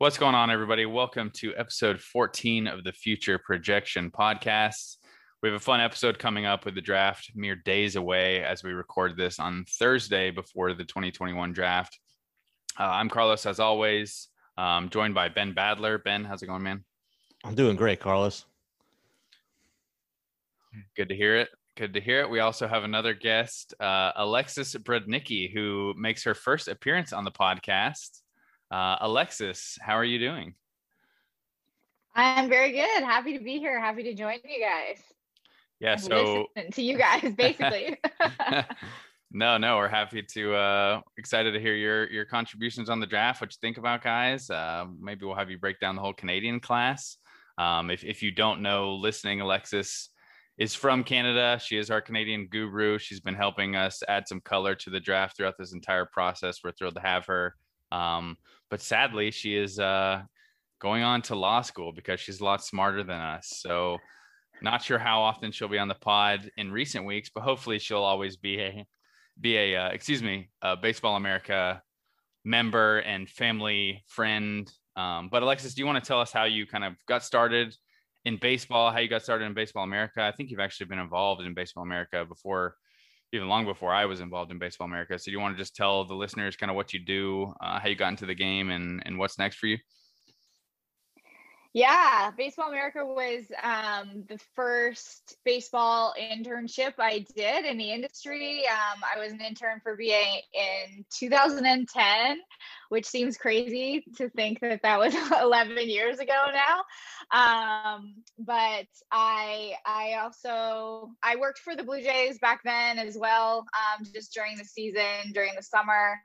What's going on, everybody? Welcome to episode 14 of the Future Projection Podcast. We have a fun episode coming up with the draft mere days away as we record this on Thursday before the 2021 draft. Uh, I'm Carlos, as always, um, joined by Ben Badler. Ben, how's it going, man? I'm doing great, Carlos. Good to hear it. Good to hear it. We also have another guest, uh, Alexis Brudnicki, who makes her first appearance on the podcast. Uh, Alexis, how are you doing? I'm very good. Happy to be here. Happy to join you guys. Yeah, so to you guys, basically. no, no, we're happy to uh excited to hear your your contributions on the draft. What you think about guys? Uh, maybe we'll have you break down the whole Canadian class. Um, if if you don't know, listening, Alexis is from Canada. She is our Canadian guru. She's been helping us add some color to the draft throughout this entire process. We're thrilled to have her. Um, but sadly, she is uh going on to law school because she's a lot smarter than us. So not sure how often she'll be on the pod in recent weeks, but hopefully she'll always be a be a uh, excuse me, a Baseball America member and family friend. Um, but Alexis, do you want to tell us how you kind of got started in baseball? How you got started in Baseball America? I think you've actually been involved in Baseball America before, even long before I was involved in Baseball America. So do you want to just tell the listeners kind of what you do, uh, how you got into the game, and and what's next for you? Yeah, Baseball America was um, the first baseball internship I did in the industry. Um, I was an intern for BA in 2010, which seems crazy to think that that was 11 years ago now. Um, but I I also I worked for the Blue Jays back then as well, um, just during the season, during the summer,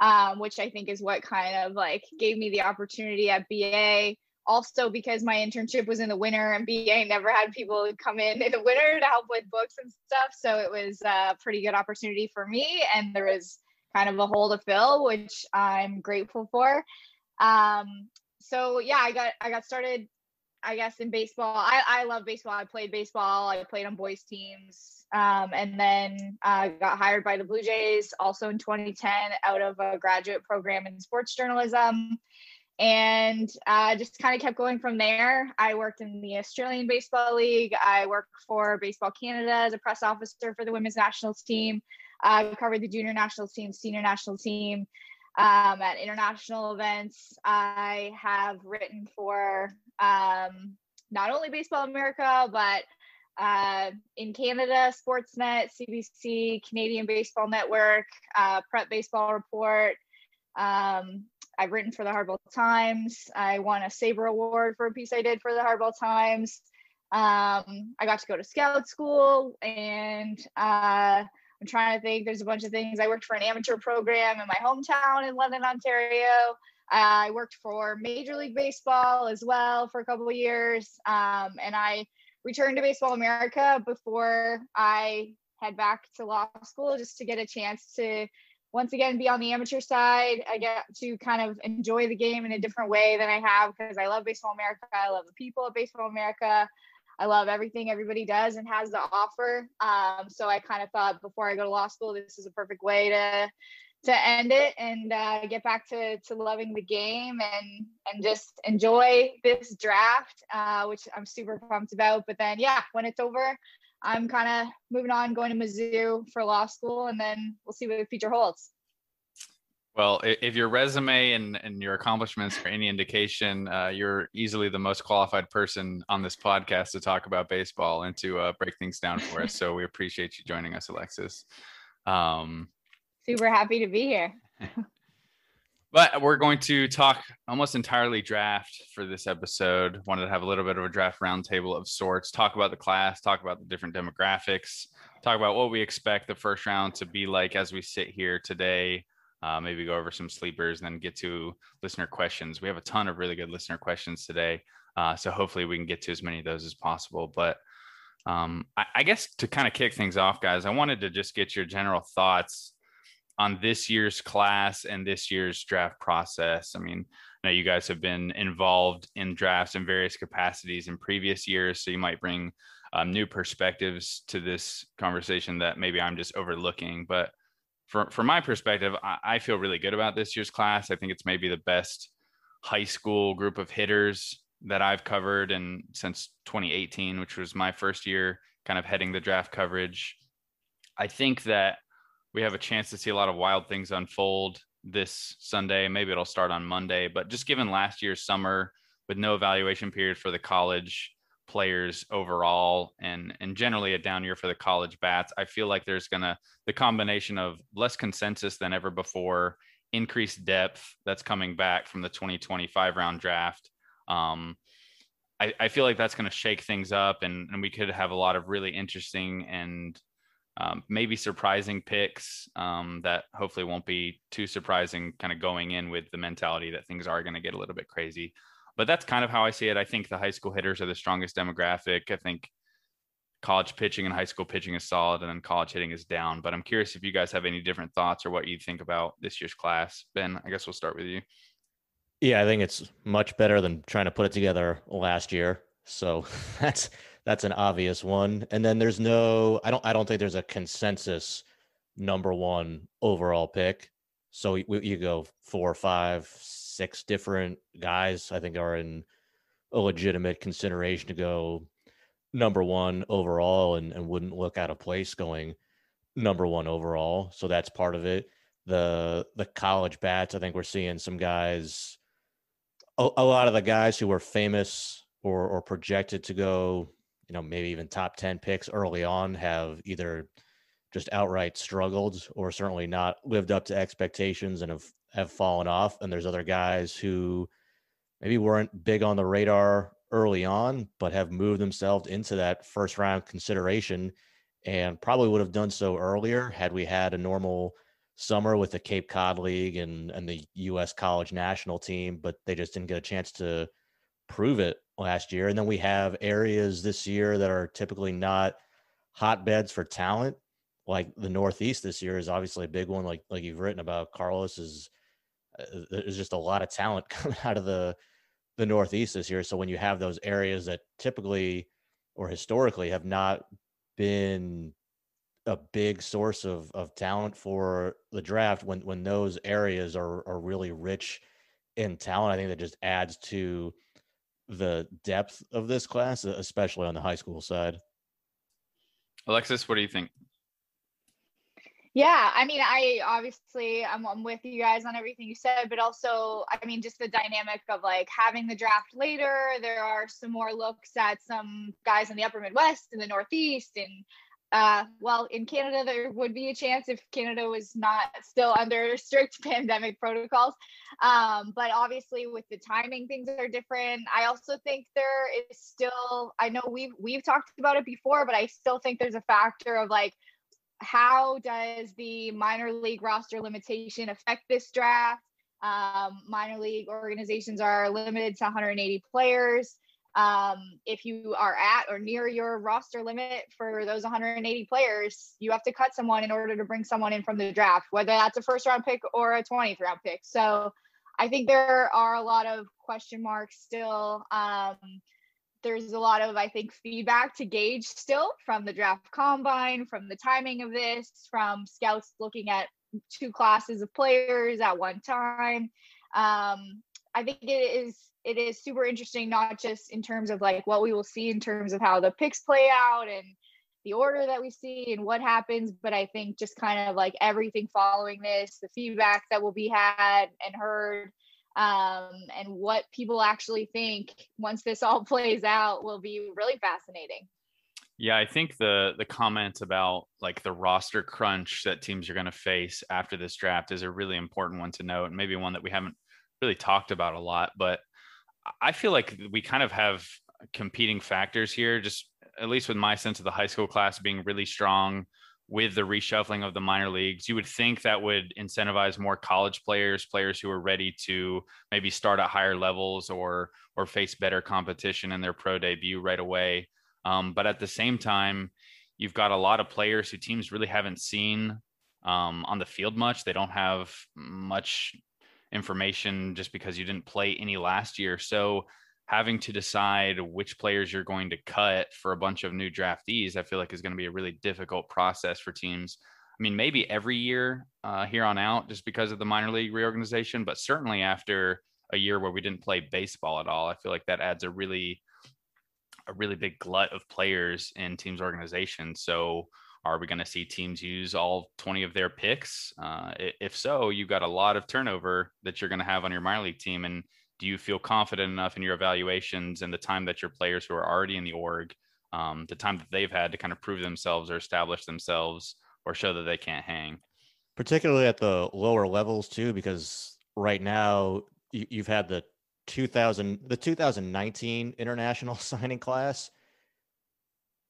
um, which I think is what kind of like gave me the opportunity at BA also because my internship was in the winter and BA never had people come in in the winter to help with books and stuff. So it was a pretty good opportunity for me. And there was kind of a hole to fill, which I'm grateful for. Um, so yeah, I got I got started, I guess, in baseball. I, I love baseball. I played baseball. I played on boys teams. Um, and then I uh, got hired by the Blue Jays also in 2010 out of a graduate program in sports journalism and uh, just kind of kept going from there. I worked in the Australian Baseball League. I worked for Baseball Canada as a press officer for the women's national team. I covered the junior national team, senior national team um, at international events. I have written for um, not only Baseball America, but uh, in Canada, Sportsnet, CBC, Canadian Baseball Network, uh, Prep Baseball Report. Um, I've written for the Hardball Times. I won a SABR Award for a piece I did for the Hardball Times. Um, I got to go to scout school and uh, I'm trying to think, there's a bunch of things. I worked for an amateur program in my hometown in London, Ontario. I worked for Major League Baseball as well for a couple of years. Um, and I returned to Baseball America before I head back to law school just to get a chance to once again be on the amateur side. I get to kind of enjoy the game in a different way than i have because i love baseball america. I love the people of baseball america. I love everything everybody does and has to offer. Um, so i kind of thought before i go to law school this is a perfect way to to end it and uh, get back to to loving the game and and just enjoy this draft uh, which i'm super pumped about. But then yeah when it's over I'm kind of moving on, going to Mizzou for law school, and then we'll see what the future holds. Well, if your resume and, and your accomplishments are any indication, uh, you're easily the most qualified person on this podcast to talk about baseball and to uh, break things down for us. So we appreciate you joining us, Alexis. Um, Super happy to be here. but we're going to talk almost entirely draft for this episode. Wanted to have a little bit of a draft roundtable of sorts, talk about the class, talk about the different demographics, talk about what we expect the first round to be like as we sit here today uh, maybe go over some sleepers and then get to listener questions. We have a ton of really good listener questions today. Uh, so hopefully we can get to as many of those as possible. But um, I, I, guess to kind of kick things off, guys, I wanted to just get your general thoughts on this year's class and this year's draft process. I mean, I know you guys have been involved in drafts in various capacities in previous years, so you might bring um, new perspectives to this conversation that maybe I'm just overlooking. But from from my perspective, I, I feel really good about this year's class. I think it's maybe the best high school group of hitters that I've covered and since 2018, which was my first year kind of heading the draft coverage. I think that we have a chance to see a lot of wild things unfold this Sunday. Maybe it'll start on Monday, but just given last year's summer with no evaluation period for the college players overall and and generally a down year for the college bats i feel like there's gonna the combination of less consensus than ever before increased depth that's coming back from the 2025 round draft um, I, I feel like that's going to shake things up and, and we could have a lot of really interesting and um, maybe surprising picks um, that hopefully won't be too surprising kind of going in with the mentality that things are going to get a little bit crazy but that's kind of how I see it. I think the high school hitters are the strongest demographic. I think college pitching and high school pitching is solid, and then college hitting is down. But I'm curious if you guys have any different thoughts or what you think about this year's class. Ben, I guess we'll start with you. Yeah, I think it's much better than trying to put it together last year. So that's that's an obvious one. And then there's no, I don't, I don't think there's a consensus number one overall pick. So you, you go four, five, six different guys, I think, are in a legitimate consideration to go number one overall and, and wouldn't look out of place going number one overall. So that's part of it. The the college bats, I think we're seeing some guys a, a lot of the guys who were famous or or projected to go, you know, maybe even top 10 picks early on have either just outright struggled or certainly not lived up to expectations and have have fallen off, and there's other guys who maybe weren't big on the radar early on, but have moved themselves into that first round consideration and probably would have done so earlier had we had a normal summer with the Cape Cod League and, and the US college national team, but they just didn't get a chance to prove it last year. And then we have areas this year that are typically not hotbeds for talent. Like the Northeast this year is obviously a big one, like like you've written about. Carlos is uh, there's just a lot of talent coming out of the the Northeast this year. So when you have those areas that typically or historically have not been a big source of of talent for the draft, when when those areas are are really rich in talent, I think that just adds to the depth of this class, especially on the high school side. Alexis, what do you think? Yeah, I mean, I obviously I'm, I'm, with you guys on everything you said, but also, I mean, just the dynamic of like having the draft later. There are some more looks at some guys in the Upper Midwest and the Northeast, and uh, well, in Canada there would be a chance if Canada was not still under strict pandemic protocols. Um, but obviously, with the timing, things are different. I also think there is still. I know we've we've talked about it before, but I still think there's a factor of like how does the minor league roster limitation affect this draft? Um, minor league organizations are limited to 180 players. Um, if you are at or near your roster limit for those 180 players, you have to cut someone in order to bring someone in from the draft, whether that's a first round pick or a 20th round pick. So I think there are a lot of question marks still. Um, there's a lot of i think feedback to gauge still from the draft combine from the timing of this from scouts looking at two classes of players at one time um, i think it is it is super interesting not just in terms of like what we will see in terms of how the picks play out and the order that we see and what happens. But I think just kind of like everything following this, the feedback that will be had and heard, um, and what people actually think once this all plays out will be really fascinating. Yeah, I think the the comment about like the roster crunch that teams are going to face after this draft is a really important one to note, and maybe one that we haven't really talked about a lot. But I feel like we kind of have competing factors here. Just at least with my sense of the high school class being really strong with the reshuffling of the minor leagues, you would think that would incentivize more college players, players who are ready to maybe start at higher levels or or face better competition in their pro debut right away. Um, but at the same time, you've got a lot of players who teams really haven't seen um, on the field much. They don't have much information just because you didn't play any last year. So having to decide which players you're going to cut for a bunch of new draftees, I feel like is going to be a really difficult process for teams. I mean, maybe every year uh, here on out, just because of the minor league reorganization, but certainly after a year where we didn't play baseball at all, I feel like that adds a really a really big glut of players in teams organization. So are we going to see teams use all 20 of their picks? Uh, if so, you've got a lot of turnover that you're going to have on your minor league team. And do you feel confident enough in your evaluations and the time that your players who are already in the org, um, the time that they've had to kind of prove themselves or establish themselves or show that they can't hang? Particularly at the lower levels, too, because right now you've had the 2000 the 2019 international signing class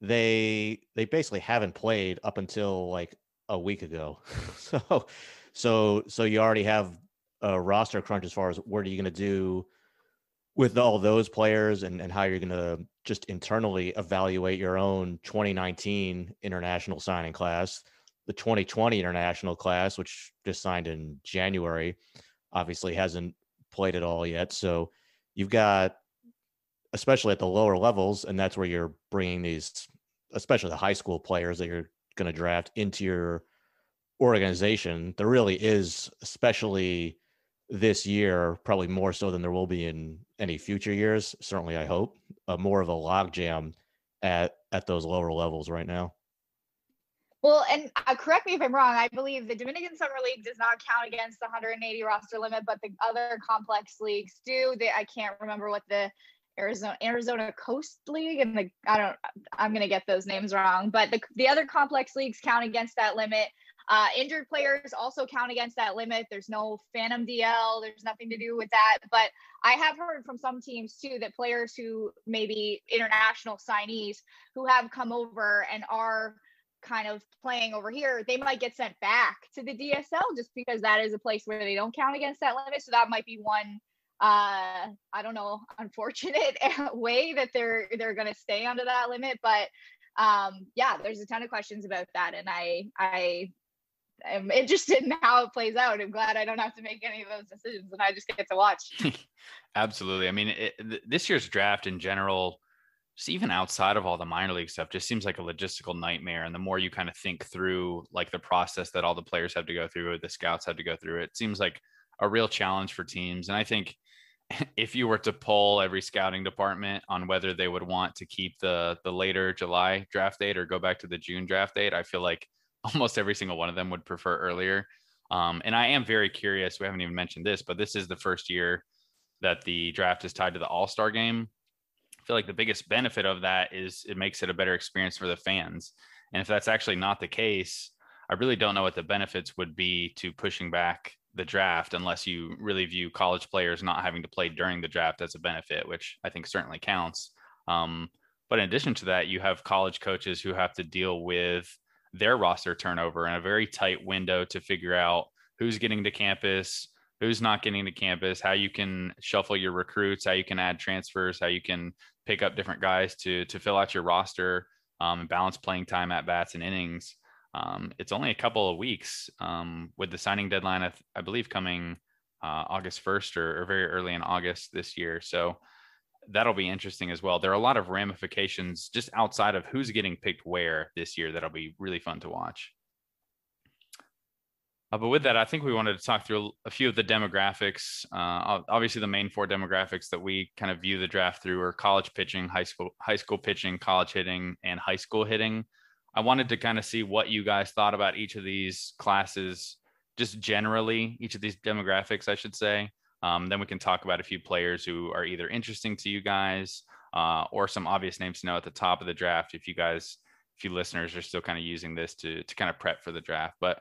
they they basically haven't played up until like a week ago so so so you already have a roster crunch as far as what are you going to do with all those players and, and how you're going to just internally evaluate your own 2019 international signing class the 2020 international class which just signed in january obviously hasn't played at all yet. So you've got, especially at the lower levels, and that's where you're bringing these, especially the high school players that you're going to draft into your organization. There really is, especially this year, probably more so than there will be in any future years. Certainly, I hope uh, more of a logjam at at those lower levels right now. Well, and uh, correct me if I'm wrong. I believe the Dominican Summer League does not count against the 180 roster limit, but the other complex leagues do. They, I can't remember what the Arizona Arizona Coast League and the I don't I'm gonna get those names wrong, but the the other complex leagues count against that limit. Uh, injured players also count against that limit. There's no phantom DL. There's nothing to do with that. But I have heard from some teams too that players who maybe international signees who have come over and are kind of playing over here, they might get sent back to the DSL just because that is a place where they don't count against that limit. So that might be one uh I don't know, unfortunate way that they're they're going to stay under that limit, but um yeah, there's a ton of questions about that and I I am interested in how it plays out. I'm glad I don't have to make any of those decisions and I just get to watch. Absolutely. I mean, it, this year's draft in general just even outside of all the minor league stuff just seems like a logistical nightmare and the more you kind of think through like the process that all the players have to go through or the scouts have to go through it seems like a real challenge for teams. And i think if you were to poll every scouting department on whether they would want to keep the the later july draft date or go back to the june draft date i feel like almost every single one of them would prefer earlier. Um, and i am very curious we haven't even mentioned this but this is the first year that the draft is tied to the all-star game. I feel like the biggest benefit of that is it makes it a better experience for the fans. And if that's actually not the case, I really don't know what the benefits would be to pushing back the draft unless you really view college players not having to play during the draft as a benefit, which I think certainly counts. Um, but in addition to that, you have college coaches who have to deal with their roster turnover in a very tight window to figure out who's getting to campus, who's not getting to campus, how you can shuffle your recruits, how you can add transfers, how you can pick up different guys to to fill out your roster um, and balance playing time at bats and innings. Um, it's only a couple of weeks um, with the signing deadline, I, I believe, coming uh, August 1st or, or, very early in August this year. So that'll be interesting as well. There are a lot of ramifications just outside of who's getting picked where this year that'll be really fun to watch. Uh, but with that, I think we wanted to talk through a few of the demographics. Uh, obviously, the main four demographics that we kind of view the draft through are college pitching, high school, high school pitching, college hitting, and high school hitting. I wanted to kind of see what you guys thought about each of these classes, just generally, each of these demographics, I should say. Um, then we can talk about a few players who are either interesting to you guys uh, or some obvious names to know at the top of the draft if you guys, if you listeners are still kind of using this to, to kind of prep for the draft. But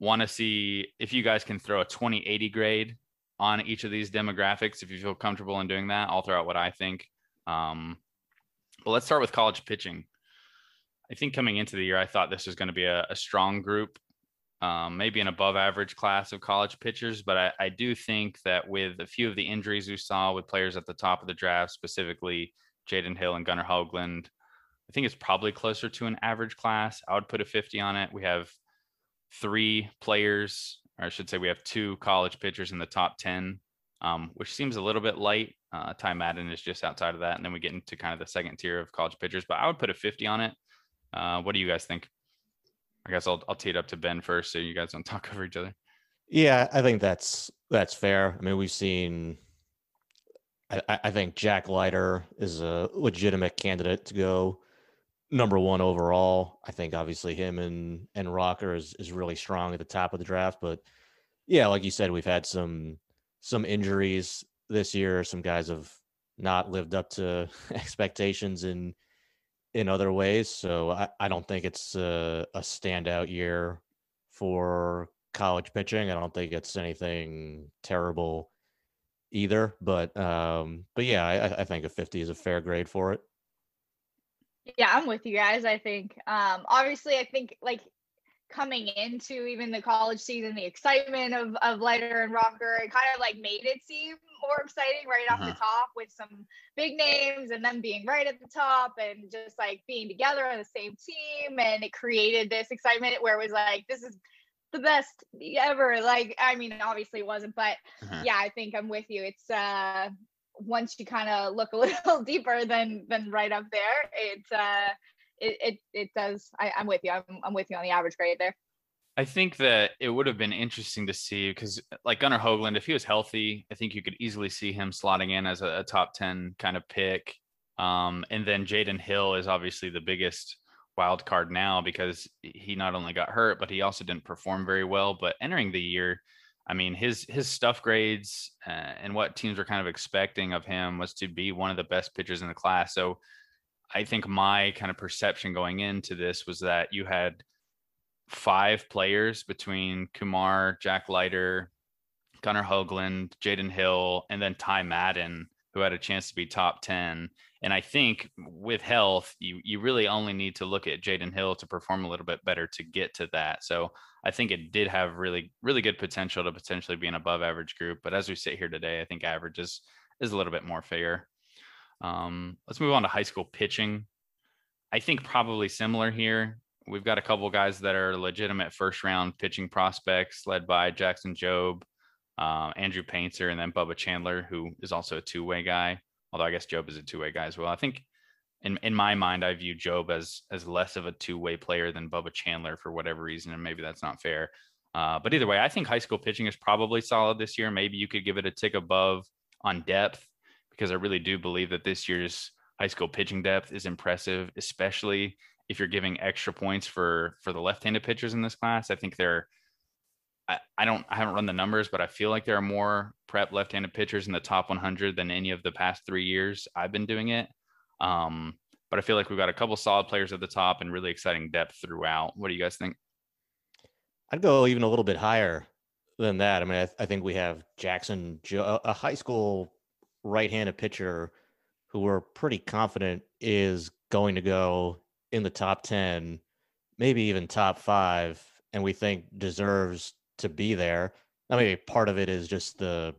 want to see if you guys can throw a 2080 grade on each of these demographics if you feel comfortable in doing that. I'll throw out what I think. Um, but let's start with college pitching. I think coming into the year, I thought this was going to be a, a strong group, um, maybe an above average class of college pitchers. But I, I, do think that with a few of the injuries we saw with players at the top of the draft, specifically Jaden Hill and Gunnar Hoglund, I think it's probably closer to an average class. I would put a 50 on it. We have three players, or I should say, we have two college pitchers in the top 10, um, which seems a little bit light. Uh, Ty Madden is just outside of that. And then we get into kind of the second tier of college pitchers, but I would put a 50 on it. Uh, what do you guys think? I guess I'll I'll tee it up to Ben first, so you guys don't talk over each other. Yeah, I think that's that's fair. I mean, we've seen. I, I think Jack Leiter is a legitimate candidate to go number one overall. I think obviously him and and Rocker is is really strong at the top of the draft, but yeah, like you said, we've had some some injuries this year. Some guys have not lived up to expectations in in other ways. So I, I don't think it's a, a standout year for college pitching. I don't think it's anything terrible either. But um, but yeah, I, I think a 50 is a fair grade for it. Yeah, I'm with you guys. I think um, obviously I think like coming into even the college season, the excitement of of Leiter and Rocker, it kind of like made it seem more exciting right off uh-huh. the top with some big names and them being right at the top and just like being together on the same team. And it created this excitement where it was like, this is the best ever. Like, I mean, obviously it wasn't, but uh-huh. yeah, I think I'm with you. It's uh once you kind of look a little deeper than than right up there, it's uh it it, it does I, I'm with you. I'm I'm with you on the average grade there. I think that it would have been interesting to see because, like Gunnar Hoglund, if he was healthy, I think you could easily see him slotting in as a, a top 10 kind of pick. Um, and then Jaden Hill is obviously the biggest wild card now because he not only got hurt, but he also didn't perform very well. But entering the year, I mean, his his stuff grades uh, and what teams were kind of expecting of him was to be one of the best pitchers in the class. So I think my kind of perception going into this was that you had five players between Kumar, Jack Leiter, Gunnar Hoglund, Jaden Hill, and then Ty Madden, who had a chance to be top 10. And I think with health, you you really only need to look at Jaden Hill to perform a little bit better to get to that. So I think it did have really, really good potential to potentially be an above average group. But as we sit here today, I think average is is a little bit more fair. Um, let's move on to high school pitching. I think probably similar here we've got a couple guys that are legitimate first round pitching prospects, led by Jackson Jobe, uh, Andrew Painter, and then Bubba Chandler, who is also a two way guy. Although I guess Jobe is a two way guy as well. I think in in my mind, I view Jobe as as less of a two way player than Bubba Chandler for whatever reason, and maybe that's not fair. Uh, but either way, I think high school pitching is probably solid this year. Maybe you could give it a tick above on depth because I really do believe that this year's high school pitching depth is impressive, especially if you're giving extra points for for the left-handed pitchers in this class, I think they're I, I don't I haven't run the numbers, but I feel like there are more prep left-handed pitchers in the top 100 than any of the past three years I've been doing it. Um, but I feel like we've got a couple solid players at the top and really exciting depth throughout. What do you guys think? I'd go even a little bit higher than that. I mean, I, I think we have Jackson, a high school right-handed pitcher who we're pretty confident is going to go in the top 10, maybe even top five, and we think deserves to be there. I mean, part of it is just the,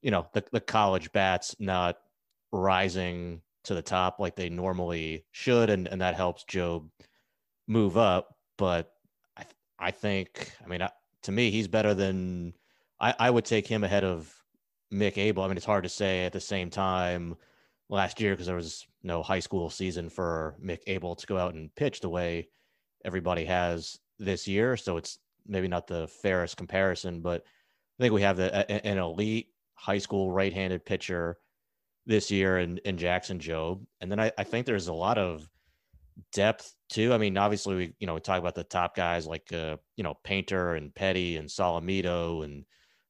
you know, the, the college bats not rising to the top like they normally should, and, and that helps Jobe move up. But I, I think, I mean, to me, he's better than I, I would take him ahead of Mick Abel. I mean, it's hard to say at the same time last year because there was no high school season for Mick Abel to go out and pitch the way everybody has this year. So it's maybe not the fairest comparison, but I think we have the, an elite high school right-handed pitcher this year in, in Jackson Jobe. And then I, I think there's a lot of depth too. I mean, obviously we you know we talk about the top guys like uh, you know Painter and Petty and Solometo and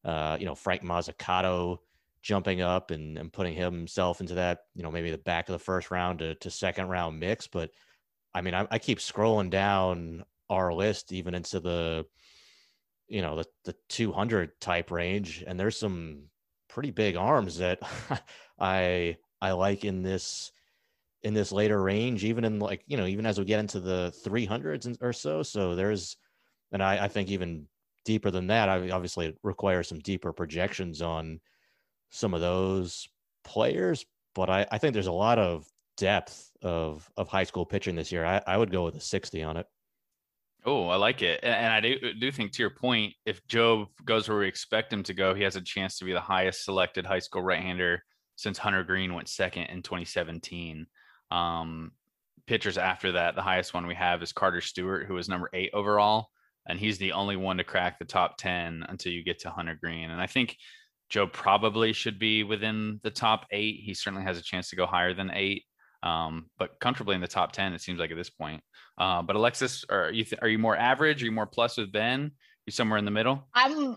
uh, you know Frank Mozzicato jumping up and, and putting himself into that you know maybe the back of the first round to, to second round mix. But I mean, I, I keep scrolling down our list even into the you know the the 200 type range, and there's some pretty big arms that I I like in this in this later range, even in like, you know, even as we get into the 300s or so. So there's, and I, I think even deeper than that, I obviously require some deeper projections on some of those players. But I, I think there's a lot of depth of of high school pitching this year. I, I would go with a 60 on it. Oh, I like it. And I do, do think to your point, if Jobe goes where we expect him to go, he has a chance to be the highest selected high school right hander since Hunter Greene went second in 2017. Um, pitchers after that, the highest one we have is Carter Stewart, who was number eight overall, and he's the only one to crack the top 10 until you get to Hunter Greene. And I think Joe probably should be within the top eight. He certainly has a chance to go higher than eight, um, but comfortably in the top 10, it seems like at this point. Uh, but Alexis, are you, th- are you more average? Are you more plus with Ben? You somewhere in the middle? I'm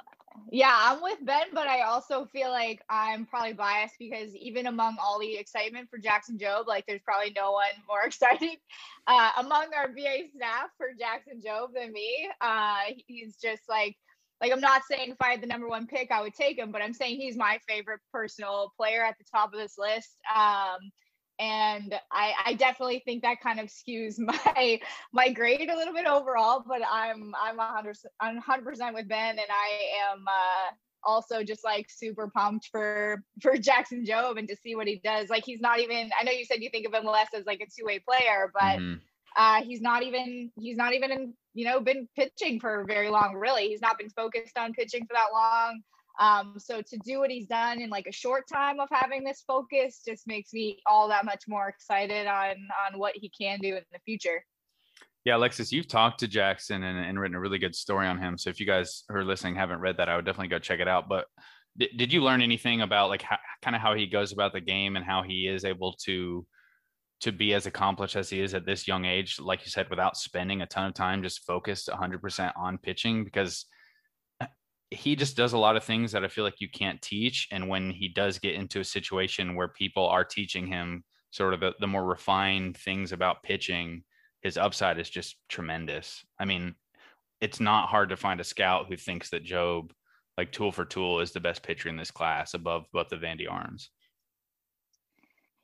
yeah, I'm with Ben, but I also feel like I'm probably biased because even among all the excitement for Jackson Jobe, like there's probably no one more excited uh, among our BA staff for Jackson Jobe than me. Uh, he's just like, like I'm not saying if I had the number one pick, I would take him, but I'm saying he's my favorite personal player at the top of this list. Um, and I, I definitely think that kind of skews my my grade a little bit overall. But I'm I'm 100 100 percent with Ben, and I am uh, also just like super pumped for for Jackson Jobe and to see what he does. Like he's not even. I know you said you think of him less as like a two way player, but. Mm-hmm. Uh, he's not even he's not even in, you know been pitching for very long really he's not been focused on pitching for that long um, so to do what he's done in like a short time of having this focus just makes me all that much more excited on on what he can do in the future. Yeah, Alexis, you've talked to Jackson and, and written a really good story on him. So if you guys who are listening haven't read that, I would definitely go check it out. But did, did you learn anything about like how, kind of how he goes about the game and how he is able to to be as accomplished as he is at this young age, like you said, without spending a ton of time, just focused 100% on pitching? Because he just does a lot of things that I feel like you can't teach. And when he does get into a situation where people are teaching him sort of the, the more refined things about pitching, his upside is just tremendous. I mean, it's not hard to find a scout who thinks that Jobe, like tool for tool, is the best pitcher in this class above both the Vandy arms.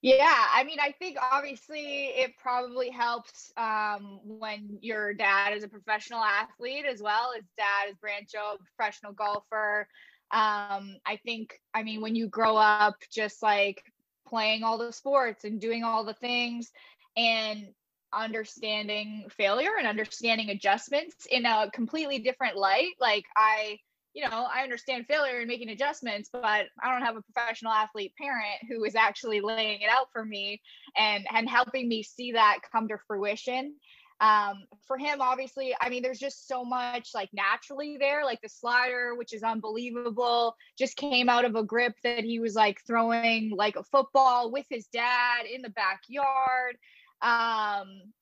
Yeah, I mean, I think obviously it probably helps um, when your dad is a professional athlete as well. His dad is Brandt Jobe, professional golfer. Um, I think, I mean, when you grow up just like playing all the sports and doing all the things and understanding failure and understanding adjustments in a completely different light, like I, you know, I understand failure and making adjustments, but I don't have a professional athlete parent who is actually laying it out for me and and helping me see that come to fruition. Um, for him, obviously, I mean, there's just so much like naturally there, like the slider, which is unbelievable, just came out of a grip that he was like throwing like a football with his dad in the backyard. Um,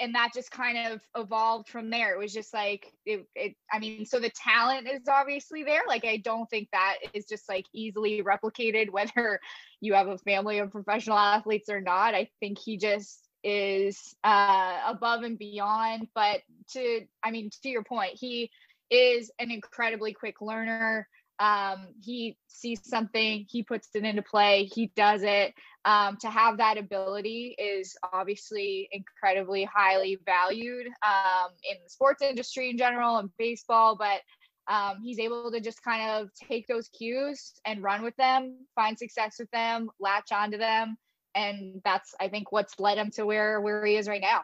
and that just kind of evolved from there. It was just like it, it, I mean, so the talent is obviously there. Like I don't think that is just like easily replicated whether you have a family of professional athletes or not. I think he just is uh above and beyond, but to I mean, to your point, he is an incredibly quick learner um, he sees something, he puts it into play, he does it. Um, to have that ability is obviously incredibly highly valued um, in the sports industry in general and baseball, but um, he's able to just kind of take those cues and run with them, find success with them, latch onto them. And that's, I think, what's led him to where, where he is right now.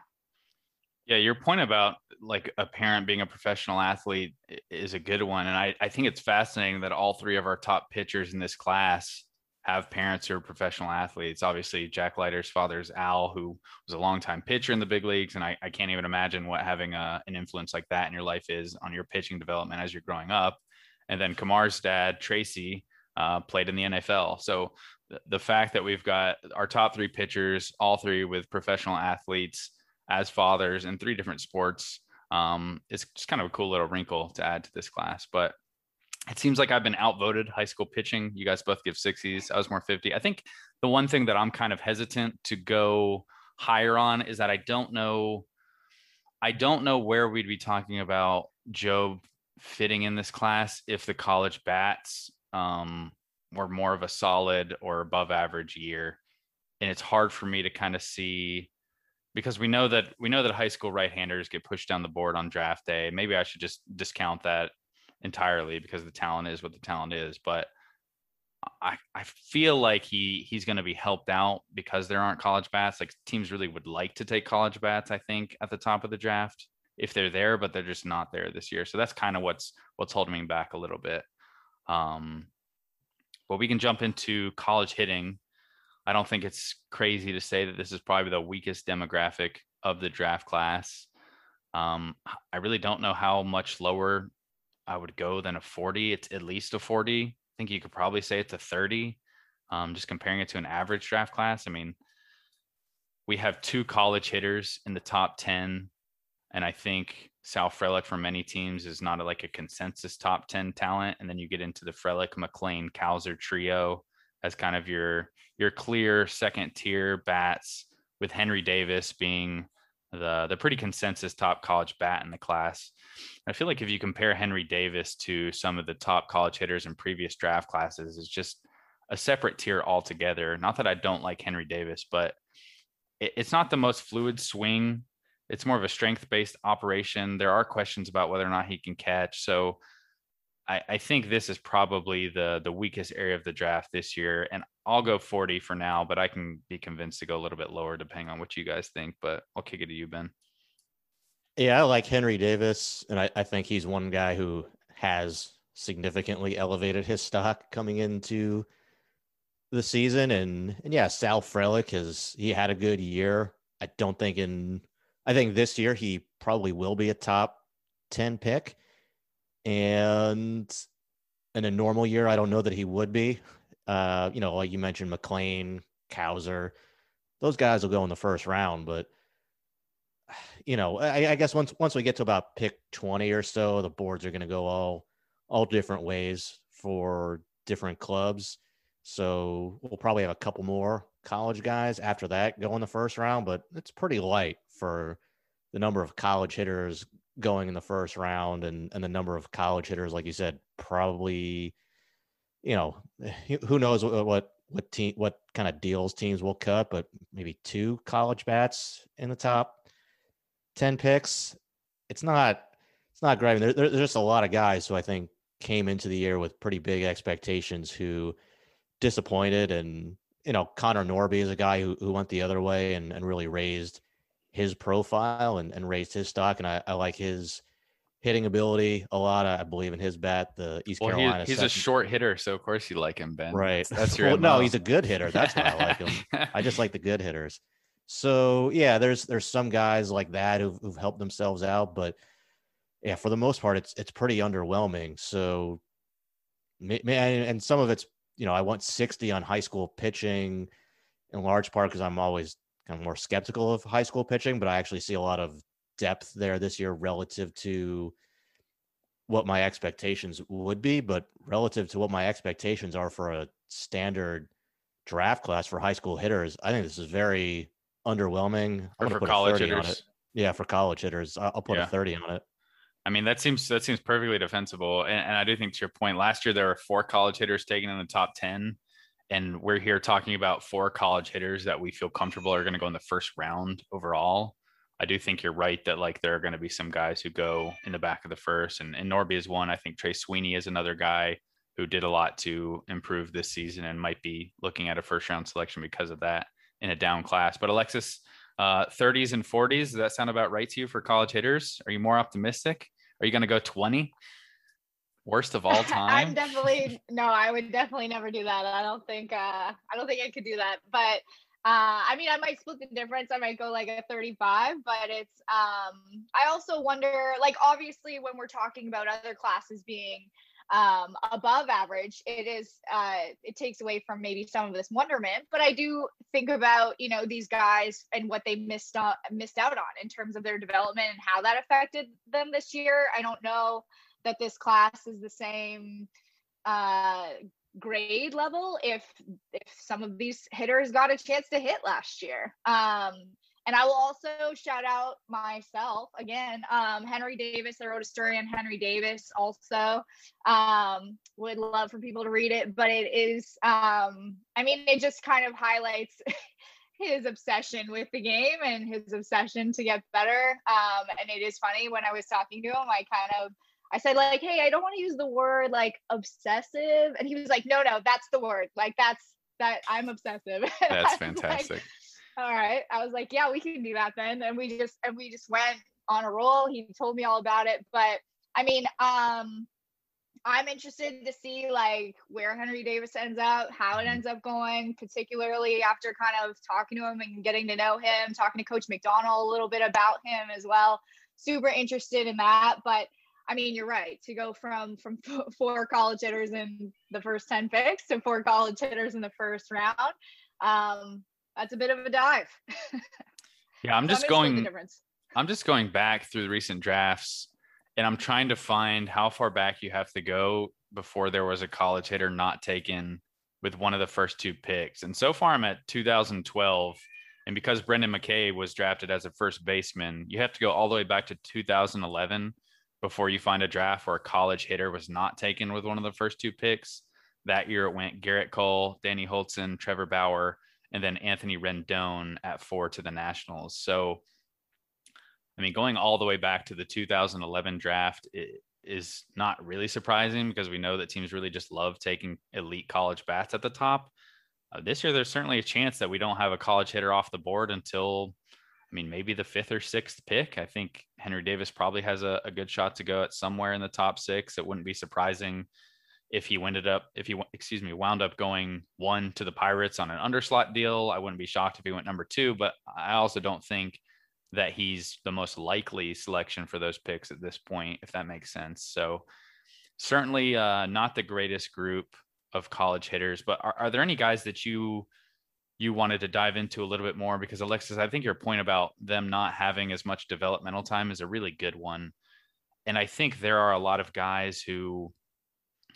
Yeah, your point about like a parent being a professional athlete is a good one. And I, I think it's fascinating that all three of our top pitchers in this class have parents who are professional athletes. Obviously, Jack Leiter's father's Al, who was a longtime pitcher in the big leagues. And I, I can't even imagine what having a, an influence like that in your life is on your pitching development as you're growing up. And then Kumar's dad, Tracy, uh, played in the NFL. So the, the fact that we've got our top three pitchers, all three with professional athletes, as fathers in three different sports. Um, it's just kind of a cool little wrinkle to add to this class. But it seems like I've been outvoted high school pitching. You guys both give 60s. I was more 50. I think the one thing that I'm kind of hesitant to go higher on is that I don't know. I don't know where we'd be talking about Jobe fitting in this class if the college bats um, were more of a solid or above average year. And it's hard for me to kind of see because we know that we know that high school right-handers get pushed down the board on draft day. Maybe I should just discount that entirely because the talent is what the talent is. But I, I feel like he he's going to be helped out because there aren't college bats. Like teams really would like to take college bats. I think at the top of the draft if they're there, but they're just not there this year. So that's kind of what's what's holding me back a little bit. Um, but we can jump into college hitting. I don't think it's crazy to say that this is probably the weakest demographic of the draft class. Um, I really don't know how much lower I would go than a 40. It's at least a 40. I think you could probably say it's a 30. Um, just comparing it to an average draft class. I mean, we have two college hitters in the top 10. And I think Sal Frelick for many teams is not a, like a consensus top 10 talent. And then you get into the Frelick, McLean, Cowser trio as kind of your your clear second tier bats with Henry Davis being the the pretty consensus top college bat in the class. I feel like if you compare Henry Davis to some of the top college hitters in previous draft classes, it's just a separate tier altogether. Not that I don't like Henry Davis, but it, it's not the most fluid swing. It's more of a strength based operation. There are questions about whether or not he can catch. So I, I think this is probably the the weakest area of the draft this year. And I'll go 40 for now, but I can be convinced to go a little bit lower depending on what you guys think. But I'll kick it to you, Ben. Yeah, I like Henry Davis, and I, I think he's one guy who has significantly elevated his stock coming into the season. And and yeah, Sal Frelick has he had a good year. I don't think in I think this year he probably will be a top 10 pick. And in a normal year, I don't know that he would be. Uh, you know, like you mentioned, McLean, Cowser, those guys will go in the first round. But you know, I, I guess once once we get to about pick twenty or so, the boards are going to go all all different ways for different clubs. So we'll probably have a couple more college guys after that go in the first round, but it's pretty light for the number of college hitters going in the first round and, and the number of college hitters, like you said, probably, you know, eh, who knows what, what, what team, what kind of deals teams will cut, but maybe two college bats in the top 10 picks. It's not, it's not great. There, there, there's just a lot of guys who I think came into the year with pretty big expectations who disappointed. And, you know, Connor Norby is a guy who, who went the other way and, and really raised his profile and, and raised his stock. And I, I like his hitting ability a lot. I believe in his bat, the East well, Carolina. He, he's second. a short hitter, so of course you like him, Ben. Right. That's your well, no, he's a good hitter. That's why I like him. I just like the good hitters. So yeah, there's there's some guys like that who've, who've helped themselves out, but yeah, for the most part, it's it's pretty underwhelming. So, man, and some of it's you know I want 60 on high school pitching, in large part because I'm always kind of more skeptical of high school pitching, but I actually see a lot of depth there this year relative to what my expectations would be, but relative to what my expectations are for a standard draft class for high school hitters, I think this is very underwhelming. I'm for college hitters. Yeah, for college hitters, I'll put yeah. a 30 on it. I mean, that seems that seems perfectly defensible, and, and I do think to your point, last year there were four college hitters taken in the top 10 and we're here talking about four college hitters that we feel comfortable are going to go in the first round overall. I do think you're right that like there are going to be some guys who go in the back of the first, and, and Norby is one. I think Trey Sweeney is another guy who did a lot to improve this season and might be looking at a first round selection because of that in a down class. But Alexis, uh, 30s and 40s, does that sound about right to you for college hitters? Are you more optimistic? Are you going to go 20? Worst of all time. I'm definitely no, I would definitely never do that. I don't think uh I don't think I could do that. But uh, I mean, I might split the difference. I might go like a 35, but it's, um, I also wonder, like, obviously, when we're talking about other classes being um, above average, it is uh, it takes away from maybe some of this wonderment. But I do think about you know these guys and what they missed out missed out on in terms of their development and how that affected them this year. I don't know that this class is the same uh, grade level if if some of these hitters got a chance to hit last year. Um, and I will also shout out myself again, um, Henry Davis. I wrote a story on Henry Davis also. Um, would love for people to read it, but it is, um, I mean, it just kind of highlights his obsession with the game and his obsession to get better. Um, and it is funny when I was talking to him, I kind of, I said like, "Hey, I don't want to use the word like obsessive," and he was like, "No, no, that's the word. Like that's that I'm obsessive." That's fantastic. Like, all right. I was like, yeah, we can do that then. And we just and we just went on a roll. He told me all about it. But I mean, um, I'm interested to see like where Henry Davis ends up, how it ends up going, particularly after kind of talking to him and getting to know him, talking to Coach McDonnell a little bit about him as well. Super interested in that. But I mean, you're right. To go from from four college hitters in the first ten picks to four college hitters in the first round, um, that's a bit of a dive. yeah, I'm just going. I'm just going back through the recent drafts, and I'm trying to find how far back you have to go before there was a college hitter not taken with one of the first two picks. And so far, I'm at 2012. And because Brendan McKay was drafted as a first baseman, you have to go all the way back to 2011 before you find a draft where a college hitter was not taken with one of the first two picks. That year it went Gerrit Cole, Danny Hultzen, Trevor Bauer, and then Anthony Rendon at four to the Nationals. So, I mean, going all the way back to the 2011 draft is not really surprising because we know that teams really just love taking elite college bats at the top. Uh, this year, there's certainly a chance that we don't have a college hitter off the board until, I mean, maybe the fifth or sixth pick. I think Henry Davis probably has a, a good shot to go at somewhere in the top six. It wouldn't be surprising if he ended up if he excuse me wound up going one to the Pirates on an underslot deal, I wouldn't be shocked if he went number two. But I also don't think that he's the most likely selection for those picks at this point, if that makes sense. So certainly uh, not the greatest group of college hitters. But are, are there any guys that you you wanted to dive into a little bit more? Because Alexis, I think your point about them not having as much developmental time is a really good one. And I think there are a lot of guys who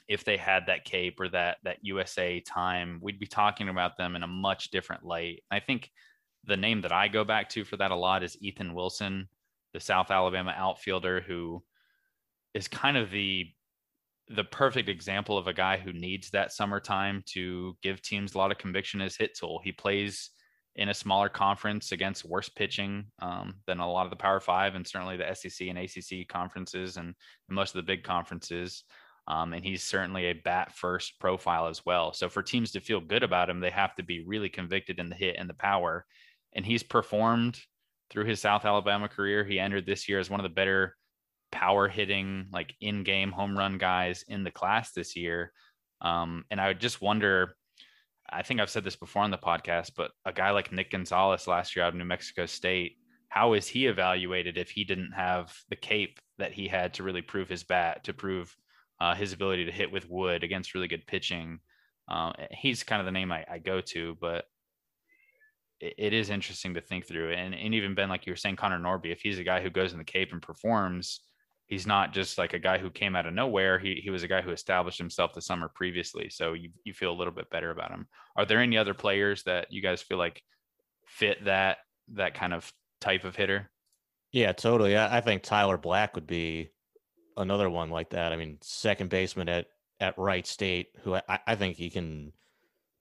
if they had that cape or that that USA time, we'd be talking about them in a much different light. I think the name that I go back to for that a lot is Ethan Wilson, the South Alabama outfielder who is kind of the the perfect example of a guy who needs that summertime to give teams a lot of conviction as hit tool. He plays in a smaller conference against worse pitching um, than a lot of the Power Five and certainly the SEC and ACC conferences and most of the big conferences. Um, and he's certainly a bat first profile as well. So for teams to feel good about him, they have to be really convicted in the hit and the power. And he's performed through his South Alabama career. He entered this year as one of the better power hitting, like in game home run guys in the class this year. Um, and I would just wonder. I think I've said this before on the podcast, but a guy like Nick Gonzalez last year out of New Mexico State, how is he evaluated if he didn't have the cape that he had to really prove his bat, to prove uh, his ability to hit with wood against really good pitching. Um, he's kind of the name I, I go to, but it, it is interesting to think through. And, and even Ben, like you were saying, Connor Norby, if he's a guy who goes in the Cape and performs, he's not just like a guy who came out of nowhere. He, he was a guy who established himself the summer previously. So you, you feel a little bit better about him. Are there any other players that you guys feel like fit that, that kind of type of hitter? Yeah, totally. I, I think Tyler Black would be another one like that. I mean, second baseman at at Wright State, who I, I think he can,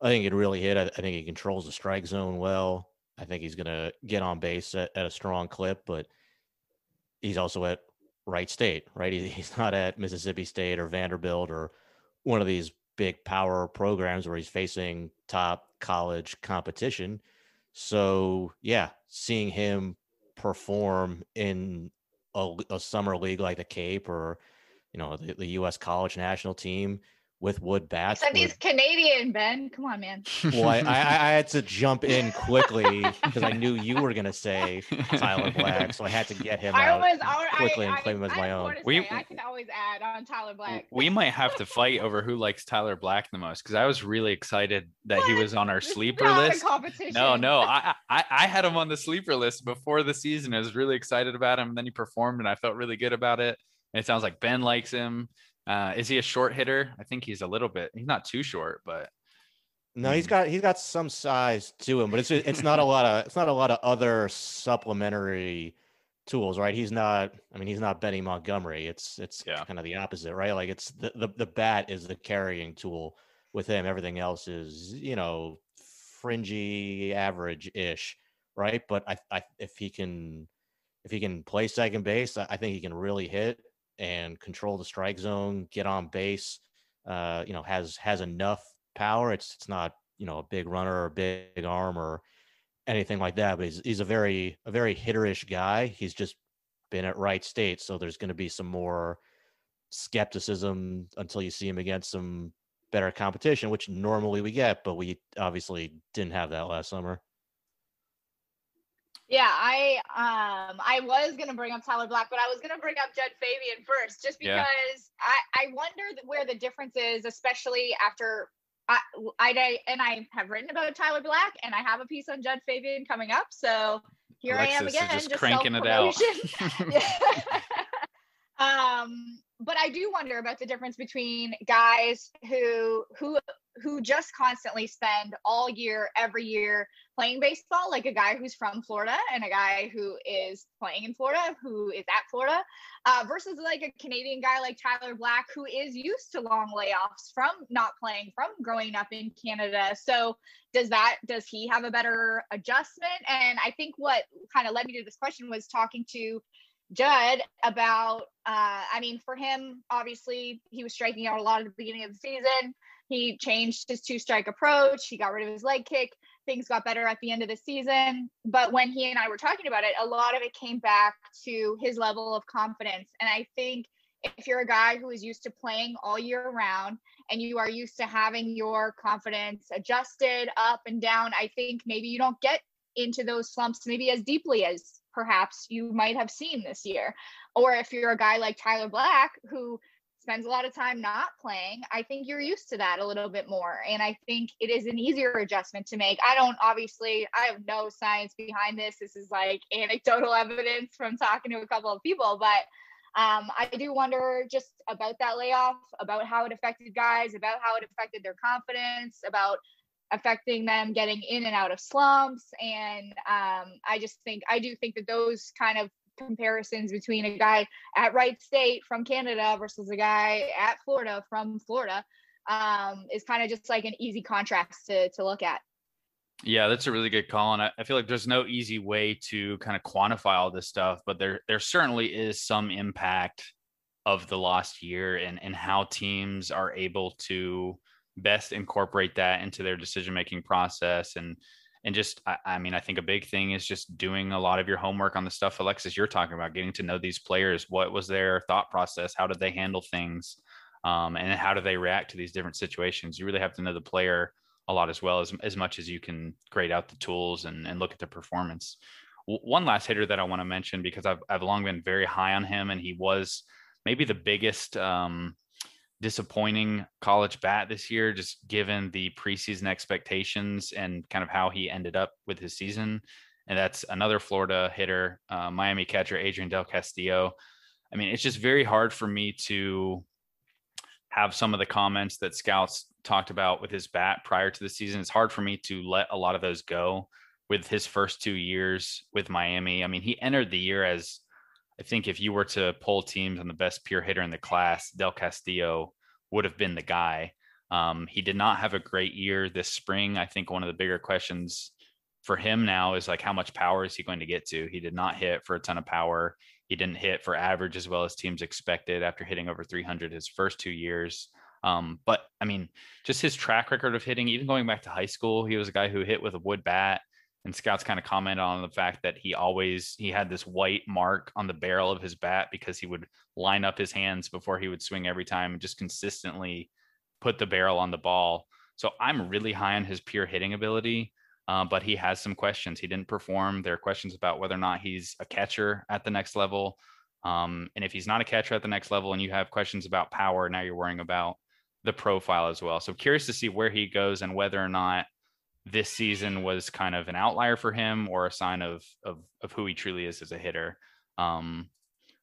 I think he can really hit. I, I, think he controls the strike zone well. I think he's going to get on base at, at, a strong clip, but he's also at Wright State, right? He, he's not at Mississippi State or Vanderbilt or one of these big power programs where he's facing top college competition. So yeah, seeing him perform in a, a, summer league like the Cape or you know the, the, U.S. college national team with wood bats. Except he's Canadian, Ben. Come on, man. well, I, I, I had to jump in quickly because I knew you were going to say Tyler Black, so I had to get him I out was all right. quickly I, and claim him as I my own. We- say. I can always add on Tyler Black. we might have to fight over who likes Tyler Black the most because I was really excited that he was on our sleeper list. No, no, I, I I had him on the sleeper list before the season. I was really excited about him. And then he performed, and I felt really good about it. And it sounds like Ben likes him. Uh, is he a short hitter? I think he's a little bit. He's not too short, but No, he's got he's got some size to him, but it's it's not a lot of it's not a lot of other supplementary tools, right? He's not. I mean, he's not Benny Montgomery. It's it's Yeah. kind of the opposite, right? Like it's the, the the bat is the carrying tool with him. Everything else is you know fringy, average ish, right? But I I if he can if he can play second base, I I think he can really hit and control the strike zone, get on base. Uh, you know, has has enough power. It's it's not you know a big runner or a big arm or anything like that. But he's he's a very a very hitterish guy. He's just been at Wright State, so there's going to be some more skepticism until you see him against some better competition, which normally we get, but we obviously didn't have that last summer. Yeah, I um I was gonna bring up Tyler Black, but I was gonna bring up Jud Fabian first, just Yeah. because I I wonder where the difference is, especially after I I and I have written about Tyler Black, and I have a piece on Jud Fabian coming up. So here I am Alexis again, just just cranking it out. um, but I do wonder about the difference between guys who who who just constantly spend all year, every year playing baseball, like a guy who's from Florida and a guy who is playing in Florida, who is at Florida, uh, versus like a Canadian guy like Tyler Black, who is used to long layoffs from not playing, from growing up in Canada. So does that does he have a better adjustment? And I think what kind of led me to this question was talking to Jud about uh I mean for him obviously he was striking out a lot at the beginning of the season. He changed his two strike approach, he got rid of his leg kick. Things got better at the end of the season, but when he and I were talking about it, a lot of it came back to his level of confidence. And I think if you're a guy who is used to playing all year round and you are used to having your confidence adjusted up and down, I think maybe you don't get into those slumps maybe as deeply as perhaps you might have seen this year. Or if you're a guy like Tyler Black who spends a lot of time not playing, I think you're used to that a little bit more. And I think it is an easier adjustment to make. I don't obviously, I have no science behind this. This is like anecdotal evidence from talking to a couple of people, but um, I do wonder just about that layoff, about how it affected guys, about how it affected their confidence, about affecting them getting in and out of slumps. And um, I just think, I do think that those kind of comparisons between a guy at Wright State from Canada versus a guy at Florida from Florida um, is kind of just like an easy contrast to, to look at. Yeah, that's a really good call, and I, I feel like there's no easy way to kind of quantify all this stuff, but there there certainly is some impact of the last year and and how teams are able to best incorporate that into their decision making process and and just I, I mean I think a big thing is just doing a lot of your homework on the stuff Alexis you're talking about, getting to know these players. What was their thought process? How did they handle things? Um, and how do they react to these different situations? You really have to know the player a lot as well as, as much as you can grade out the tools and, and look at the performance. W- one last hitter that I want to mention because I've, I've long been very high on him and he was maybe the biggest um, disappointing college bat this year, just given the preseason expectations and kind of how he ended up with his season. And that's another Florida hitter, uh, Miami catcher Adrian Del Castillo. I mean, it's just very hard for me to have some of the comments that scouts talked about with his bat prior to the season. It's hard for me to let a lot of those go with his first two years with Miami. I mean, he entered the year as I think if you were to pull teams on the best pure hitter in the class, Del Castillo would have been the guy. Um, he did not have a great year this spring. I think one of the bigger questions for him now is like how much power is he going to get to? He did not hit for a ton of power. He didn't hit for average as well as teams expected after hitting over 300 his first two years. Um, but I mean, just his track record of hitting, even going back to high school, he was a guy who hit with a wood bat. And scouts kind of comment on the fact that he always he had this white mark on the barrel of his bat because he would line up his hands before he would swing every time and just consistently put the barrel on the ball. So I'm really high on his pure hitting ability. Uh, but he has some questions. He didn't perform. There are questions about whether or not he's a catcher at the next level. Um, and if he's not a catcher at the next level and you have questions about power, now you're worrying about the profile as well. So curious to see where he goes and whether or not this season was kind of an outlier for him or a sign of of, of who he truly is as a hitter. Um,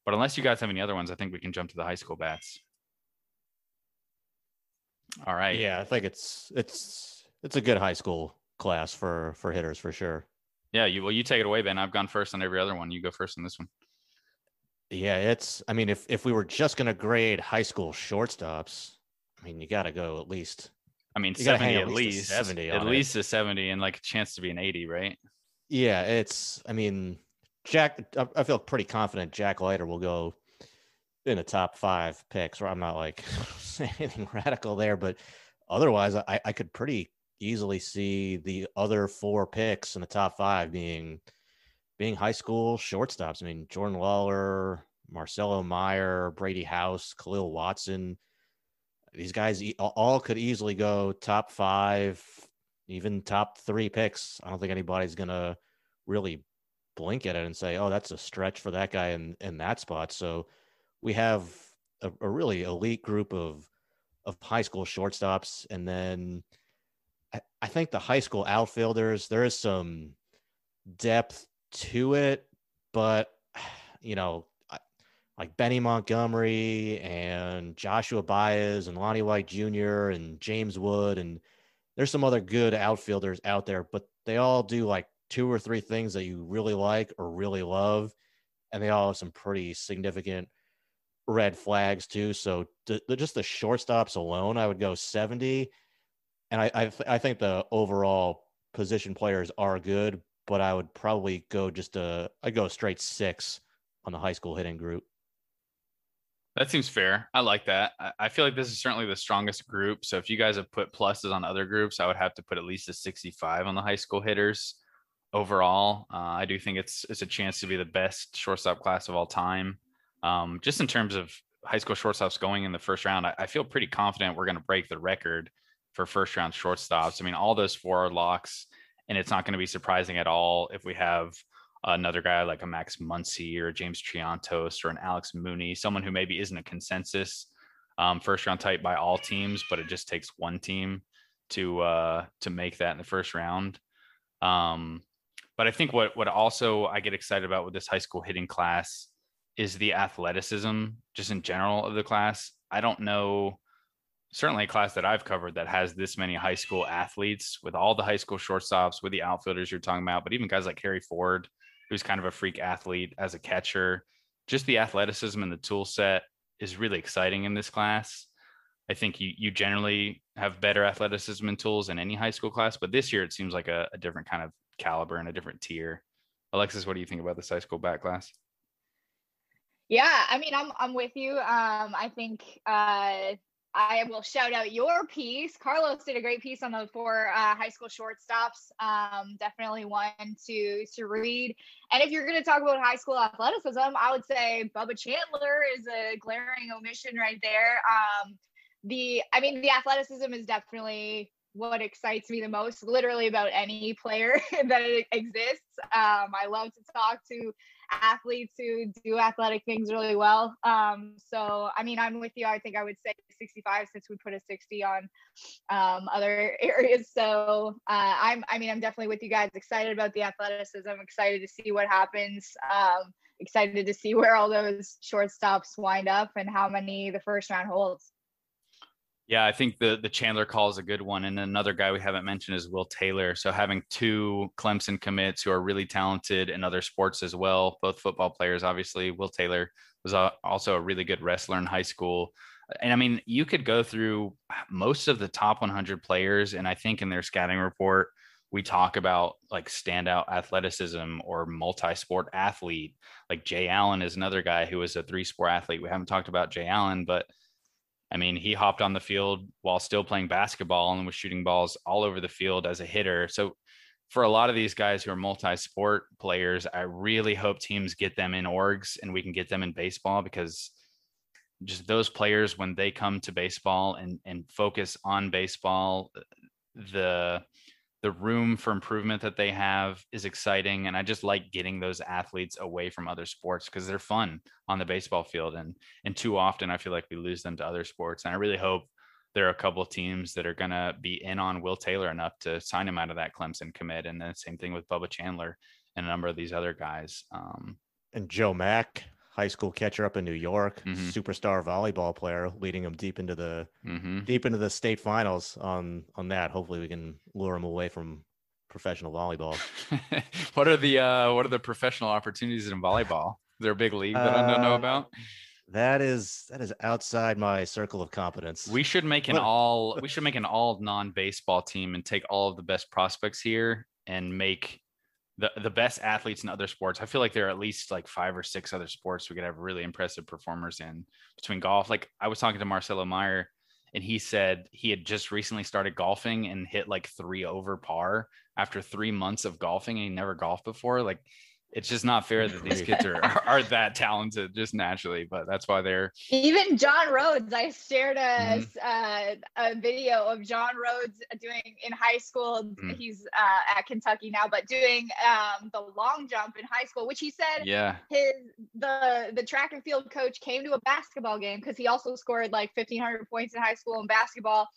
but unless you guys have any other ones, I think we can jump to the high school bats. All right. Yeah, I think it's it's it's a good high school class for for hitters for sure. Yeah, you well you take it away, Ben. I've gone first on every other one. You go first on this one. Yeah, it's I mean if if we were just going to grade high school shortstops, I mean you got to go at least I mean, You 70 hang at at least a least. 70 At on it. least a 70 and like a chance to be an 80, right? Yeah, it's I mean Jack I- I feel pretty confident Jack Leiter will go in the top 5 picks. Or I'm not like saying anything radical there, but otherwise I I could pretty easily see the other four picks in the top 5 being being high school shortstops. I mean, Jordan Lawlar, Marcelo Mayer, Brady House, Khalil Watson. These guys all- could easily go top five, even top three picks. I don't think anybody's gonna really blink at it and say, "Oh, that's a stretch for that guy in in that spot." So we have a, a really elite group of of high school shortstops, and then I, I think the high school outfielders there is some depth to it, but you know, like Benny Montgomery and Joshua Baez and Lonnie White Jr. and James Wood and there's some other good outfielders out there, but they all do like two or three things that you really like or really love, and they all have some pretty significant red flags too. So just the shortstops alone, I would go 70, and I I, th- I think the overall position players are good, but I would probably go just a I go straight six on the high school hitting group. That seems fair. I like that. I- feel like this is certainly the strongest group. So if you guys have put pluses on other groups, I would have to put at least a 65 on the high school hitters overall. Uh, I do think it's it's a chance to be the best shortstop class of all time. Um, just in terms of high school shortstops going in the first round, I, I feel pretty confident we're going to break the record for first round shortstops. I mean, all those four are locks, and it's not going to be surprising at all if we have another guy like a Max Muncy or James Triantos or an Alex Mooney, someone who maybe isn't a consensus um, first round type by all teams, but it just takes one team to uh, to make that in the first round. Um, but I think what what also I get excited about with this high school hitting class is the athleticism, just in general of the class. I don't know, certainly a class that I've covered that has this many high school athletes with all the high school shortstops, with the outfielders you're talking about, but even guys like Harry Ford, who's kind of a freak athlete as a catcher. Just the athleticism and the tool set is really exciting in this class. I think you you generally have better athleticism and tools in any high school class, but this year it seems like a, a different kind of caliber and a different tier. Alexis, what do you think about this high school back class? Yeah, I mean, I'm I'm with you. Um, I think uh, I will shout out your piece. Carlos did a great piece on the four uh, high school shortstops. Um, definitely one to to read. And if you're going to talk about high school athleticism, I would say Bubba Chandler is a glaring omission right there. Um, the I mean, the athleticism is definitely what excites me the most, literally about any player that exists. Um, I love to talk to athletes who do athletic things really well. Um, so, I mean, I'm with you. I think I would say 65 since we put a 60 on um, other areas. So, uh, I'm, I mean, I'm definitely with you guys. Excited about the athleticism. Excited to see what happens. Um, excited to see where all those shortstops wind up and how many the first round holds. Yeah, I think the the Chandler call is a good one, and another guy we haven't mentioned is Will Taylor. So having two Clemson commits who are really talented in other sports as well, both football players, obviously. Will Taylor was also a really good wrestler in high school, and I mean, you could go through most of the top 100 players, and I think in their scouting report we talk about like standout athleticism or multi-sport athlete. Like Jay Allen is another guy who is a three-sport athlete. We haven't talked about Jay Allen, but I mean, he hopped on the field while still playing basketball and was shooting balls all over the field as a hitter. So, for a lot of these guys who are multi sport players, I really hope teams get them in orgs and we can get them in baseball because just those players when they come to baseball and and focus on baseball, the the room for improvement that they have is exciting and i just like getting those athletes away from other sports because they're fun on the baseball field and and too often i feel like we lose them to other sports and i really hope there are a couple of teams that are going to be in on will taylor enough to sign him out of that clemson commit and then same thing with bubba chandler and a number of these other guys um, And Joe Mack, high school catcher up in New York, Mhm. superstar volleyball player, leading him deep into the mhm. deep into the state finals on on that. Hopefully, we can lure him away from professional volleyball. what are the uh what are the professional opportunities in volleyball is there a big league that i don't know Uh, about That is that is outside my circle of competence. We should make an all we should make an all non-baseball team and take all of the best prospects here and make the the best athletes in other sports. I feel like there are at least like five or six other sports we could have really impressive performers in between golf. Like I was talking to Marcelo Mayer and he said he had just recently started golfing and hit like three over par after three months of golfing and he never golfed before. Like it's just not fair that these kids are, are are that talented just naturally, but that's why they're Even John Rhodes, I shared a Mhm. uh, a video of John Rhodes doing in high school. Mm. He's uh, at Kentucky now, but doing um, the long jump in high school, which he said yeah. his the the track and field coach came to a basketball game because he also scored like 1500 points in high school in basketball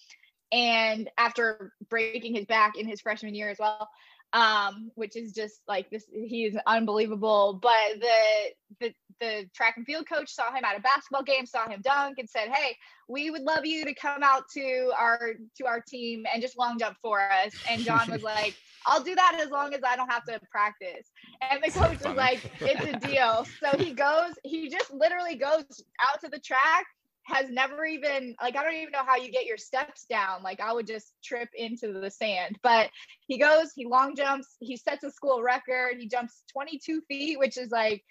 and after breaking his back in his freshman year as well um which is just like this he's unbelievable. But the the the track and field coach saw him at a basketball game saw him dunk and said hey we would love you to come out to our to our team and just long jump for us. And john was like i'll do that as long as i don't have to practice. And the coach was like it's a deal. So he goes he just literally goes out to the track has never even like I don't even know how you get your steps down. Like I would just trip into the sand. But he goes, he long jumps, he sets a school record, he jumps 22 feet, which is like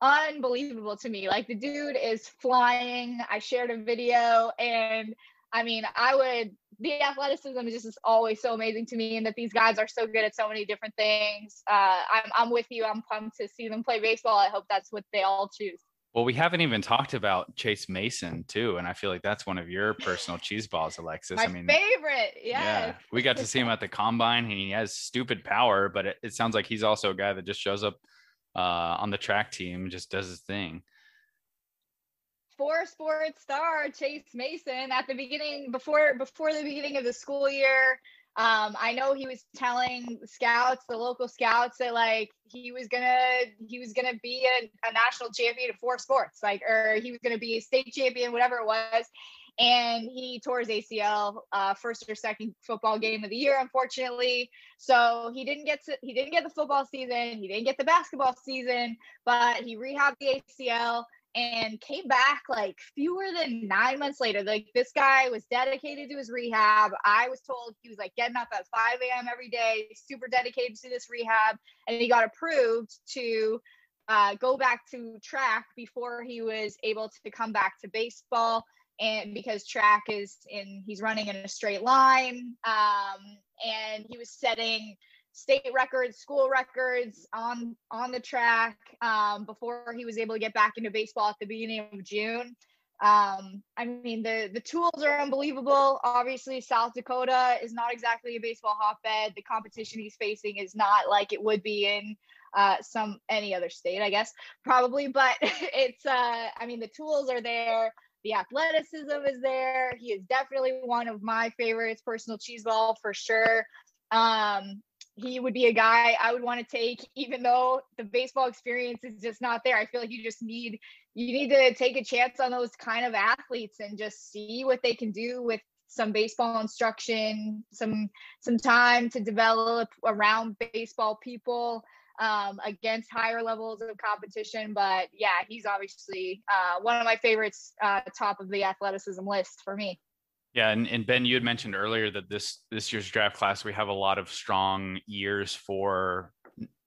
unbelievable to me. Like the dude is flying. I shared a video and I mean, I would the athleticism is just always so amazing to me and that these guys are so good at so many different things. Uh, I'm, I'm with you. I'm pumped to see them play baseball. I hope that's what they all choose. Well, we haven't even talked about Chase Mason too, and I feel like that's one of your personal cheese balls, Alexis. My I mean, favorite. Yes. yeah, we got to see him at the combine. and He has stupid power, but it, it sounds like he's also a guy that just shows up uh, on the track team, just does his thing. four sports star Chase Mason at the beginning before before the beginning of the school year. Um, I know he was telling scouts, the local scouts, that like he was gonna he was gonna be a, a national champion of four sports, like or he was gonna be a state champion, whatever it was. And he tore his ACL uh, first or second football game of the year, unfortunately. So he didn't get to he didn't get the football season, he didn't get the basketball season, but he rehabbed the ACL and came back like fewer than nine months later. Like this guy was dedicated to his rehab. I was told he was like getting up at 5 a.m. every day, super dedicated to this rehab, and he got approved to uh, go back to track before he was able to come back to baseball. And because track is in, he's running in a straight line, um, and he was setting state records, school records on on the track um, before he was able to get back into baseball at the beginning of June. Um, I mean, the the tools are unbelievable. Obviously, South Dakota is not exactly a baseball hotbed. The competition he's facing is not like it would be in uh, some any other state, I guess, probably. But it's, uh, I mean, the tools are there. The athleticism is there. He is definitely one of my favorites, personal cheese ball for sure. Um, he would be a guy I would want to take, even though the baseball experience is just not there. I feel like you just need you need to take a chance on those kind of athletes and just see what they can do with some baseball instruction, some some time to develop around baseball people um, against higher levels of competition. But yeah, he's obviously uh, one of my favorites, uh, top of the athleticism list for me. Yeah, and, and Ben, you had mentioned earlier that this this year's draft class we have a lot of strong years for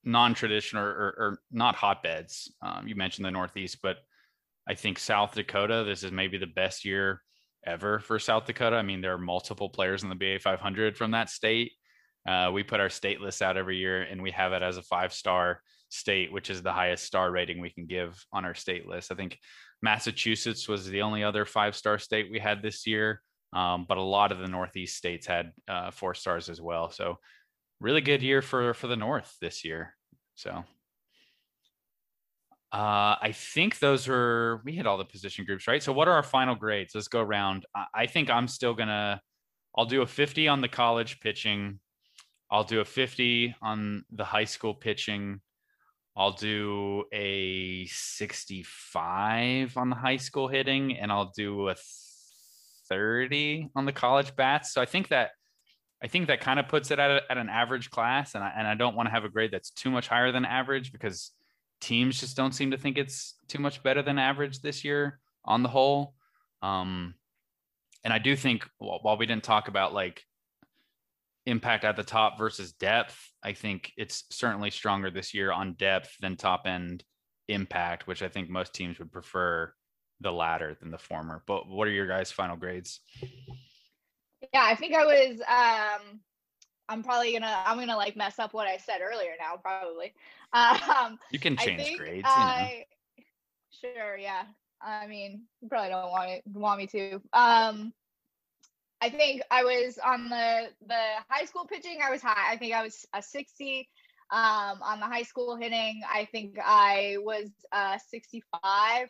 non-traditional or, or, or not hotbeds. Um, you mentioned the Northeast, but I think South Dakota. This is maybe the best year ever for South Dakota. I mean, there are multiple players in the BA 500 from that state. Uh, we put our state list out every year, and we have it as a five-star state, which is the highest star rating we can give on our state list. I think Massachusetts was the only other five star state we had this year, um, but a lot of the Northeast states had uh, four stars as well. So really good year for for the North this year. So uh, I think those are we hit all the position groups, right? So what are our final grades? Let's go around. I think I'm still gonna I'll do a 50 on the college pitching. I'll do a 50 on the high school pitching. I'll do a 65 on the high school hitting, and I'll do a 30 on the college bats. So I think that I think that kind of puts it at, a, at an average class, and I, and I don't want to have a grade that's too much higher than average because teams just don't seem to think it's too much better than average this year on the whole. Um, and I do think while we didn't talk about like impact at the top versus depth, I think it's certainly stronger this year on depth than top end impact, which I think most teams would prefer the latter than the former. But what are your guys' final grades? Yeah, I think I was um I'm probably gonna I'm gonna like mess up what I said earlier now, probably. Um You can I change grades, you know. Sure, yeah. I mean, you probably don't want it, want me to. Um, I think I was on the the high school pitching. I was high. I think I was a sixty. Um, on the high school hitting, I think I was uh, sixty five.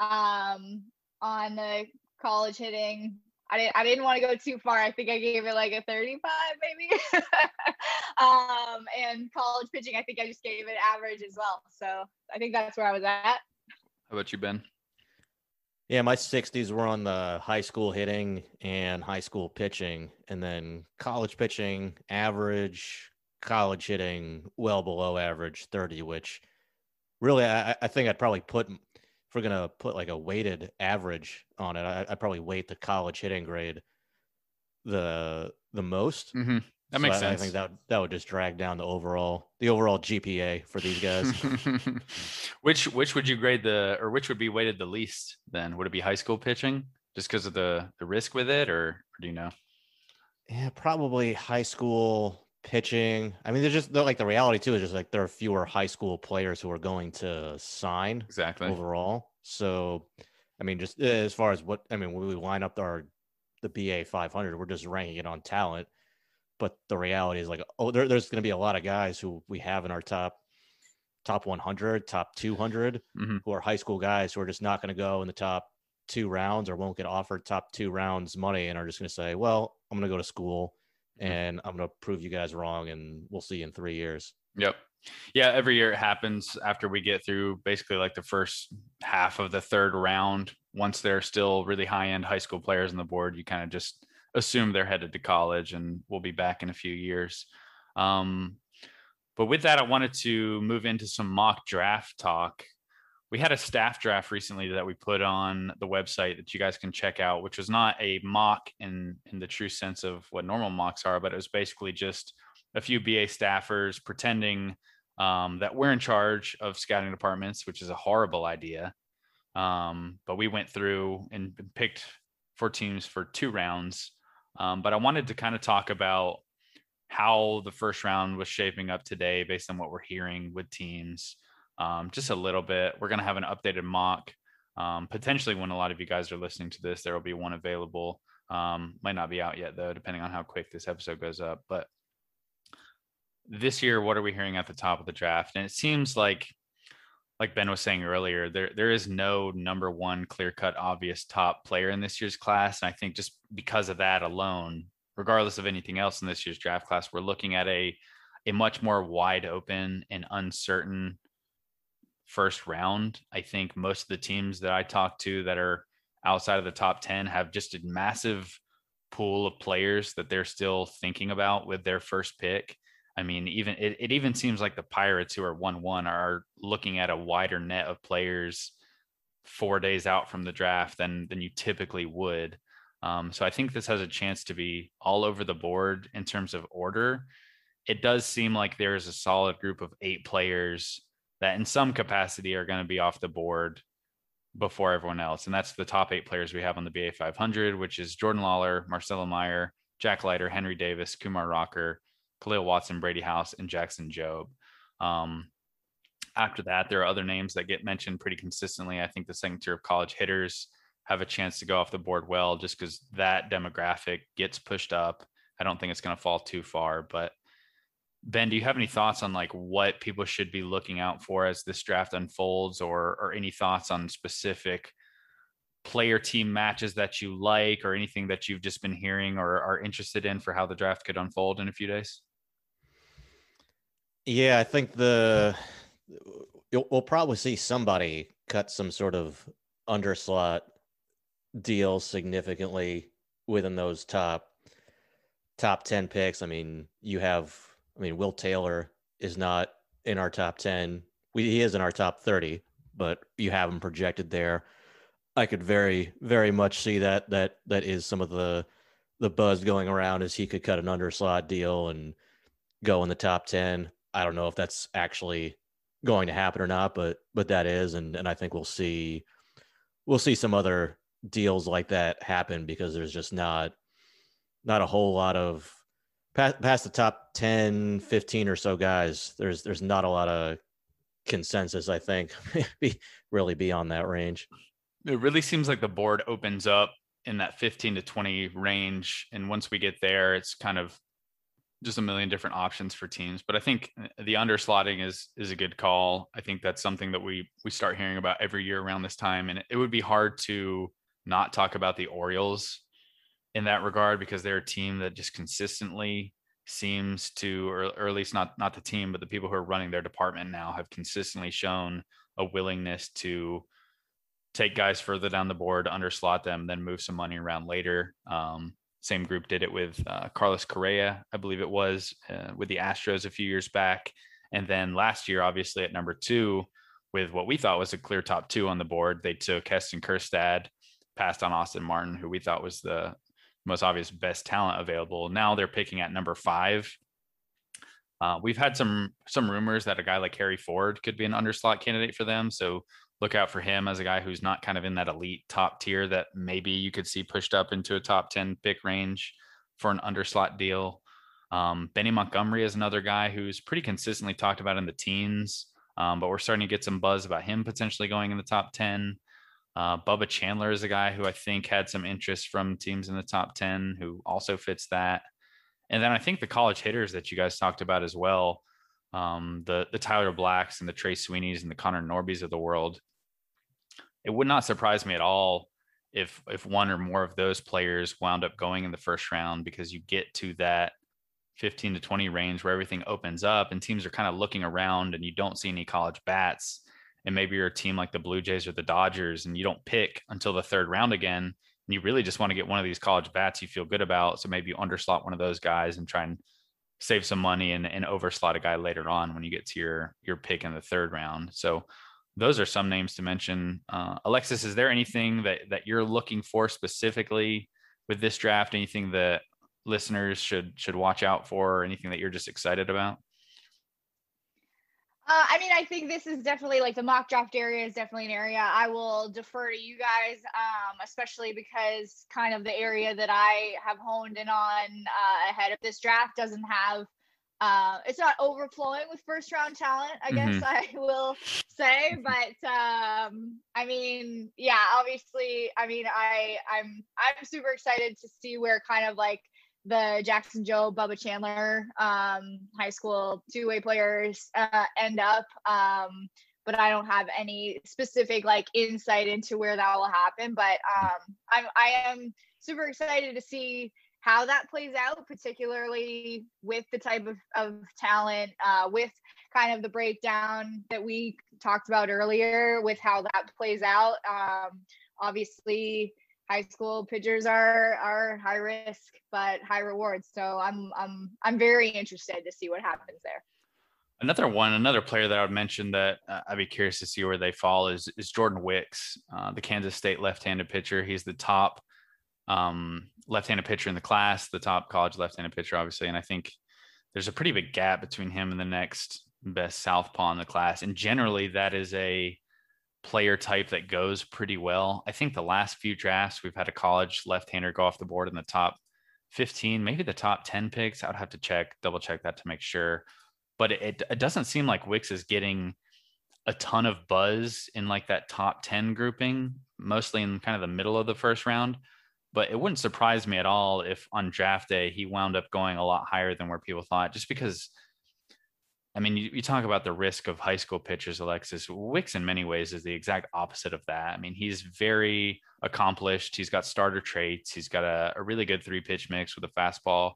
Um, on the college hitting, I didn't I didn't want to go too far. I think I gave it like a 35 maybe. um and college pitching, I think I just gave it average as well. So I think that's where I was at. How about you, Ben? Yeah, my 60s were on the high school hitting and high school pitching, and then college pitching, average, college hitting, well below average, 30, which really I, I think I'd probably put, if we're going to put like a weighted average on it, I, I'd probably weight the college hitting grade the the most. Mm-hmm. That So makes I, sense. I think that that would just drag down the overall the overall GPA for these guys. which which would you grade the or which would be weighted the least then? Would it be high school pitching just because of the the risk with it, or, or do you know? Yeah, probably high school pitching. I mean, there's just like the reality too is just like there are fewer high school players who are going to sign Exactly. overall. So, I mean, just uh, as far as what I mean, when we line up our the BA 500, we're just ranking it on talent. But the reality is like, oh, there, there's going to be a lot of guys who we have in our top top 100, top 200, Mhm. who are high school guys who are just not going to go in the top two rounds or won't get offered top two rounds money and are just going to say, well, I'm going to go to school. And I'm going to prove you guys wrong and we'll see you in three years. Yep. Yeah, every year it happens after we get through basically like the first half of the third round. Once they're still really high end high school players on the board, you kind of just assume they're headed to college and we'll be back in a few years. Um, but with that, I wanted to move into some mock draft talk. We had a staff draft recently that we put on the website that you guys can check out, which was not a mock in in the true sense of what normal mocks are, but it was basically just a few BA staffers pretending um, that we're in charge of scouting departments, which is a horrible idea. Um, but we went through and picked four teams for two rounds. Um, but I wanted to kind of talk about how the first round was shaping up today based on what we're hearing with teams. Um, just a little bit. We're going to have an updated mock. Um, potentially, when a lot of you guys are listening to this, there will be one available. Um, might not be out yet, though, depending on how quick this episode goes up. But this year, what are we hearing at the top of the draft? And it seems like, like Ben was saying earlier, there there is no number one clear cut obvious top player in this year's class. And I think just because of that alone, regardless of anything else in this year's draft class, we're looking at a a much more wide open and uncertain first round. I think most of the teams that I talk to that are outside of the top 10 have just a massive pool of players that they're still thinking about with their first pick. I mean, even it, it even seems like the Pirates who are 1 1 are looking at a wider net of players four days out from the draft than than you typically would. Um, so I think this has a chance to be all over the board in terms of order. It does seem like there is a solid group of eight players that, in some capacity, are going to be off the board before everyone else. And that's the top eight players we have on the BA 500, which is Jordan Lawlar, Marcelo Mayer, Jack Leiter, Henry Davis, Kumar Rocker, Khalil Watson, Brady House, and Jackson Jobe. Um, after that, there are other names that get mentioned pretty consistently. I think the second tier of college hitters have a chance to go off the board well, just because that demographic gets pushed up. I don't think it's going to fall too far. But Ben, do you have any thoughts on like what people should be looking out for as this draft unfolds, or or any thoughts on specific player team matches that you like, or anything that you've just been hearing or are interested in for how the draft could unfold in a few days? Yeah, I think the we'll probably see somebody cut some sort of underslot deal significantly within those top top 10 picks. I mean, you have I mean, Will Taylor is not in our top 10. We, he is in our top 30, but you have him projected there. I could very very much see that that that is some of the the buzz going around is he could cut an underslot deal and go in the top 10. I don't know if that's actually going to happen or not, but but that is, and and I think we'll see we'll see some other deals like that happen because there's just not not a whole lot of past, the top 10 15 or so guys there's there's not a lot of consensus i think really beyond that range it really seems like the board opens up in that 15 to 20 range and once we get there it's kind of just a million different options for teams. But I think uh, the underslotting is is a good call. I think that's something that we we start hearing about every year around this time, and it would be hard to not talk about the Orioles in that regard because they're a team that just consistently seems to, or, or at least not not the team, but the people who are running their department now have consistently shown a willingness to take guys further down the board, underslot them, then move some money around later. Um, same group did it with uh, Carlos Correa, I believe it was, uh, with the Astros a few years back. And then last year, obviously at number two, with what we thought was a clear top two on the board, they took Heston Kjerstad, passed on Austin Martin, who we thought was the most obvious best talent available. Now they're picking at number five. Uh, we've had some some rumors that a guy like Harry Ford could be an underslot candidate for them. So look out for him as a guy who's not kind of in that elite top tier that maybe you could see pushed up into a top 10 pick range for an underslot deal. Um, Benny Montgomery is another guy who's pretty consistently talked about in the teens, um, but we're starting to get some buzz about him potentially going in the top 10. Uh, Bubba Chandler is a guy who I think had some interest from teams in the top 10 who also fits that. And then I think the college hitters that you guys talked about as well, um, the the Tyler Blacks and the Trey Sweeneys and the Connor Norbys of the world, it would not surprise me at all if if one or more of those players wound up going in the first round because you get to that 15 to 20 range where everything opens up and teams are kind of looking around and you don't see any college bats and maybe you're a team like the Blue Jays or the Dodgers and you don't pick until the third round again and you really just want to get one of these college bats you feel good about so maybe you underslot one of those guys and try and save some money and, and overslot a guy later on when you get to your your pick in the third round so those are some names to mention. Uh, Alexis, is there anything that that you're looking for specifically with this draft? Anything that listeners should should watch out for, or anything that you're just excited about? Uh, I mean, I think this is definitely like the mock draft area is definitely an area I will defer to you guys, um, especially because kind of the area that I have honed in on uh, ahead of this draft doesn't have uh, it's not overflowing with first round talent, I guess mm-hmm. I will say. But um, I mean, yeah, obviously, I mean, I I'm I'm super excited to see where kind of like the Jackson Jobe, Bubba Chandler, um, high school two way players uh, end up. Um, but I don't have any specific like insight into where that will happen. But um, I'm I am super excited to see how that plays out, particularly with the type of, of talent, uh, with kind of the breakdown that we talked about earlier, with how that plays out. Um, obviously, high school pitchers are are high risk but high rewards. So I'm I'm I'm very interested to see what happens there. Another one, another player that I would mention that uh, I'd be curious to see where they fall is is Jordan Wicks, uh, the Kansas State left-handed pitcher. He's the top um, left-handed pitcher in the class, the top college left-handed pitcher, obviously. And I think there's a pretty big gap between him and the next best southpaw in the class. And generally, that is a player type that goes pretty well. I think the last few drafts we've had a college left-hander go off the board in the top 15, maybe the top 10 picks. I'd have to check, double check that to make sure. But it, it doesn't seem like Wicks is getting a ton of buzz in like that top 10 grouping, mostly in kind of the middle of the first round. But it wouldn't surprise me at all if on draft day he wound up going a lot higher than where people thought, just because. I mean, you, you talk about the risk of high school pitchers, Alexis. Wicks, in many ways, is the exact opposite of that. I mean, he's very accomplished. He's got starter traits. He's got a, a really good three pitch mix with a fastball,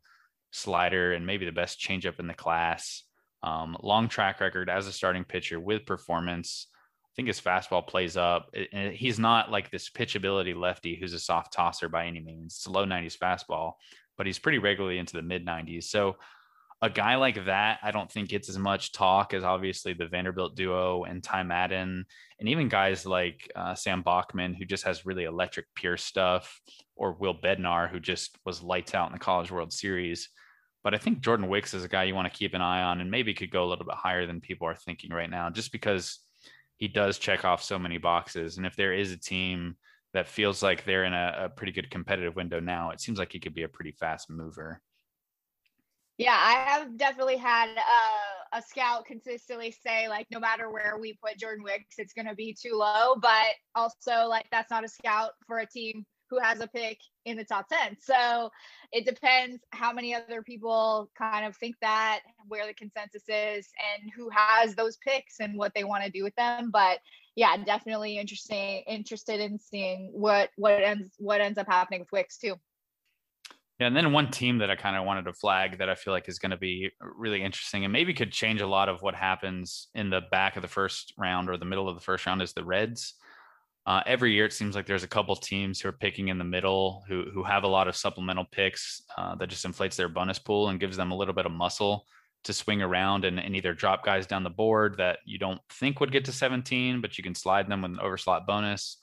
slider, and maybe the best changeup in the class. Um, long track record as a starting pitcher with performance. I think his fastball plays up. And he's not like this pitchability lefty who's a soft tosser by any means. It's a low 90s fastball, but he's pretty regularly into the mid 90s. So a guy like that, I don't think gets as much talk as obviously the Vanderbilt duo and Ty Madden, and even guys like uh, Sam Bachman, who just has really electric pure stuff, or Will Bednar, who just was lights out in the College World Series. But I think Jordan Wicks is a guy you want to keep an eye on and maybe could go a little bit higher than people are thinking right now, just because he does check off so many boxes. And if there is a team that feels like they're in a, a pretty good competitive window now, it seems like he could be a pretty fast mover. Yeah, I have definitely had a, a scout consistently say like no matter where we put Jordan Wicks, it's going to be too low. But also like that's not a scout for a team who has a pick in the top 10. So it depends how many other people kind of think that, where the consensus is, and who has those picks and what they want to do with them. But yeah, definitely interesting, interested in seeing what what ends what ends up happening with Wicks too. Yeah, and then one team that I kind of wanted to flag that I feel like is going to be really interesting and maybe could change a lot of what happens in the back of the first round or the middle of the first round is the Reds. Uh, every year, it seems like there's a couple teams who are picking in the middle who who have a lot of supplemental picks uh, that just inflates their bonus pool and gives them a little bit of muscle to swing around and, and either drop guys down the board that you don't think would get to 17, but you can slide them with an overslot bonus,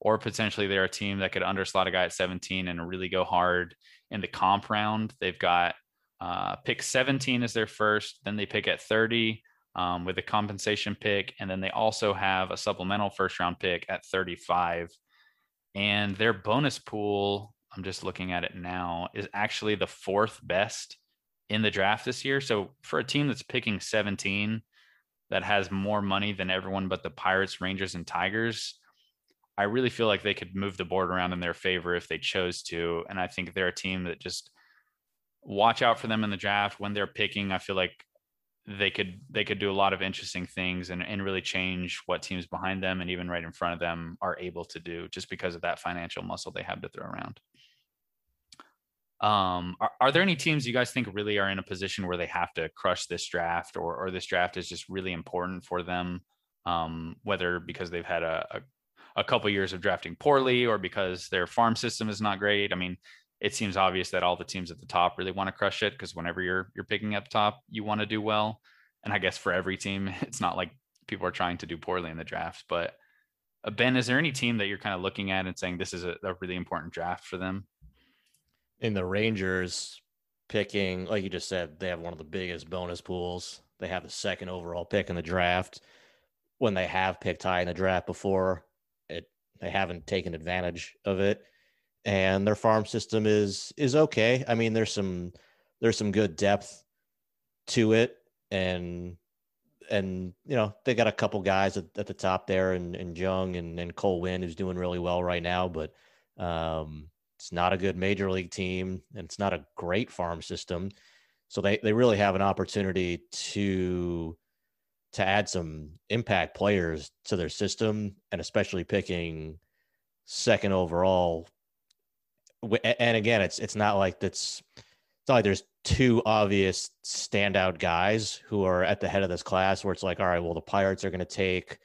or potentially they're a team that could underslot a guy at 17 and really go hard in the comp round. They've got uh, pick 17 as their first, then they pick at 30 um, with a compensation pick. And then they also have a supplemental first round pick at 35. And their bonus pool, I'm just looking at it now, is actually the fourth best in the draft this year. So for a team that's picking 17 that has more money than everyone but the Pirates, Rangers, and Tigers, I really feel like they could move the board around in their favor if they chose to. And I think they're a team that just watch out for them in the draft when they're picking. I feel like they could they could do a lot of interesting things and, and really change what teams behind them and even right in front of them are able to do just because of that financial muscle they have to throw around. Um, are, are there any teams you guys think really are in a position where they have to crush this draft or, or this draft is just really important for them? Um, whether because they've had a, a, a couple years of drafting poorly or because their farm system is not great. I mean, it seems obvious that all the teams at the top really want to crush it because whenever you're you're picking up top, you want to do well. And I guess for every team, it's not like people are trying to do poorly in the draft. But uh, Ben, is there any team that you're kind of looking at and saying this is a, a really important draft for them? In the Rangers picking, like you just said, they have one of the biggest bonus pools. They have the second overall pick in the draft. When they have picked high in the draft before, they haven't taken advantage of it and their farm system is is okay. I mean, there's some there's some good depth to it, and and you know they got a couple guys at, at the top there, and and Jung and and Cole Winn who's doing really well right now, but um, it's not a good major league team, and it's not a great farm system. So they they really have an opportunity to to add some impact players to their system, and especially picking second overall and again, it's it's not like that's it's not like there's two obvious standout guys who are at the head of this class where it's like, all right, well, the Pirates are going to take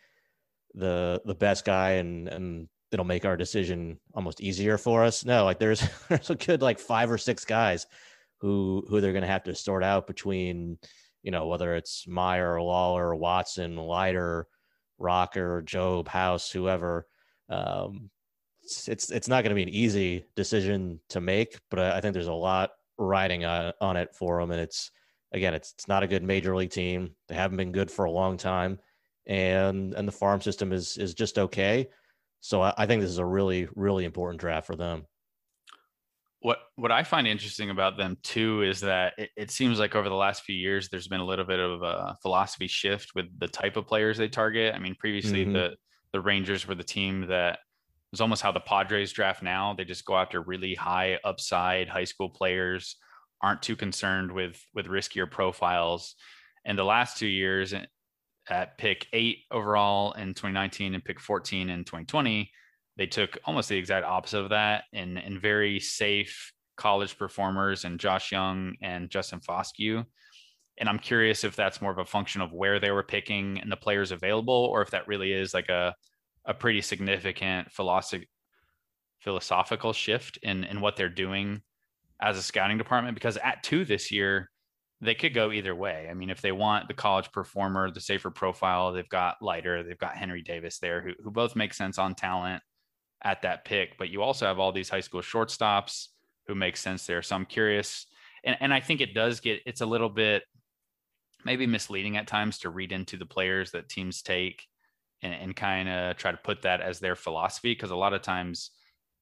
the the best guy and and it'll make our decision almost easier for us. No, like there's there's a good like five or six guys who who they're going to have to sort out between, you know, whether it's Mayer, Lawlar, Watson, Leiter, Rocker, Jobe, House, whoever. Um, it's it's, it's not going to be an easy decision to make, but I, I think there's a lot riding on, on it for them. And it's again, it's it's not a good major league team. They haven't been good for a long time, and and the farm system is is just okay. So I, I think this is a really really important draft for them. What what I find interesting about them too is that it, it, seems like over the last few years there's been a little bit of a philosophy shift with the type of players they target. I mean, previously mm-hmm. the the Rangers were the team that was almost how the Padres draft now. They just go after really high upside high school players, aren't too concerned with with riskier profiles. And the last two years at pick eight overall in 2019 and pick 14 in 2020 they took almost the exact opposite of that and very safe college performers and Josh Jung and Justin Foscue. And I'm curious if that's more of a function of where they were picking and the players available, or if that really is like a a pretty significant philosophy philosophical shift in in what they're doing as a scouting department. Because at two this year, they could go either way. I mean, if they want the college performer, the safer profile, they've got Leiter, they've got Henry Davis there, who, who both make sense on talent at that pick. But you also have all these high school shortstops who make sense there. So I'm curious. And, and I think it does get, it's a little bit maybe misleading at times to read into the players that teams take and, and kind of try to put that as their philosophy. Cause a lot of times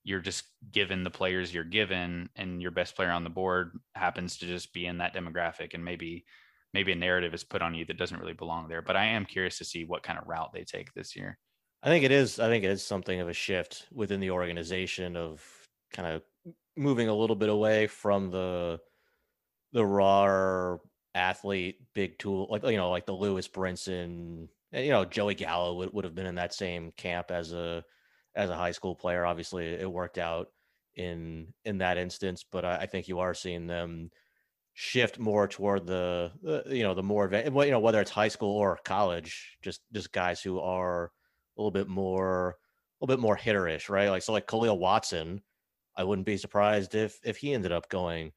you're just given the players you're given and your best player on the board happens to just be in that demographic. And maybe, maybe a narrative is put on you that doesn't really belong there. But I am curious to see what kind of route they take this year. I think it is. I think it is something of a shift within the organization of kind of moving a little bit away from the the raw athlete, big tool, like you know, like the Lewis Brinson, you know, Joey Gallo would, would have been in that same camp as a as a high school player. Obviously, it worked out in in that instance, but I, I think you are seeing them shift more toward the, the you know the more you know whether it's high school or college, just just guys who are a little bit more a little bit more hitterish, right? Like so like Khalil Watson, I wouldn't be surprised if if he ended up going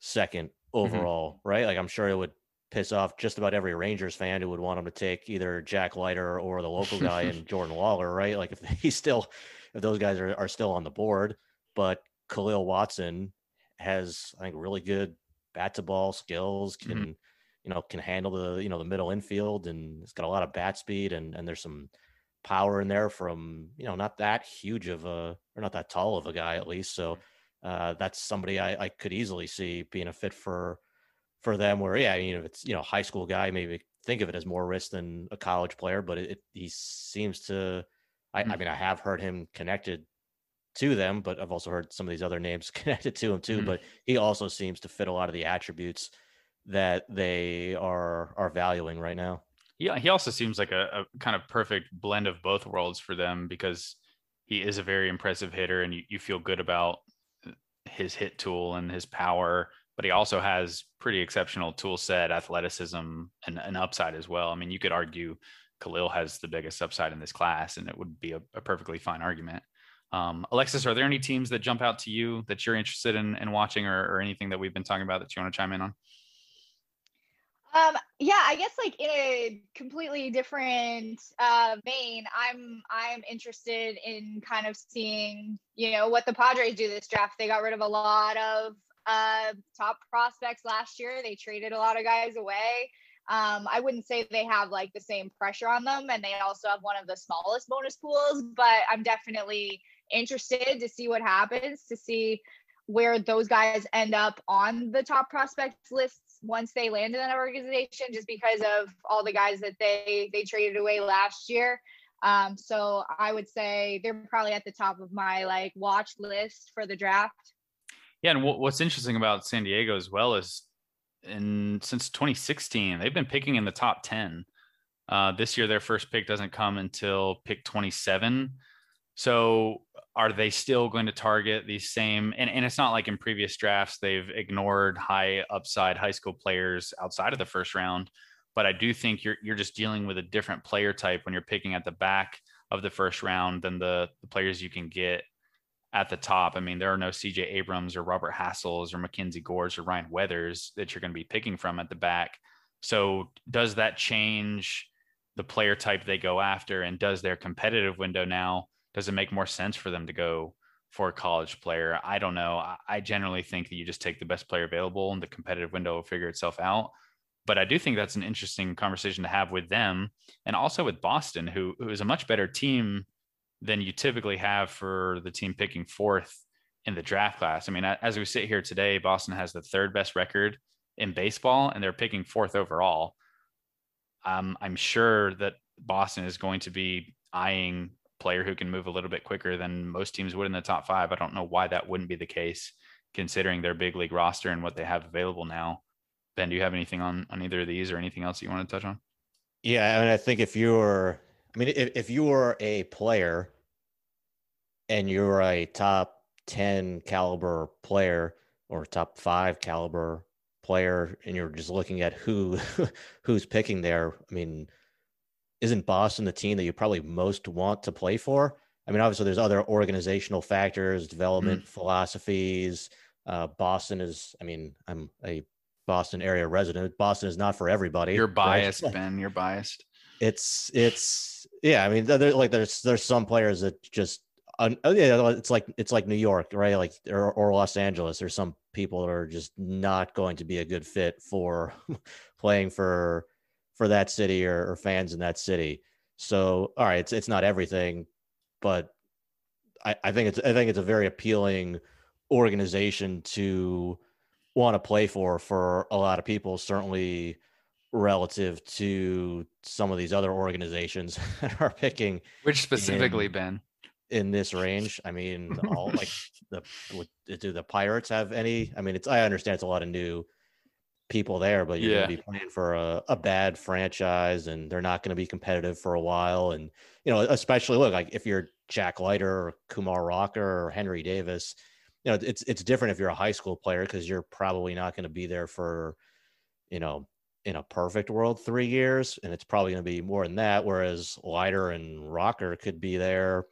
second mm-hmm. overall, mm-hmm. right? Like I'm sure it would piss off just about every Rangers fan who would want him to take either Jack Leiter or the local guy and Jordan Lawlar, right? Like if he's still if those guys are, are still on the board, but Khalil Watson has I think really good bat to ball skills, can mm-hmm. you know, can handle the you know the middle infield and it's got a lot of bat speed and and there's some power in there from you know not that huge of a or not that tall of a guy at least. So uh, that's somebody I, I could easily see being a fit for for them. Where yeah, I mean if it's you know high school guy, maybe think of it as more risk than a college player, but it, it he seems to. I, mm-hmm. I mean, I have heard him connected to them, but I've also heard some of these other names connected to him too. Mm-hmm. But he also seems to fit a lot of the attributes that they are are valuing right now. Yeah, he also seems like a, a, kind of perfect blend of both worlds for them because he is a very impressive hitter and you, you feel good about his hit tool and his power, but he also has pretty exceptional tool set, athleticism, and an upside as well. I mean, you could argue Khalil has the biggest upside in this class, and it would be a, a perfectly fine argument. Um, Alexis, are there any teams that jump out to you that you're interested in, in watching or, or anything that we've been talking about that you want to chime in on? Um, yeah, I guess like in a completely different uh, vein, I'm I'm interested in kind of seeing you know what the Padres do this draft. They got rid of a lot of uh, top prospects last year. They traded a lot of guys away. Um, I wouldn't say they have like the same pressure on them, and they also have one of the smallest bonus pools. But I'm definitely interested to see what happens to see where those guys end up on the top prospects lists once they land in that organization, just because of all the guys that they they traded away last year. Um, so I would say they're probably at the top of my like watch list for the draft. Yeah, and what's interesting about San Diego as well is, in since 2016, they've been picking in the top 10. Uh, this year, their first pick doesn't come until pick 27. So are they still going to target these same and, and it's not like in previous drafts they've ignored high upside high school players outside of the first round but i do think you're you're just dealing with a different player type when you're picking at the back of the first round than the, the players you can get at the top. I mean there are no cj abrams or robert hassells or mackenzie gores or ryan weathers that you're going to be picking from at the back. So does that change the player type they go after and does their competitive window now does it make more sense for them to go for a college player? I don't know. I generally think that you just take the best player available and the competitive window will figure itself out. But I do think that's an interesting conversation to have with them and also with Boston, who, who is a much better team than you typically have for the team picking fourth in the draft class. I mean, as we sit here today, Boston has the third best record in baseball, and they're picking fourth overall. Um, I'm sure that Boston is going to be eyeing player who can move a little bit quicker than most teams would in the top five. I don't know why that wouldn't be the case, considering their big league roster and what they have available now. Ben, do you have anything on on either of these or anything else you want to touch on? Yeah, I mean, I think if you're, I mean, if, if you are a player and you're a top 10 caliber player or top five caliber player and you're just looking at who who's picking there i mean isn't boston the team that you probably most want to play for i mean obviously there's other organizational factors development mm. philosophies uh, boston is i mean i'm a boston area resident boston is not for everybody you're biased right? ben you're biased it's it's yeah i mean there, like there's there's some players that just uh, yeah, it's like it's like New York, right? Like or, or Los Angeles. There's some people that are just not going to be a good fit for playing for for that city or, or fans in that city. So, all right, it's it's not everything, but I, I think it's I think it's a very appealing organization to want to play for for a lot of people. Certainly relative to some of these other organizations that are picking. Which specifically, in, Ben? in this range. I mean, all like the do the Pirates have any? I mean, it's I understand it's a lot of new people there, but you're yeah. gonna be playing for a, a bad franchise and they're not gonna be competitive for a while. And you know, especially look like if you're Jack Leiter or Kumar Rocker or Henry Davis, you know, it's it's different if you're a high school player because you're probably not gonna be there for, you know, in a perfect world three years, and it's probably going to be more than that. Whereas Leiter and Rocker could be there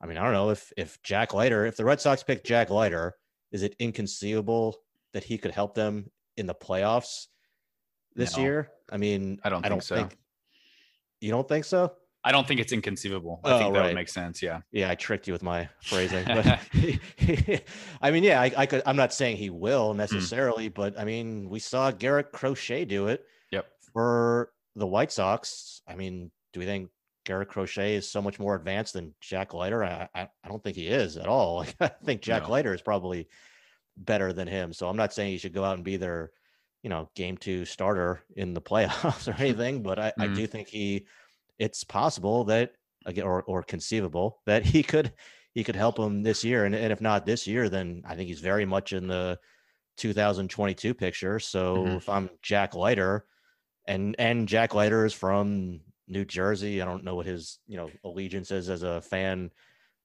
I mean, I don't know if if Jack Leiter, if the Red Sox pick Jack Leiter, is it inconceivable that he could help them in the playoffs this no. year? I mean, I don't, I don't think so. Think, you don't think so? I don't think it's inconceivable. I oh, think that right. would make sense. Yeah. Yeah, I tricked you with my phrasing. But I mean, yeah, I, I, could. I'm not saying he will hmm. necessarily, mm. but I mean, we saw Garrett Crochet do it. Yep. For the White Sox, I mean, do we think Garrett Crochet is so much more advanced than Jack Leiter. I, I, I don't think he is at all. Like, I think Jack no. Leiter is probably better than him. So I'm not saying he should go out and be their, you know, game two starter in the playoffs or anything, but I, mm. I do think he, it's possible that again, or, or conceivable that he could, he could help him this year. And, and if not this year, then I think he's very much in the 2022 picture. So mm-hmm. if I'm Jack Leiter and, and Jack Leiter is from New Jersey. I don't know what his you know allegiance is as a fan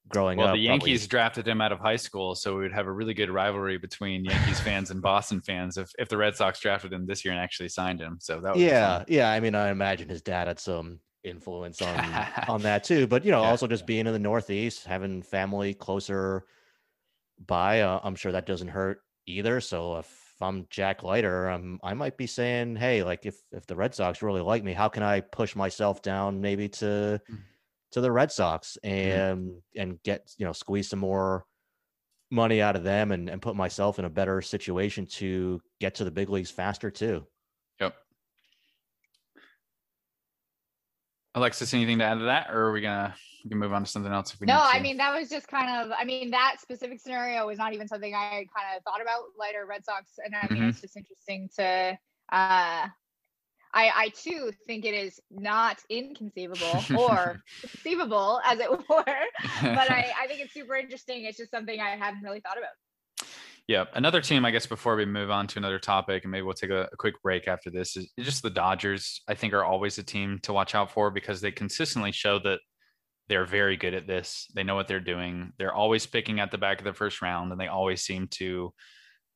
growing well, up. Well, the Yankees probably. drafted him out of high school, so we would have a really good rivalry between Yankees fans and Boston fans if, if the Red Sox drafted him this year and actually signed him. So that yeah, yeah. I mean, I imagine his dad had some influence on on that too. But you know, yeah. also just being in the Northeast, having family closer by, uh, I'm sure that doesn't hurt either. So if if I'm Jack Leiter, um, I might be saying, hey, like if if the Red Sox really like me, how can I push myself down maybe to mm-hmm. To the Red Sox and mm-hmm. and get you know squeeze some more money out of them and, and put myself in a better situation to get to the big leagues faster too. Yep. Alexis, anything to add to that, or are we gonna we can move on to something else if we no i mean that was just kind of i mean that specific scenario was not even something i kind of thought about Leiter red sox and i mean mm-hmm. it's just interesting to uh I, I too think it is not inconceivable or conceivable as it were, but I, I think it's super interesting. It's just something I hadn't really thought about. Yeah, another team, I guess, before we move on to another topic, and maybe we'll take a, a, quick break after this, is just the Dodgers. I think are always a team to watch out for because they consistently show that they're very good at this. They know what they're doing. They're always picking at the back of the first round, and they always seem to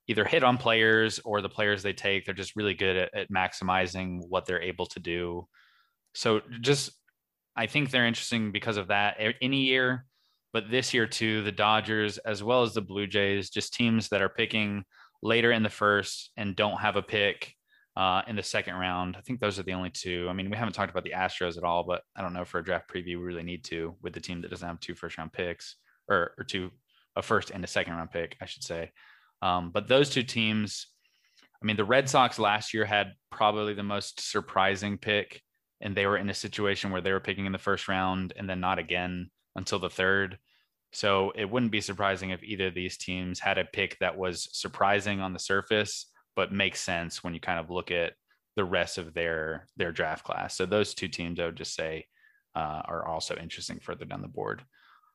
either hit on players or the players they take. They're just really good at, at maximizing what they're able to do. So just, I think they're interesting because of that. Any year, but this year too, the Dodgers as well as the Blue Jays, just teams that are picking later in the first and don't have a pick uh, in the second round. I think those are the only two. I mean, we haven't talked about the Astros at all, but I don't know for a draft preview, we really need to with the team that doesn't have two first round picks or, or two, a first and a second round pick, I should say. Um, but those two teams, I mean, the Red Sox last year had probably the most surprising pick, and they were in a situation where they were picking in the first round and then not again until the third. So it wouldn't be surprising if either of these teams had a pick that was surprising on the surface, but makes sense when you kind of look at the rest of their their draft class. So those two teams, I would just say, uh, are also interesting further down the board.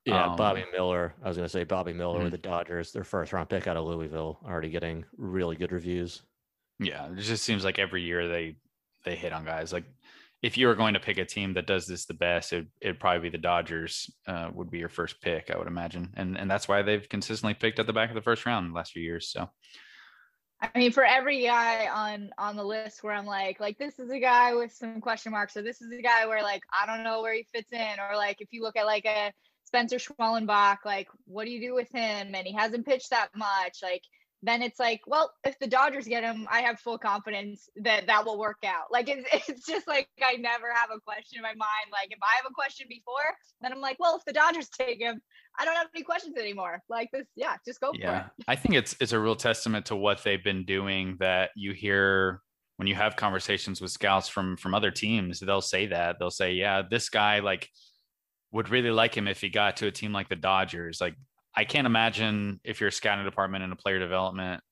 Yeah, Um, Bobby Miller. I was going to say Bobby Miller Mhm. with the Dodgers, their first round pick out of Louisville, already getting really good reviews. Yeah, it just seems like every year they they hit on guys. Like if you were going to pick a team that does this the best, it, it'd probably be the Dodgers. Uh, would be your first pick, I would imagine, and and that's why they've consistently picked at the back of the first round the last few years. So I mean, for every guy on on the list where I'm like, like this is a guy with some question marks, or this is a guy where like I don't know where he fits in, or like if you look at like a Spencer Schwellenbach, like what do you do with him? And he hasn't pitched that much, like then it's like, well, if the Dodgers get him, I have full confidence that that will work out. Like it's it's just like I never have a question in my mind. Like if I have a question before, then I'm like, well, if the Dodgers take him, I don't have any questions anymore. Like this, yeah, just go for it. yeah, I think it's it's a real testament to what they've been doing that you hear when you have conversations with scouts from from other teams. They'll say that they'll say, yeah, this guy like would really like him if he got to a team like the Dodgers. Like I can't imagine if you're a scouting department and a player development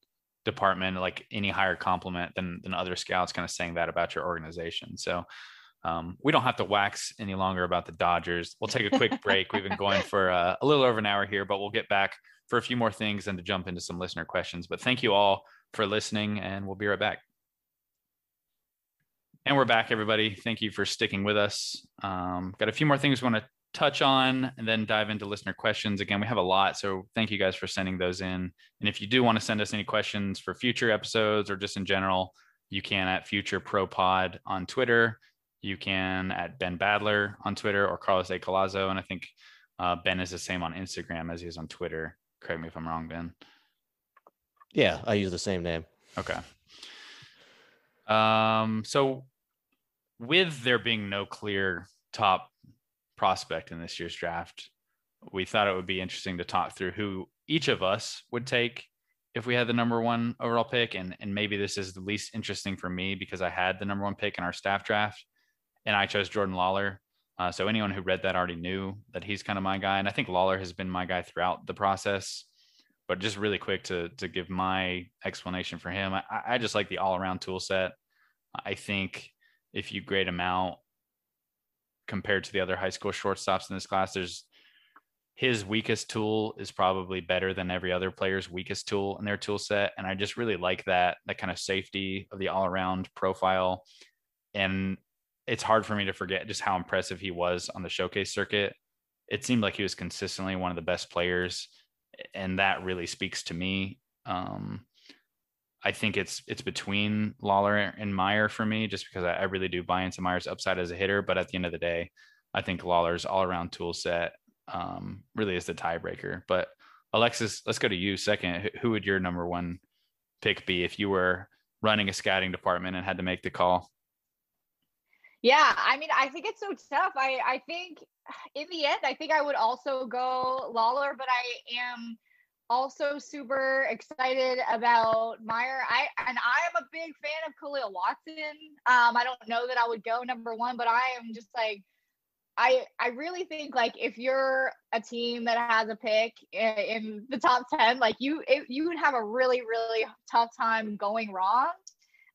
department like any higher compliment than than other scouts kind of saying that about your organization. So um, we don't have to wax any longer about the Dodgers. We'll take a quick break. We've been going for uh, a little over an hour here, but we'll get back for a few more things and to jump into some listener questions. But thank you all for listening, and we'll be right back. And we're back, everybody. Thank you for sticking with us. Um, got a few more things we want to touch on and then dive into listener questions. Again, we have a lot. So thank you guys for sending those in. And if you do want to send us any questions for future episodes or just in general, you can at Future Pro Pod on Twitter. You can at Ben Badler on Twitter or Carlos A. Colazo. And I think uh, Ben is the same on Instagram as he is on Twitter. Correct me if I'm wrong, Ben. Yeah, I use the same name. Okay. Um, so with there being no clear top prospect in this year's draft, we thought it would be interesting to talk through who each of us would take if we had the number one overall pick. And, and maybe this is the least interesting for me because I had the number one pick in our staff draft and I chose Jordan Lawlar. Uh, so anyone who read that already knew that he's kind of my guy. And I think Lawlar has been my guy throughout the process. But just really quick to to give my explanation for him, I, I just like the all around tool set. I think if you grade him out compared to the other high school shortstops in this class, there's his weakest tool is probably better than every other player's weakest tool in their tool set. And I just really like that, that kind of safety of the all around profile. And it's hard for me to forget just how impressive he was on the showcase circuit. It seemed like he was consistently one of the best players. And that really speaks to me. Um, I think it's it's between Lawlar and Mayer for me, just because I, I really do buy into Mayer's upside as a hitter. But at the end of the day, I think Lawlar's all around tool set um, really is the tiebreaker. But Alexis, let's go to you second. Who- would your number one pick be if you were running a scouting department and had to make the call? Yeah, I mean, I think it's so tough. I I think in the end, I think I would also go Lawlar, but I am also super excited about Mayer. I and I am a big fan of Khalil Watson. Um, I don't know that I would go number one, but I am just like I I really think like if you're a team that has a pick i- in the top ten, like you it, you would have a really really tough time going wrong.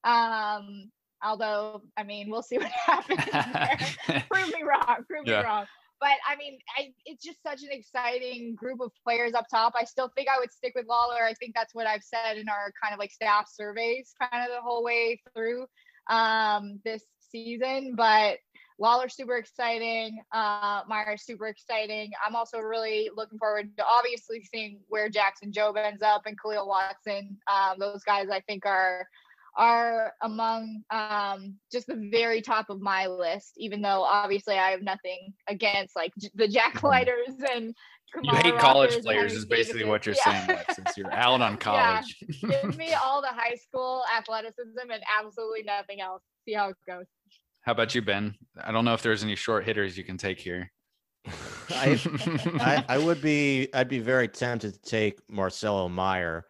Um, although I mean we'll see what happens. prove me wrong. Prove Yeah. me wrong. But I mean, I, it's just such an exciting group of players up top. I still think I would stick with Lawlar. I think that's what I've said in our kind of like staff surveys, kind of the whole way through um, this season. But Lawlar's super exciting. Uh, Mayer's super exciting. I'm also really looking forward to obviously seeing where Jackson Jobe ends up and Khalil Watson. Um, those guys I think are are among um, just the very top of my list, even though obviously I have nothing against like j- the Jack Leiters and Mm-hmm. You Kumar hate college Rockers players, is basically what you're Davises. saying, Alexis. You're out on Yeah. college. Give me all the high school athleticism and absolutely nothing else. See how it goes. How about you, Ben? I don't know if there's any short hitters you can take here. I, I, I would be I'd be very tempted to take Marcelo Mayer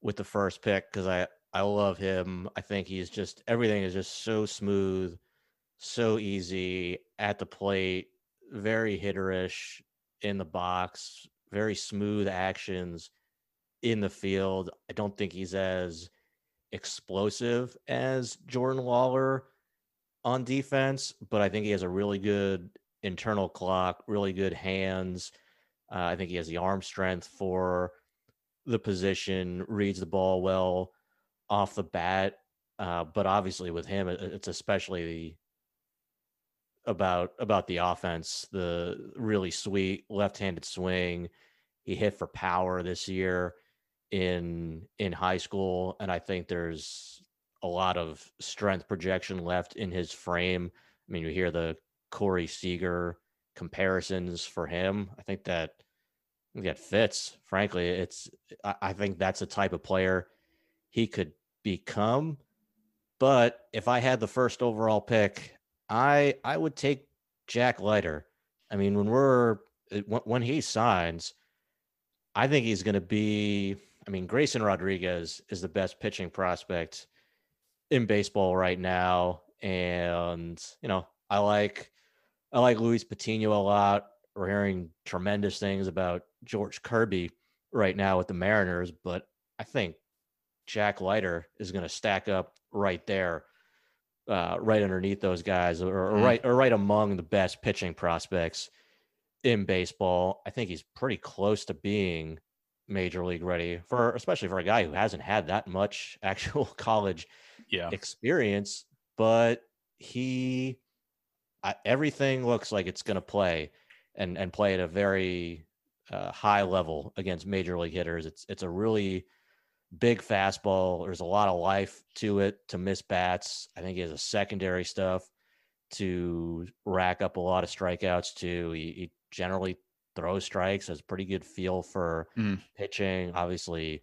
with the first pick because I I love him. I think he's just everything is just so smooth, so easy at the plate, very hitterish, in the box, very smooth actions in the field. I don't think he's as explosive as Jordan Lawlar on defense, but I think he has a really good internal clock, really good hands. Uh, I think he has the arm strength for the position, reads the ball well off the bat. Uh, but obviously, with him, it's especially about about the offense. The really sweet left-handed swing. He hit for power this year in in high school, and I think there's a lot of strength projection left in his frame. I mean, you hear the Corey Seager comparisons for him. I think that that fits. Frankly, it's I, I think that's the type of player he could become. But if I had the first overall pick, I I would take Jack Leiter. I mean, when we're when he signs, I think he's going to be. I mean, Grayson Rodriguez is the best pitching prospect in baseball right now, and you know, I like I like Luis Patino a lot. We're hearing tremendous things about George Kirby right now with the Mariners, but I think Jack Leiter is going to stack up right there, uh, right underneath those guys, or, or mm. right or right among the best pitching prospects in baseball. I think he's pretty close to being major league ready for, especially for a guy who hasn't had that much actual college yeah. experience, but he I, everything looks like it's going to play and and play at a very uh, high level against major league hitters. It's it's a really big fastball. There's a lot of life to it to miss bats. I think he has a secondary stuff to rack up a lot of strikeouts too. He, he generally throws strikes, has a pretty good feel for mm. pitching. Obviously,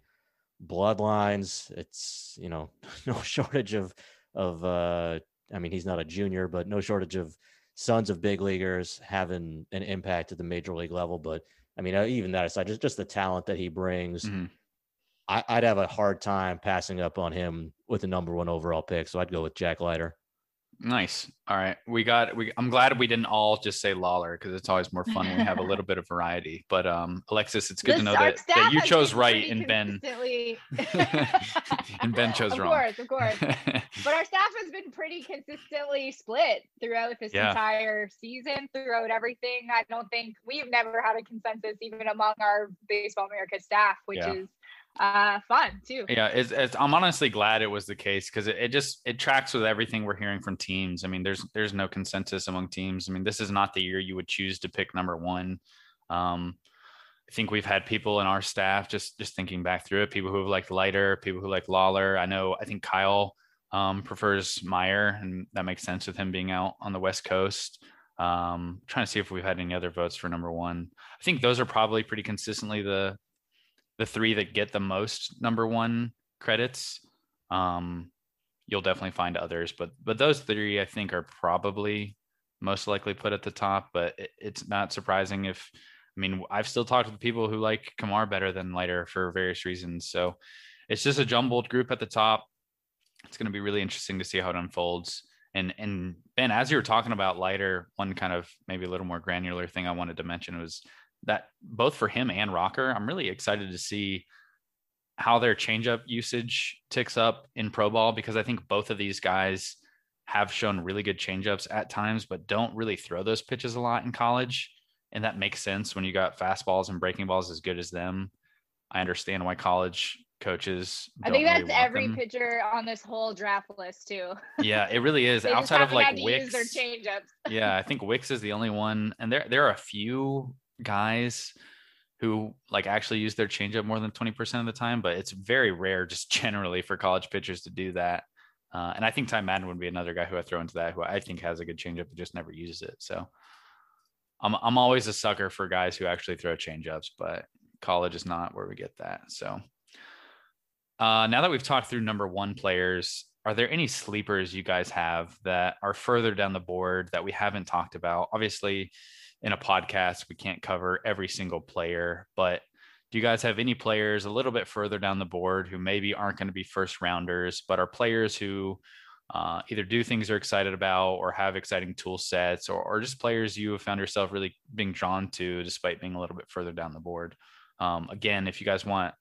bloodlines. It's you know no shortage of of uh I mean, he's not a junior, but no shortage of sons of big leaguers having an impact at the major league level. But I mean, uh, even that aside, just just the talent that he brings, mm-hmm. I, would have a hard time passing up on him with the number one overall pick. So I'd go with Jack Leiter. Nice. All right. We got we I'm glad we didn't all just say Lawlar because it's always more fun when we have a little bit of variety. But um Alexis, it's good to know that, that you chose right and Ben and Ben chose of wrong. Of course, of course. but our staff has been pretty consistently split throughout this yeah. entire season, throughout everything. I don't think we've never had a consensus even among our Baseball America staff, which yeah. is uh fun too. Yeah it's, it's, i'm honestly glad it was the case because it, it just it tracks with everything we're hearing from teams. I mean there's there's no consensus among teams. I mean this is not the year you would choose to pick number one. Um i think we've had people in our staff just just thinking back through it people who have liked Leiter people who like lawlar. I know i think kyle um prefers mayer and that makes sense with him being out on the west coast. Um trying to see if we've had any other votes for number one. I think those are probably pretty consistently the the three that get the most number one credits. Um, you'll definitely find others, but but those three I think are probably most likely put at the top. But it, it's not surprising if I mean I've still talked with people who like Kumar better than Leiter for various reasons. So it's just a jumbled group at the top. It's going to be really interesting to see how it unfolds. And and Ben, as you were talking about Leiter, one kind of maybe a little more granular thing I wanted to mention was that both for him and Rocker, I'm really excited to see how their changeup usage ticks up in pro ball because I think both of these guys have shown really good changeups at times, but don't really throw those pitches a lot in college. And that makes sense when you got fastballs and breaking balls as good as them. I understand why college coaches. I think that's really every them. pitcher on this whole draft list too. Yeah, it really is. Outside of like Wicks, yeah, I think Wicks is the only one, and there there are a few guys who like actually use their changeup more than 20% of the time, but it's very rare just generally for college pitchers to do that. Uh, and I think Ty Madden would be another guy who I throw into that, who I think has a good changeup, but just never uses it. So I'm, I'm always a sucker for guys who actually throw changeups, but college is not where we get that. So uh, now that we've talked through number one players, are there any sleepers you guys have that are further down the board that we haven't talked about? Obviously, in a podcast we can't cover every single player but do you guys have any players a little bit further down the board who maybe aren't going to be first rounders but are players who uh, either do things you're excited about or have exciting tool sets or, or just players you have found yourself really being drawn to despite being a little bit further down the board. Um, again, if you guys want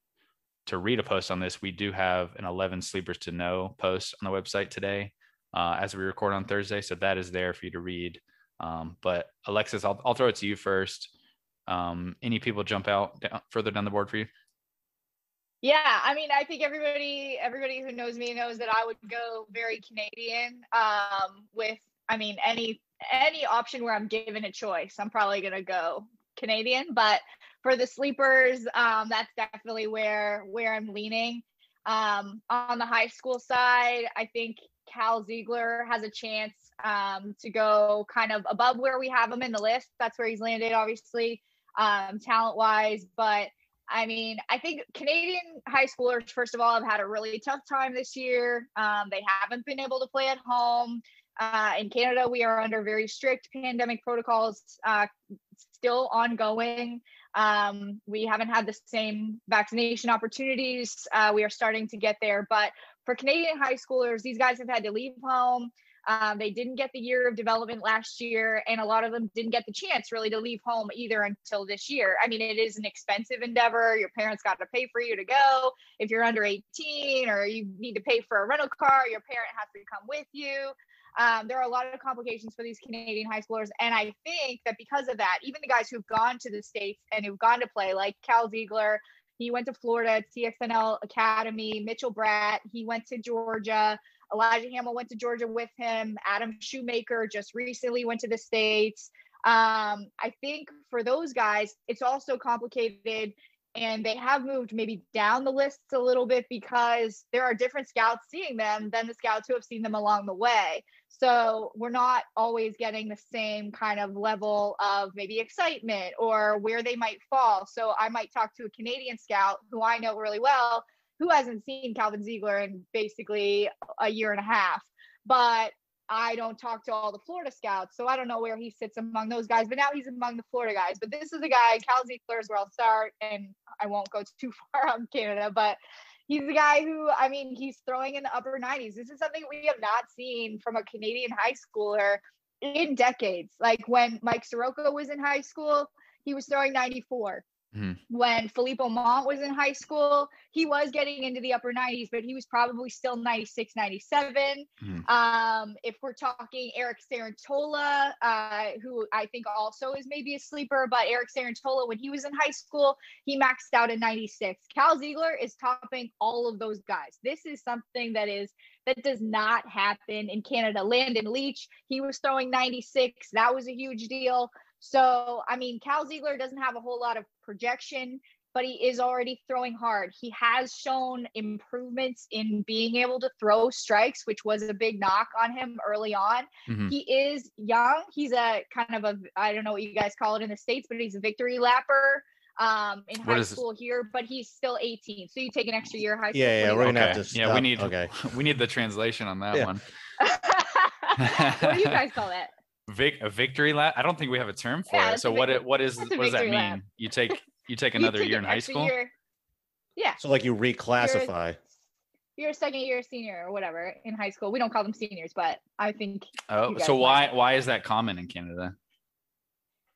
to read a post on this, we do have an 11 sleepers to know post on the website today uh, as we record on Thursday. So that is there for you to read. Um, but Alexis, I'll, I'll throw it to you first. Um, any people jump out down, further down the board for you? Yeah, I mean, I think everybody everybody who knows me knows that I would go very Canadian. Um, with I mean, any any option where I'm given a choice, I'm probably gonna go Canadian. But for the sleepers, um, that's definitely where where I'm leaning. Um, on the high school side, I think Cal Ziegler has a chance um, to go kind of above where we have him in the list. That's where he's landed, obviously, um, talent wise. But I mean, I think Canadian high schoolers, first of all, have had a really tough time this year. Um, they haven't been able to play at home. Uh, in Canada, we are under very strict pandemic protocols, uh, still ongoing. Um, we haven't had the same vaccination opportunities. Uh, we are starting to get there. But for Canadian high schoolers, these guys have had to leave home. Um, they didn't get the year of development last year, and a lot of them didn't get the chance really to leave home either until this year. I mean, it is an expensive endeavor. Your parents got to pay for you to go. If you're under 18 or you need to pay for a rental car, your parent has to come with you. Um, there are a lot of complications for these Canadian high schoolers. And I think that because of that, even the guys who've gone to the States and who've gone to play, like Cal Ziegler, he went to Florida, TNXL Academy, Mitchell Bratt, he went to Georgia. Elijah Hamill went to Georgia with him. Adam Shoemaker just recently went to the States. Um, I think for those guys, it's also complicated and they have moved maybe down the lists a little bit because there are different scouts seeing them than the scouts who have seen them along the way. So we're not always getting the same kind of level of maybe excitement or where they might fall. So I might talk to a Canadian scout who I know really well who hasn't seen Calvin Ziegler in basically a year and a half. But I don't talk to all the Florida scouts, so I don't know where he sits among those guys. But now he's among the Florida guys. But this is a guy, Cal Ziegler is where I'll start, and I won't go too far on Canada, but he's a guy who, I mean, he's throwing in the upper 90s. This is something we have not seen from a Canadian high schooler in decades. Like when Mike Soroka was in high school, he was throwing 94. Mm-hmm. When Phillippe Aumont was in high school, he was getting into the upper 90s, but he was probably still 96, 97. Mm-hmm. Um, if we're talking Eric Cerantola, uh, who I think also is maybe a sleeper, but Eric Cerantola, when he was in high school, he maxed out at 96. Cal Ziegler is topping all of those guys. This is something that is that does not happen in Canada. Landon Leach, he was throwing 96. That was a huge deal. So, I mean, Cal Ziegler doesn't have a whole lot of projection, but he is already throwing hard. He has shown improvements in being able to throw strikes, which was a big knock on him early on. Mm-hmm. He is young. He's a kind of a, I don't know what you guys call it in the States, but he's a victory lapper um, in high school here, but he's still 18. So you take an extra year high school. Yeah, yeah, we're gonna okay. have to. Stop. Yeah, we need. Okay, we need the translation on that Yeah. one. what do you guys call that? Vic, a victory lap. I don't think we have a term for Yeah, it. So a what? vic- It, what is? What does that mean? lap. You take you take You another take year in high school. year- Yeah, so like you reclassify. you're a second year senior or whatever in high school. We don't call them seniors, but I think Oh, so why might. why is that common in Canada?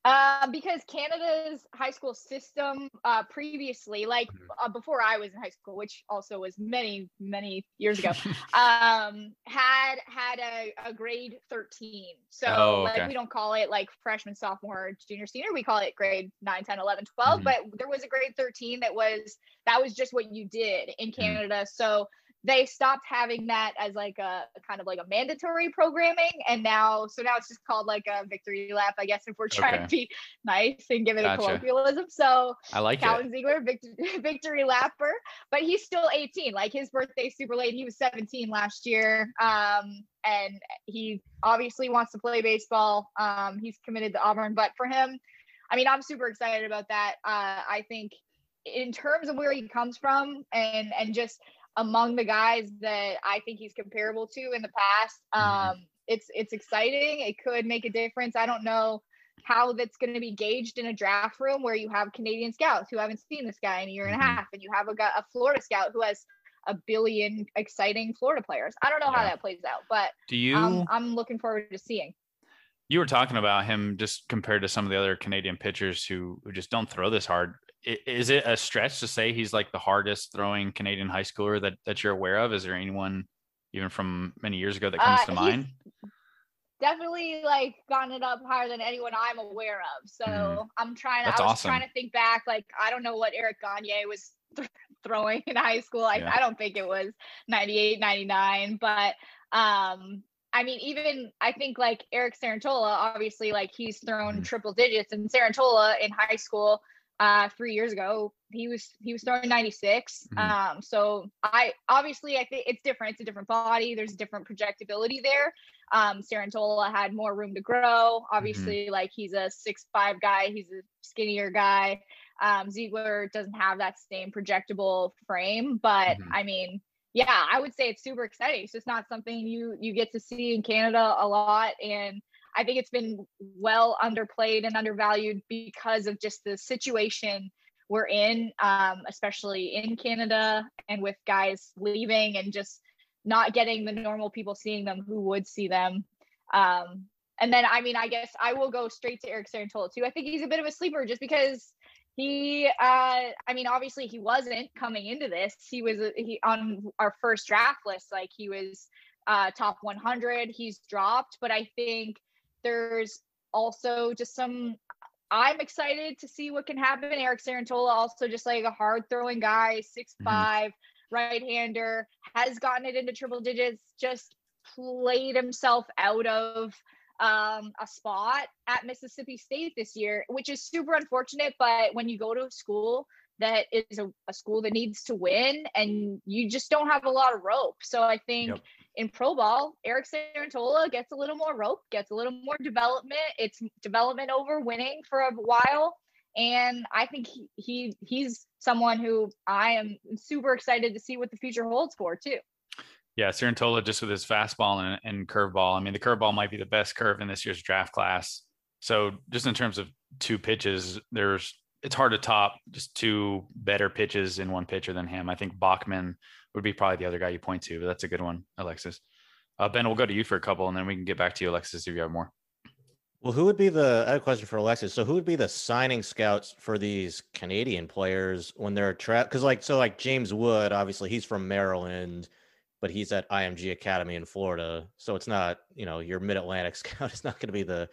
Um, because Canada's high school system uh, previously, like Mhm. uh, before I was in high school, which also was many many years ago, um, had had a, a grade thirteen. So Oh, okay. like we don't call it like freshman, sophomore, junior, senior. We call it grade 9, 10, 11, 12. Mhm. But there was a grade thirteen that was that was just what you did in Mm-hmm. Canada. So they stopped having that as like a kind of like a mandatory programming and now so now it's just called like a victory lap i guess if we're trying Okay. to be nice and give it Gotcha. a colloquialism so I like it. calvin ziegler victory, victory lapper but he's still 18 like his birthday's super late he was 17 last year um and he obviously wants to play baseball um he's committed to auburn but for him i mean i'm super excited about that uh i think in terms of where he comes from and and just among the guys that I think he's comparable to in the past. Mhm. Um, it's it's exciting. It could make a difference. I don't know how that's going to be gauged in a draft room where you have Canadian scouts who haven't seen this guy in a year and a half, and you have a a Florida scout who has a billion exciting Florida players. I don't know how that plays out, but Do you? um, I'm looking forward to seeing. you were talking about him just compared to some of the other Canadian pitchers who, who just don't throw this hard. Is it a stretch to say he's like the hardest throwing Canadian high schooler that, that you're aware of? Is there anyone even from many years ago that comes Uh, to mind? definitely like gotten it up higher than anyone I'm aware of. So Mhm. I'm trying to. That's I was awesome. trying to think back. Like I don't know what Eric Gagne was th- throwing in high school. I, Yeah. I don't think it was 98, 99. But um, I mean, even I think like Eric Cerantola, obviously, like he's thrown Mhm. triple digits, and Cerantola in high school. Uh, three years ago, he was he was throwing 96. Mhm. Um, so I obviously I think it's different. It's a different body. There's different projectability there. Um, Cerantola had more room to grow. Obviously, like he's a six five guy. He's a skinnier guy. Um, Ziegler doesn't have that same projectable frame, but Mhm. I mean, yeah, I would say it's super exciting. It's just not something you you get to see in Canada a lot, and I think it's been well underplayed and undervalued because of just the situation we're in, um, especially in Canada and with guys leaving and just not getting the normal people seeing them who would see them. Um, and then, I mean, I guess I will go straight to Eric Cerantola too. I think he's a bit of a sleeper just because he, uh, I mean, obviously he wasn't coming into this. He was uh, he on our first draft list, like he was uh, top 100. He's dropped, but I think there's also just some. I'm excited to see what can happen. Eric Cerantola, also just like a hard throwing guy, six Mhm. five, right hander, has gotten it into triple digits, just played himself out of um, a spot at Mississippi State this year, which is super unfortunate. But when you go to school that is a, a school that needs to win and you just don't have a lot of rope. So I think Yep. in pro ball, Eric Cerantola gets a little more rope, gets a little more development. It's development over winning for a while. And I think he, he he's someone who I am super excited to see what the future holds for too. Yeah, Cerantola just with his fastball and, and curveball. I mean, the curveball might be the best curve in this year's draft class. So just in terms of two pitches, there's it's hard to top just two better pitches in one pitcher than him. I think Bachman would be probably the other guy you point to, but that's a good one, Alexis. Uh, ben, we'll go to you for a couple, and then we can get back to you, Alexis, if you have more. Well, who would be the? I have a question for Alexis. So, who would be the signing scouts for these Canadian players when they're trapped? Because, like, so like James Wood, obviously he's from Maryland, but he's at IMG Academy in Florida. So it's not, you know, your Mid Atlantic scout is not going to be the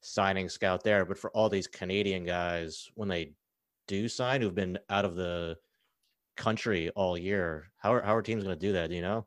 signing scout there. But for all these Canadian guys, when they do sign, who've been out of the country all year, how are how are teams going to do that? Do you know?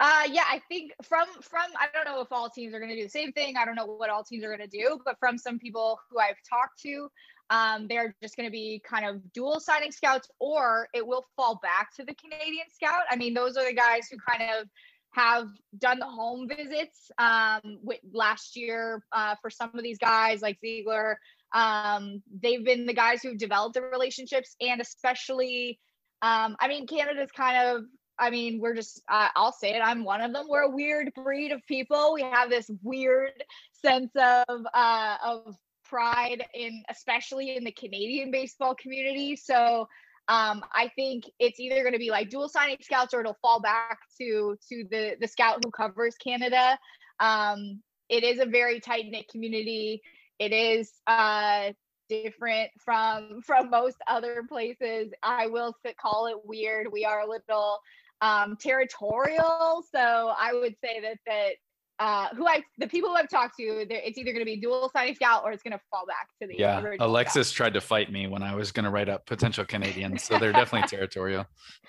Uh, yeah, I think from from I don't know if all teams are going to do the same thing. I don't know what all teams are going to do, but from some people who I've talked to, um, they're just going to be kind of dual signing scouts, or it will fall back to the Canadian scout. I mean, those are the guys who kind of have done the home visits um, with last year uh, for some of these guys like Ziegler. Um, they've been the guys who've developed the relationships, and especially, um, I mean, Canada's kind of I mean, we're just, uh, I'll say it, I'm one of them. We're a weird breed of people. We have this weird sense of, uh, of pride in, especially in the Canadian baseball community. So, um, I think it's either going to be like dual signing scouts or it'll fall back to, to the, the scout who covers Canada. Um, it is a very tight knit community. It is, uh, different from from most other places i will call it weird we are a little um, territorial. So I would say that that uh, who I the people who I've talked to, it's either going to be dual signing scout or it's going to fall back to the Yeah, original Alexis tried to fight me when I was going to write up potential Canadians, so they're definitely territorial.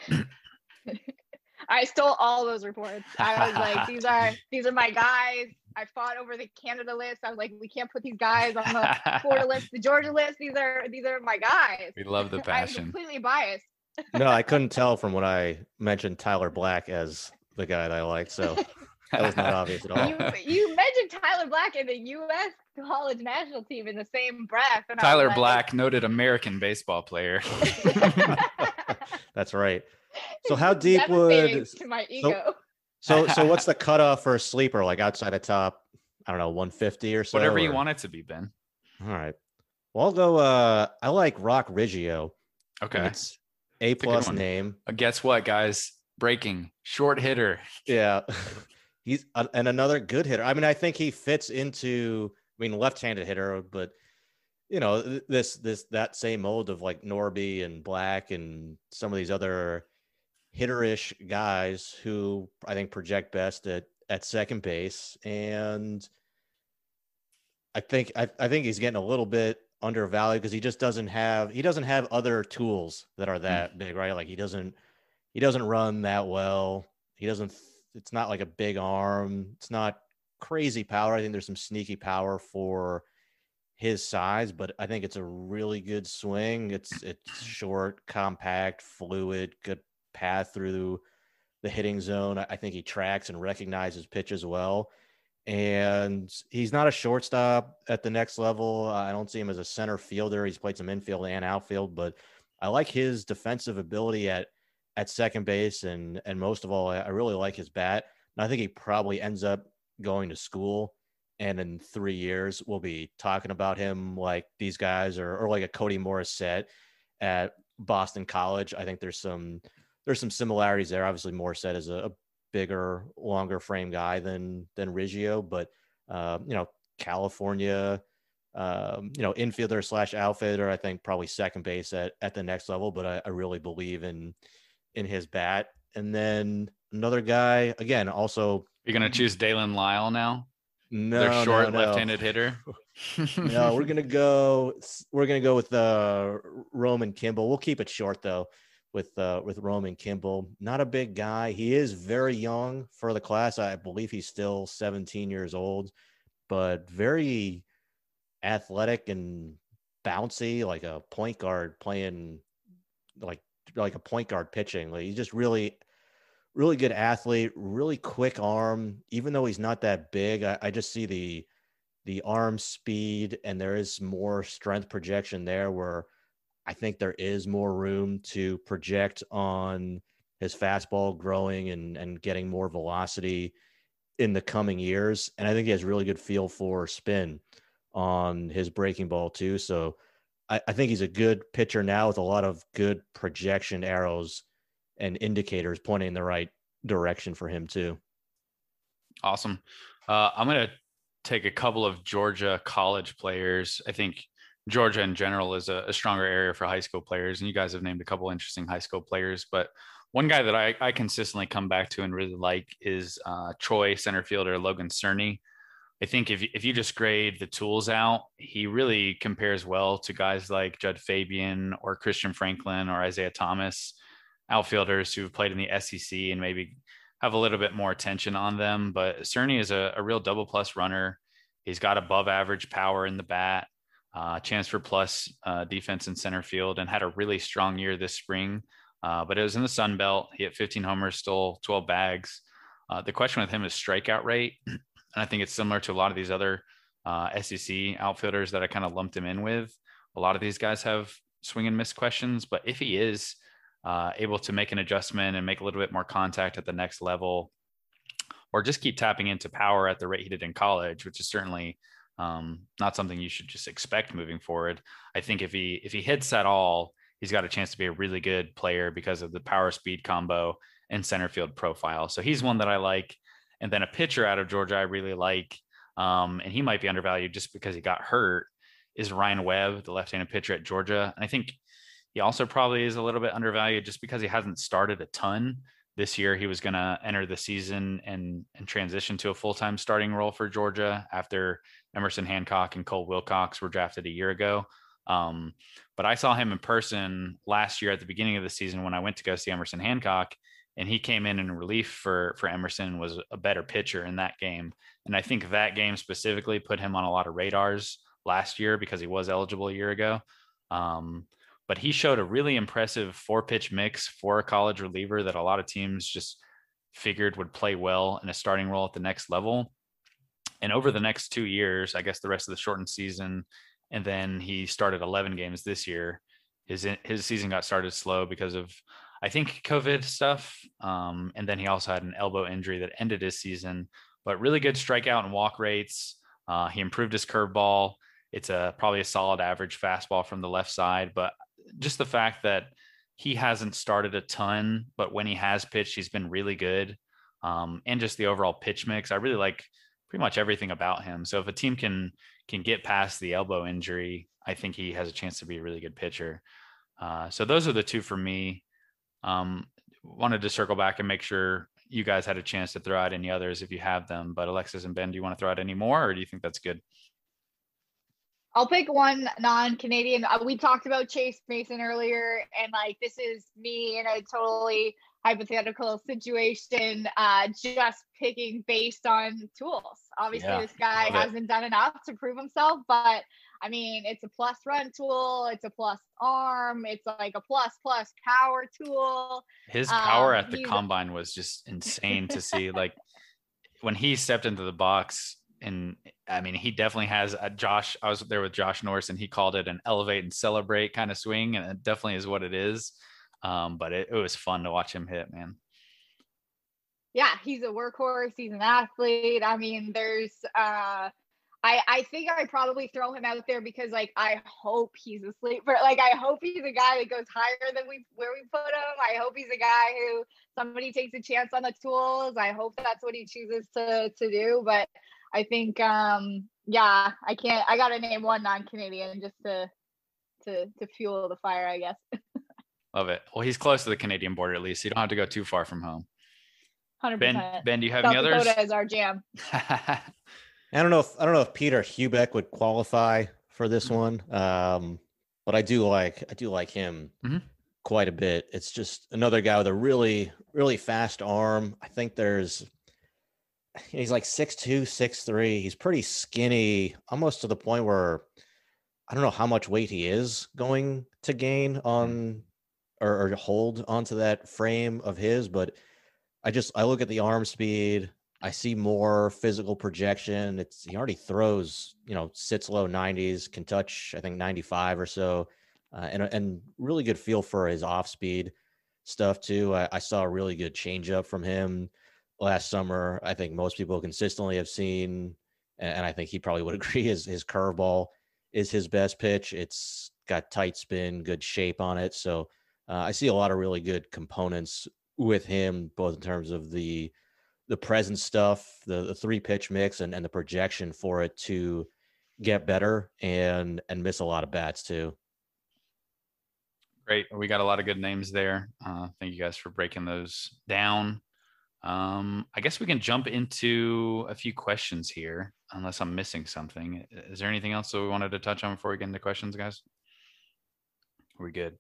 I stole all those reports. I was like, these are these are my guys. I fought over the Canada list. I was like, we can't put these guys on the Florida list, the Georgia list. These are these are my guys. We love the passion. I'm passion. completely biased. No, I couldn't tell from what I mentioned Tyler Black as the guy that I liked. So that was not obvious at all. You you mentioned Tyler Black and the U.S. college national team in the same breath. And Tyler like, Black, noted American baseball player. That's right. So how deep devastating would to my ego? so so what's the cutoff for a sleeper? Like outside of top, I don't know, 150 or so. Whatever you or- want it to be, Ben. All right. Well, I'll go. Uh, I like Roc Riggio. Okay. It's A a good plus one. name. Uh, guess what, guys? Breaking short hitter. Yeah. He's a- and another good hitter. I mean, I think he fits into I mean left-handed hitter, but you know, this this that same mold of like Norby and Black and some of these other hitterish guys who I think project best at at second base. And I think I, I think he's getting a little bit undervalued because he just doesn't have he doesn't have other tools that are mm. that big, right? Like he doesn't he doesn't run that well. He doesn't it's not like a big arm. It's not crazy power. I think there's some sneaky power for his size, but I think it's a really good swing. It's it's short, compact, fluid, good path through the hitting zone. I think he tracks and recognizes pitches well. And he's not a shortstop at the next level. I don't see him as a center fielder. He's played some infield and outfield, but I like his defensive ability at at second base, and and most of all, I, really like his bat. And I think he probably ends up going to school, and in three years, we'll be talking about him like these guys, or or like a Cody Morissette at Boston College. I think there's some there's some similarities there. Obviously, Morissette is a, a bigger, longer frame guy than than Riggio, but uh, you know, California, um, you know, infielder slash outfielder. I think probably second base at at the next level, but I, I really believe in in his bat. And then another guy, again, also You're gonna choose Daylen Lile now. no, Their no, short no. left-handed hitter. no, we're gonna go. We're gonna go with uh, Roman Kimball. We'll keep it short though, with uh, with Roman Kimball. Not a big guy. He is very young for the class. I believe he's still 17 years old, but very athletic and bouncy, like a point guard playing, like like a point guard pitching. Like he's just really really good athlete, really quick arm. Even though he's not that big, I, I just see the the arm speed and there is more strength projection there where I think there is more room to project on his fastball growing and and getting more velocity in the coming years. And I think he has really good feel for spin on his breaking ball too. So I, I think he's a good pitcher now with a lot of good projection arrows and indicators pointing in the right direction for him too. Awesome. Uh, I'm going to take a couple of Georgia college players. I think Georgia in general is a, a stronger area for high school players, and you guys have named a couple interesting high school players. But one guy that I, I consistently come back to and really like is uh, Troy center fielder Logan Cerny. I think if if you just grade the tools out, he really compares well to guys like Jud Fabian or Christian Franklin or Isaiah Thomas, outfielders who've played in the SEC and maybe have a little bit more attention on them. But Cerny is a, a real double plus runner. He's got above average power in the bat, uh, chance for plus uh, defense in center field, and had a really strong year this spring. Uh, but it was in the Sun Belt. He hit 15 homers, stole 12 bags. Uh, the question with him is strikeout rate. And I think it's similar to a lot of these other uh, SEC outfielders that I kind of lumped him in with. A lot of these guys have swing and miss questions, but if he is uh, able to make an adjustment and make a little bit more contact at the next level, or just keep tapping into power at the rate he did in college, which is certainly um, not something you should just expect moving forward. I think if he if he hits at all, he's got a chance to be a really good player because of the power speed combo and center field profile. So he's one that I like. And then a pitcher out of Georgia I really like, um, and he might be undervalued just because he got hurt, is Ryan Webb, the left-handed pitcher at Georgia. And I think he also probably is a little bit undervalued just because he hasn't started a ton this year. He was going to enter the season and and transition to a full-time starting role for Georgia after Emerson Hancock and Cole Wilcox were drafted a year ago. Um, but I saw him in person last year at the beginning of the season when I went to go see Emerson Hancock, and he came in in relief for for Emerson was a better pitcher in that game. And I think that game specifically put him on a lot of radars last year because he was eligible a year ago. Um, but he showed a really impressive four pitch mix for a college reliever that a lot of teams just figured would play well in a starting role at the next level. And over the next two years, I guess the rest of the shortened season, and then he started 11 games this year. His his season got started slow because of I think COVID stuff, um, and then he also had an elbow injury that ended his season. But really good strikeout and walk rates. Uh, he improved his curveball. It's a probably a solid average fastball from the left side, but just the fact that he hasn't started a ton, but when he has pitched, he's been really good. Um, and just the overall pitch mix, I really like pretty much everything about him. So if a team can can get past the elbow injury, I think he has a chance to be a really good pitcher. Uh, so those are the two for me. Um, wanted to circle back and make sure you guys had a chance to throw out any others if you have them. But Alexis and Ben, do you want to throw out any more, or do you think that's good? I'll pick one non-Canadian. Uh, we talked about Chase Mason earlier, and like this is me in a totally hypothetical situation, uh, just picking based on tools. Obviously, Yeah, this guy hasn't done enough to prove himself, but I mean, it's a plus run tool, it's a plus arm, it's like a plus plus power tool. His power Um, at the combine was just insane to see. Like when he stepped into the box, and I mean, he definitely has a Josh. I was there with Josh Norris, and he called it an elevate and celebrate kind of swing, and it definitely is what it is. Um, but it, it was fun to watch him hit, man. yeah, he's a workhorse. He's an athlete. I mean, there's, uh, I, I think I probably throw him out there because like I hope he's a sleeper. Like I hope he's a guy that goes higher than we where we put him. I hope he's a guy who somebody takes a chance on the tools. I hope that's what he chooses to to do. But I think um yeah, I can't I gotta name one non-Canadian just to to to fuel the fire, I guess. Love it. Well, he's close to the Canadian border at least. So you don't have to go too far from home. Hundred Ben. Ben, do you have South any others? Dakota is our jam. I don't know if I don't know if Peter Heubeck would qualify for this one, um, but I do like I do like him Mhm. quite a bit. It's just another guy with a really really fast arm. I think there's he's like six two, six three. He's pretty skinny, almost to the point where I don't know how much weight he is going to gain on or, or hold onto that frame of his, but I just I look at the arm speed. I see more physical projection. It's he already throws, you know, sits low 90s, can touch I think 95 or so, uh, and and really good feel for his off speed stuff too. I, I saw a really good changeup from him last summer. I think most people consistently have seen, and, I think he probably would agree his his curveball is his best pitch. It's got tight spin, good shape on it. So uh, I see a lot of really good components with him, both in terms of the the present stuff, the, the three pitch mix, and, and the projection for it to get better and and miss a lot of bats too. Great. We got a lot of good names there. Uh, thank you guys for breaking those down. Um, I guess we can jump into a few questions here, unless I'm missing something. Is there anything else that we wanted to touch on before we get into questions, guys? Are we good?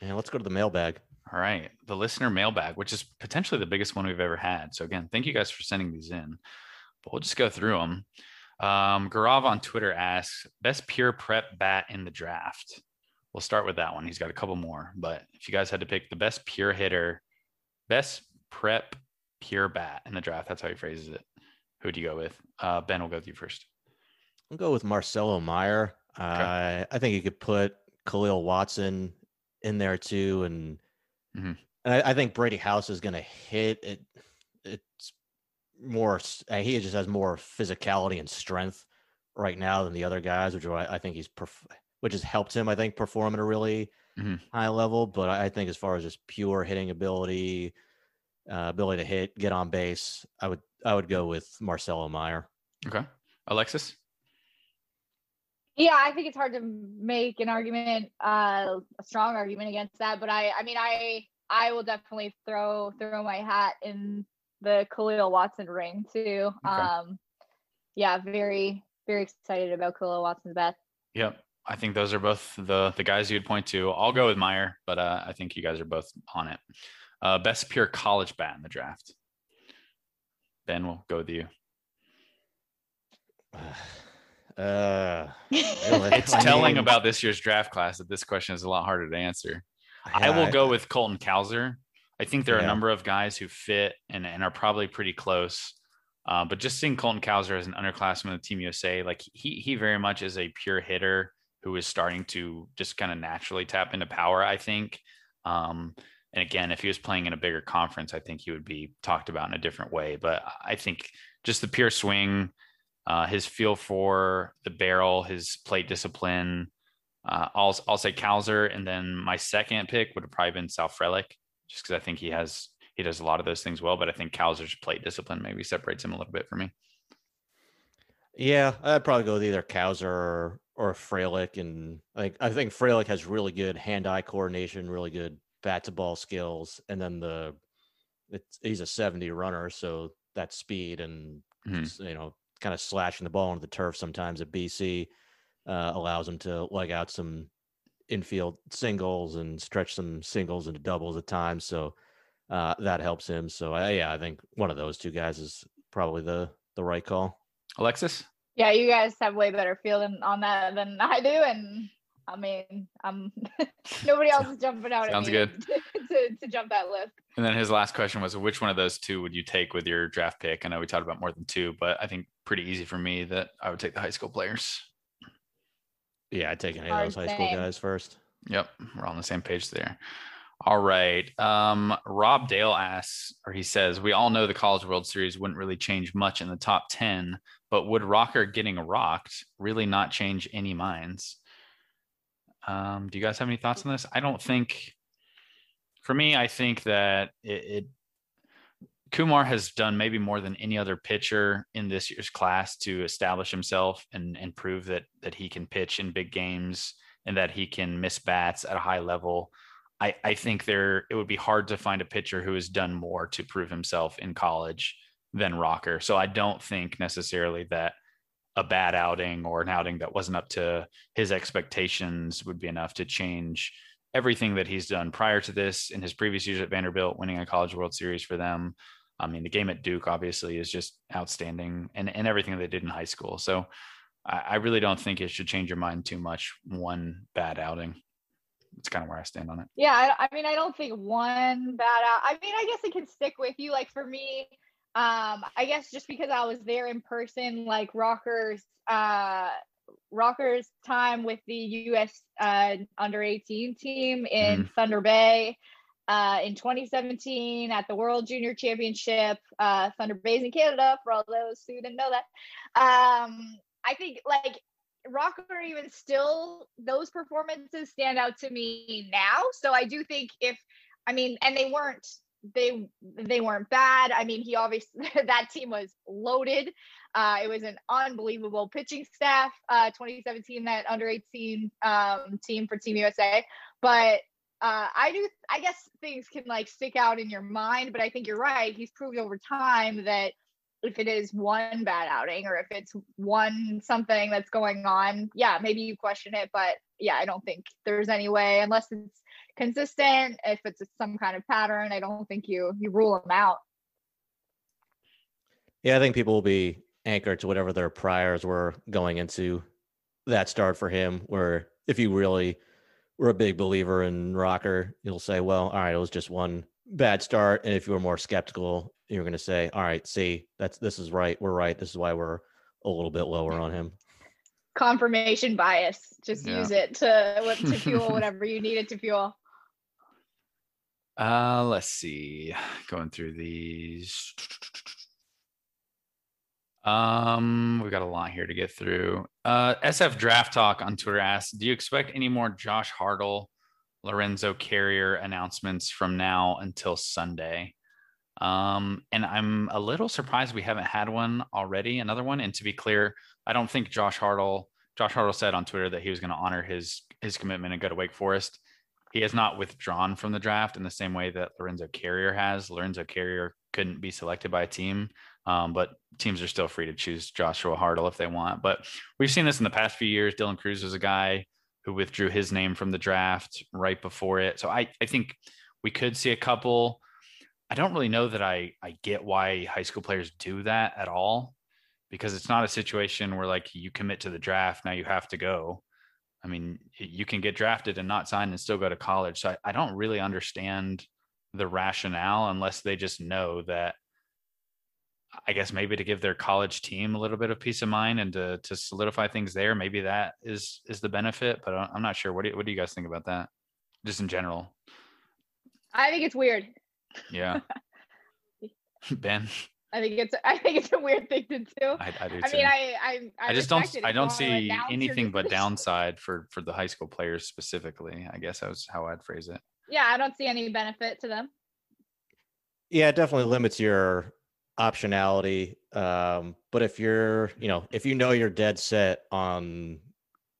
And let's go to the mailbag. All right. The listener mailbag, which is potentially the biggest one we've ever had. So, again, thank you guys for sending these in. But we'll just go through them. Um, Garav on Twitter asks best pure prep bat in the draft. We'll start with that one. He's got a couple more. But if you guys had to pick the best pure hitter, best prep pure bat in the draft, that's how he phrases it. Who do you go with? Uh, ben, will go with you first. I'll go with Marcelo Mayer. Uh, I think you could put Khalil Watson in there too, and Mhm. and I, I think Brady House is going to hit it. It's more. uh, He just has more physicality and strength right now than the other guys, which I, I think he's perf- which has helped him. I think perform at a really Mhm. high level. But I I think as far as just pure hitting ability, uh, ability to hit, get on base, I would I would go with Marcelo Mayer. Okay. Alexis? Yeah, I think it's hard to make an argument, uh, a strong argument against that. But I, I mean, I, I will definitely throw throw my hat in the Khalil Watson ring too. Um, yeah, very very excited about Khalil Watson's bat. Yep. I think those are both the the guys you'd point to. I'll go with Mayer, but uh, I think you guys are both on it. Uh, best pure college bat in the draft. Ben, we'll go with you. Uh. It's telling mean, about this year's draft class that this question is a lot harder to answer. I will yeah, go with Colton Cowser. I think there are a number of guys who fit and, and are probably pretty close. Uh, but just seeing Colton Cowser as an underclassman of Team USA, like he he very much is a pure hitter who is starting to just kind of naturally tap into power. I think. Um, and again, if he was playing in a bigger conference, I think he would be talked about in a different way. But I think just the pure swing, uh, his feel for the barrel, his plate discipline, Uh, I'll I'll say Cowser, and then my second pick would have probably been Sal Frelick, just because I think he has he does a lot of those things well. But I think Cowser's plate discipline maybe separates him a little bit for me. Yeah, I'd probably go with either Cowser or, or Frelick, and I think I think Frelick has really good hand-eye coordination, really good bat to ball skills, and then the it's, he's a seventy runner, so that speed and Mhm. you know kind of slashing the ball into the turf sometimes at BC uh, allows him to leg out some infield singles and stretch some singles into doubles at times. So uh, that helps him. So I, yeah, I think one of those two guys is probably the the right call. Alexis, Yeah, you guys have way better feeling on that than I do, and I mean, I'm nobody else is jumping out. Sounds at me good. to, to jump that list. and then his last question was, which one of those two would you take with your draft pick? I know we talked about more than two, but I think pretty easy for me that I would take the high school players. Yeah, I'd take any of those high school guys first. Yep, we're on the same page there. All right. Um, Rob Dale asks, or he says, we all know the College World Series wouldn't really change much in the top 10, but would Rocker getting rocked really not change any minds? Um, do you guys have any thoughts on this? I don't think, for me, I think that it, it Kumar has done maybe more than any other pitcher in this year's class to establish himself and, and prove that that he can pitch in big games and that he can miss bats at a high level. I, I think there it would be hard to find a pitcher who has done more to prove himself in college than Rocker. So I don't think necessarily that a bad outing or an outing that wasn't up to his expectations would be enough to change everything that he's done prior to this in his previous years at Vanderbilt, winning a college World Series for them. I mean, the game at Duke obviously is just outstanding and, and everything they did in high school. So I, I really don't think it should change your mind too much. One bad outing. It's kind of where I stand on it. Yeah, I, I mean, I don't think one bad out. I mean, I guess it can stick with you. Like for me, um, I guess just because I was there in person, like Rockers, uh, Rockers time with the U.S. Uh, under 18 team in Thunder Bay. Uh, in 2017 at the World Junior Championship, uh, Thunder Bay's in Canada. For all those who didn't know that, um, I think like Rocker even still those performances stand out to me now. So I do think if I mean, and they weren't they they weren't bad. I mean, he obviously that team was loaded. Uh, it was an unbelievable pitching staff. Uh, 2017 that under 18 um, team for Team USA, but. Uh, I do. I guess things can like stick out in your mind, but I think you're right. He's proved over time that if it is one bad outing or if it's one something that's going on, yeah, maybe you question it. But yeah, I don't think there's any way unless it's consistent. If it's some kind of pattern, I don't think you you rule them out. Yeah, I think people will be anchored to whatever their priors were going into that start for him. Where if you really were a big believer in Rocker, you'll say, well, all right, it was just one bad start. And if you were more skeptical, you're going to say, all right, see, that's this is right. We're right. This is why we're a little bit lower on him. Confirmation bias. Just Yeah. use it to to fuel whatever you need it to fuel. Uh, let's see. Going through these. Um, we've got a lot here to get through. Uh, SF Draft Talk on Twitter asks, "Do you expect any more Josh Hartle, Lorenzo Carrier announcements from now until Sunday?" Um, and I'm a little surprised we haven't had one already. Another one, and to be clear, I don't think Josh Hartle. Josh Hartle said on Twitter that he was going to honor his his commitment and go to Wake Forest he has not withdrawn from the draft in the same way that Lorenzo Carrier has. Lorenzo Carrier couldn't be selected by a team, um, but teams are still free to choose Joshua Hartle if they want. But we've seen this in the past few years. Dylan Crews was a guy who withdrew his name from the draft right before it. So I, I think we could see a couple. I don't really know that I, I get why high school players do that at all because it's not a situation where like you commit to the draft, now you have to go. I mean, you can get drafted and not sign and still go to college. So I, I don't really understand the rationale unless they just know that I guess maybe to give their college team a little bit of peace of mind and to to solidify things there, maybe that is is the benefit. But I- I'm not sure. What do you, what do you guys think about that? Just in general, I think it's weird. yeah. ben, I think it's I think it's a weird thing to do. I, I do I too. mean, I I I, I just don't I don't see anything but downside for for the high school players specifically. I guess that was how I'd phrase it. Yeah, I don't see any benefit to them. Yeah, it definitely limits your optionality. Um, but if you're, you know, if you know you're dead set on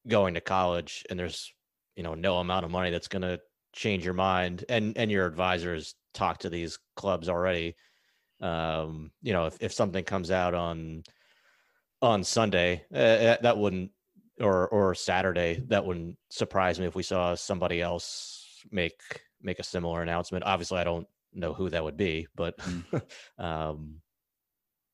going to college and there's, you know, no amount of money that's going to change your mind and and your advisors talk to these clubs already. Um, you know, if if something comes out on on Sunday, uh, that wouldn't or or Saturday, that wouldn't surprise me if we saw somebody else make make a similar announcement. Obviously, I don't know who that would be, but um,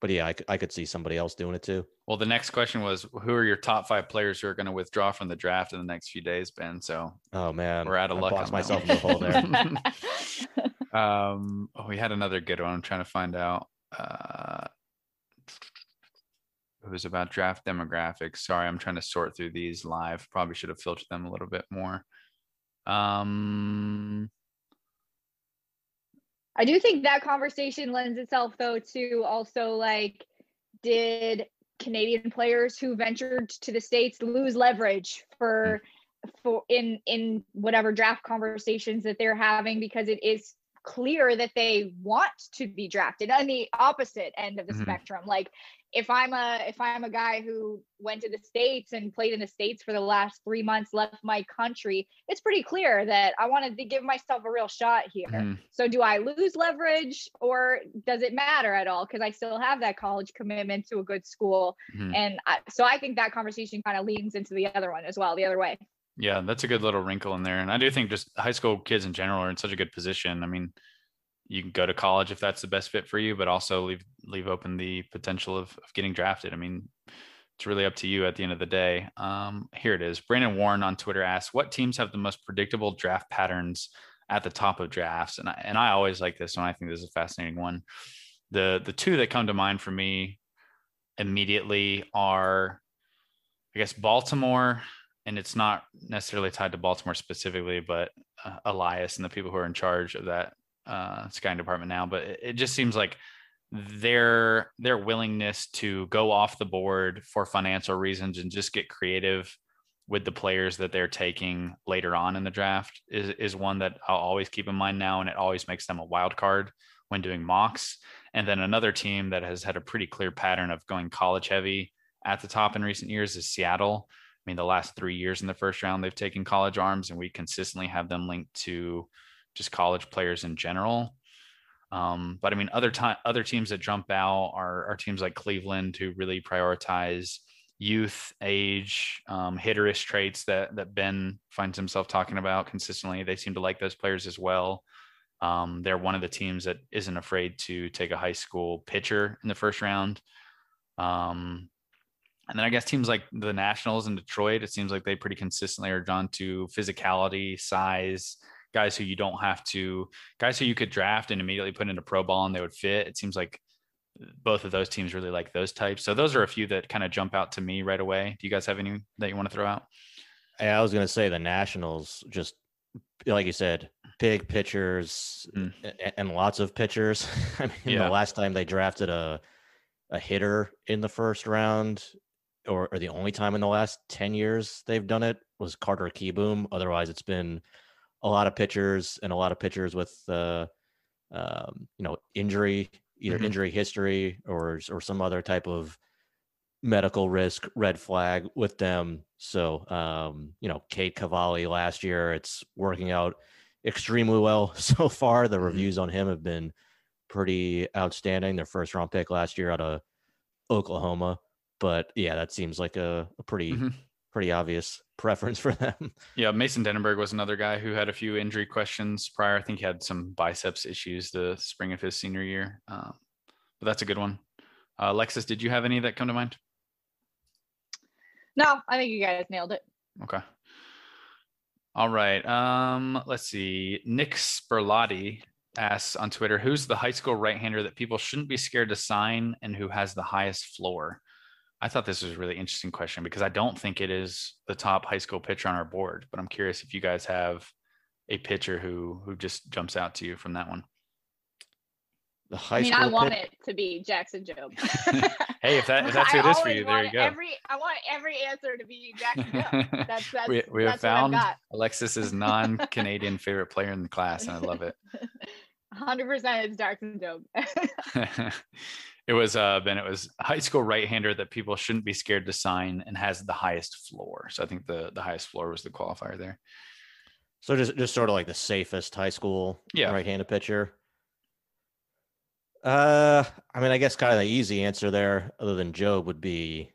but yeah, I, c- I could see somebody else doing it too. Well, the next question was who are your top five players who are going to withdraw from the draft in the next few days, Ben? So Oh man, we're out of I luck. boxed on myself in the hole there. um, oh, we had another good one. I'm trying to find out. Uh, it was about draft demographics. Sorry, I'm trying to sort through these live. Probably should have filtered them a little bit more. Um, I do think that conversation lends itself though to also like did Canadian players who ventured to the states lose leverage for hmm. for in in whatever draft conversations that they're having because it is clear that they want to be drafted on the opposite end of the Mhm. spectrum like if i'm a if i'm a guy who went to the states and played in the states for the last 3 months left my country it's pretty clear that i wanted to give myself a real shot here mhm. so do I lose leverage or does it matter at all? Because I still have that college commitment to a good school. Mhm. And I, so I think that conversation kind of leans into the other one as well, the other way. Yeah, that's a good little wrinkle in there. And I do think just high school kids in general are in such a good position. I mean, you can go to college if that's the best fit for you, but also leave leave open the potential of, of getting drafted. I mean, it's really up to you at the end of the day. Um, here it is. Brandon Warren on Twitter asks, "What teams have the most predictable draft patterns at the top of drafts?" And I, and I always like this one. I think this is a fascinating one. The the two that come to mind for me immediately are, I guess, Baltimore and it's not necessarily tied to Baltimore specifically, but uh, Elias and the people who are in charge of that uh, scouting department now. But it, it just seems like their their willingness to go off the board for financial reasons and just get creative with the players that they're taking later on in the draft is is one that I'll always keep in mind now, and it always makes them a wild card when doing mocks. And then another team that has had a pretty clear pattern of going college heavy at the top in recent years is Seattle. I mean, the last three years in the first round, they've taken college arms, and we consistently have them linked to just college players in general. Um, but I mean, other time, other teams that jump out are, are teams like Cleveland, who really prioritize youth, age, um, hitterish traits that that Ben finds himself talking about consistently. They seem to like those players as well. Um, they're one of the teams that isn't afraid to take a high school pitcher in the first round. Um, and then I guess teams like the Nationals and Detroit, it seems like they pretty consistently are drawn to physicality, size, guys who you don't have to, guys who you could draft and immediately put into pro ball and they would fit. It seems like both of those teams really like those types. So those are a few that kind of jump out to me right away. Do you guys have any that you want to throw out? Yeah, I was gonna say the Nationals just like you said, big pitchers Mm. and lots of pitchers. I mean, Yeah. the last time they drafted a a hitter in the first round, or, or the only time in the last ten years they've done it was Carter Kieboom. Otherwise, it's been a lot of pitchers and a lot of pitchers with uh, um, you know injury, either Mhm. injury history or or some other type of medical risk red flag with them. So, um, you know, Cade Cavalli last year, it's working out extremely well so far. The Mhm. reviews on him have been pretty outstanding. Their first round pick last year out of Oklahoma. But yeah, that seems like a, a pretty Mhm. pretty obvious preference for them. Yeah, Mason Denaburg was another guy who had a few injury questions prior. I think he had some biceps issues the spring of his senior year. Um, but that's a good one. Uh, Alexis, did you have any that come to mind? No, I think you guys nailed it. Okay. All right. Um, let's see. Nick Sperlotti asks on Twitter, who's the high school right-hander that people shouldn't be scared to sign and who has the highest floor? I thought this was a really interesting question because I don't think it is the top high school pitcher on our board, but I'm curious if you guys have a pitcher who who just jumps out to you from that one. The high I mean, school I want pitch- it to be Jackson Jobe. Hey, if that if that's who it is for you, there you go. Every I want every answer to be Jackson Jobe. That's that's we, we have that's I've found got. Alexis's non-Canadian favorite player in the class, and I love it. Hundred percent, it's Jackson Jobe. It was uh Ben, it was a high school right-hander that people shouldn't be scared to sign and has the highest floor. So I think the the highest floor was the qualifier there. So just just sort of like the safest high school Yeah. right-handed pitcher. Uh, I mean, I guess kind of the easy answer there, other than Jobe, would be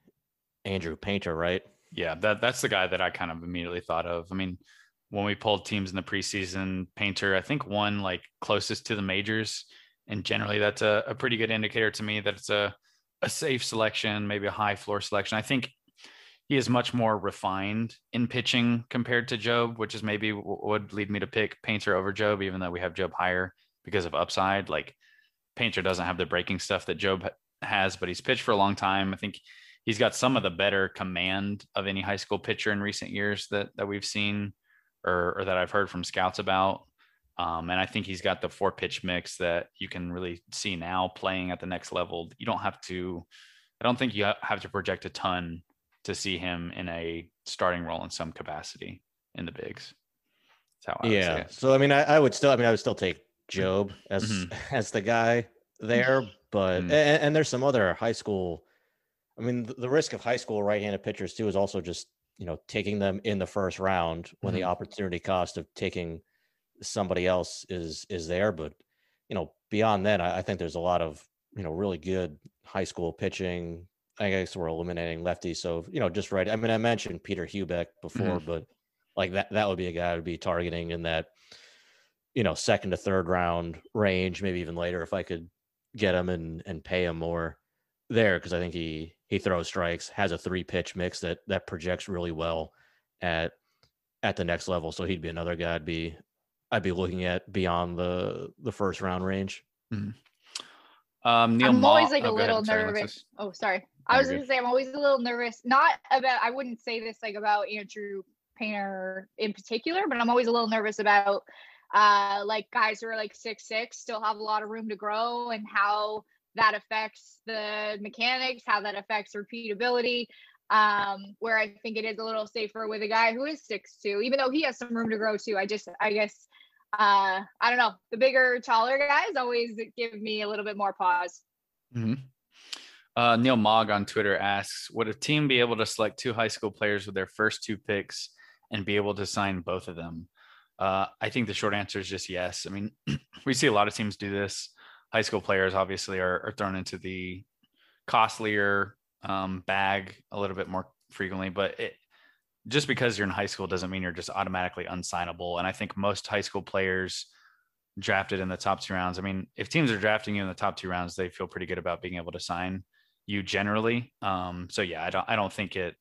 Andrew Painter, right? Yeah, that that's the guy that I kind of immediately thought of. I mean, when we pulled teams in the preseason, Painter, I think one like closest to the majors. And generally that's a, a pretty good indicator to me that it's a, a safe selection, maybe a high floor selection. I think he is much more refined in pitching compared to Jobe, which is maybe would lead me to pick Painter over Jobe, even though we have Jobe higher because of upside. Like Painter doesn't have the breaking stuff that Jobe has, but he's pitched for a long time. I think he's got some of the better command of any high school pitcher in recent years that that we've seen or, or that I've heard from scouts about. Um, and I think he's got the four pitch mix that you can really see now playing at the next level. You don't have to, I don't think you have to project a ton to see him in a starting role in some capacity in the bigs. That's how I yeah. So I mean, I, I would still, I mean, I would still take Jobe as Mhm. as the guy there, but Mhm. and, and there's some other high school. I mean, the, the risk of high school right-handed pitchers too is also just you know taking them in the first round when the Mhm. opportunity cost of taking somebody else is is there. But you know, beyond that, I, I think there's a lot of you know really good high school pitching. I guess we're eliminating lefties, so you know, just right. I mean, I mentioned Peter Heubeck mm-hmm. before, but like that that would be a guy I would be targeting in that you know second to third round range, maybe even later if I could get him and and pay him more there because I think he he throws strikes, has a three pitch mix that that projects really well at at the next level. So he'd be another guy I'd be I'd be looking at beyond the the first round range. Um, Neil I'm always like a oh, go ahead. little Sorry, nervous. Alexis. Oh, sorry. I was gonna say I'm always a little nervous. Not about. I wouldn't say this like about Andrew Painter in particular, but I'm always a little nervous about uh like guys who are like six six still have a lot of room to grow and how that affects the mechanics, how that affects repeatability. Um, where I think it is a little safer with a guy who is six two, even though he has some room to grow too. I just, I guess, uh, I don't know. The bigger, taller guys always give me a little bit more pause. Mm-hmm. Uh, Neil Mogg on Twitter asks, would a team be able to select two high school players with their first two picks and be able to sign both of them? Uh, I think the short answer is just yes. I mean, we see a lot of teams do this. High school players obviously are, are thrown into the costlier um, bag a little bit more frequently, but it, just because you're in high school doesn't mean you're just automatically unsignable. And I think most high school players drafted in the top two rounds. I mean, if teams are drafting you in the top two rounds, they feel pretty good about being able to sign you generally. Um, so yeah, I don't I don't think it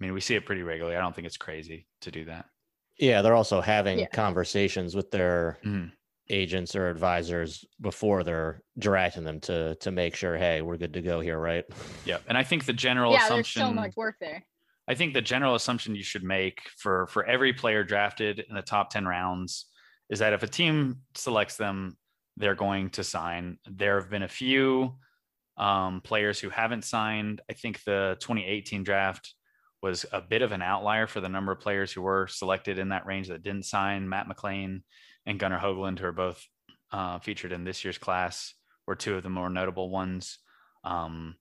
I mean, we see it pretty regularly. I don't think it's crazy to do that. Yeah, they're also having Yeah. conversations with their Mhm. agents or advisors before they're drafting them to to make sure, hey, we're good to go here, right? Yeah. And I think the general yeah, there's assumption so much work there. I think the general assumption you should make for for every player drafted in the top 10 rounds is that if a team selects them, they're going to sign. There have been a few um, players who haven't signed. I think the 2018 draft was a bit of an outlier for the number of players who were selected in that range that didn't sign. Matt McLain and Gunnar Hoglund, who are both uh, featured in this year's class, were two of the more notable ones. Um,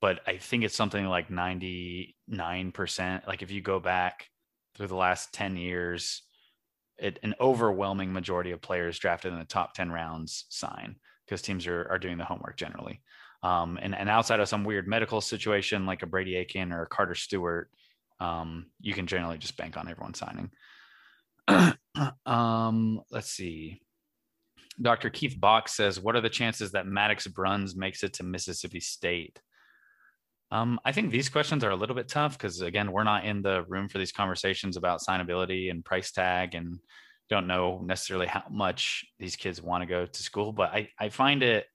but I think it's something like 99%. Like if you go back through the last 10 years, it, an overwhelming majority of players drafted in the top 10 rounds sign because teams are, are doing the homework generally. Um, and, and outside of some weird medical situation like a Brady Aiken or a Carter Stewart, um, you can generally just bank on everyone signing. um, let's see. Dr. Keith Box says, What are the chances that Maddox Bruns makes it to Mississippi State? Um, I think these questions are a little bit tough because, again, we're not in the room for these conversations about signability and price tag and don't know necessarily how much these kids want to go to school. But I, I find it,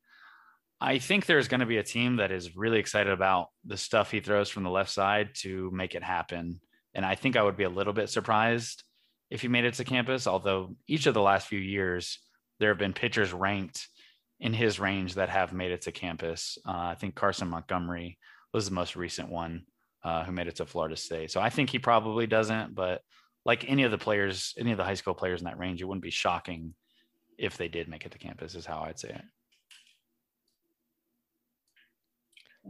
I think there's going to be a team that is really excited about the stuff he throws from the left side to make it happen. And I think I would be a little bit surprised if he made it to campus, although each of the last few years, there have been pitchers ranked in his range that have made it to campus. Uh, I think Carson Montgomery was the most recent one uh, who made it to Florida State. So I think he probably doesn't, but like any of the players, any of the high school players in that range, it wouldn't be shocking if they did make it to campus, is how I'd say it.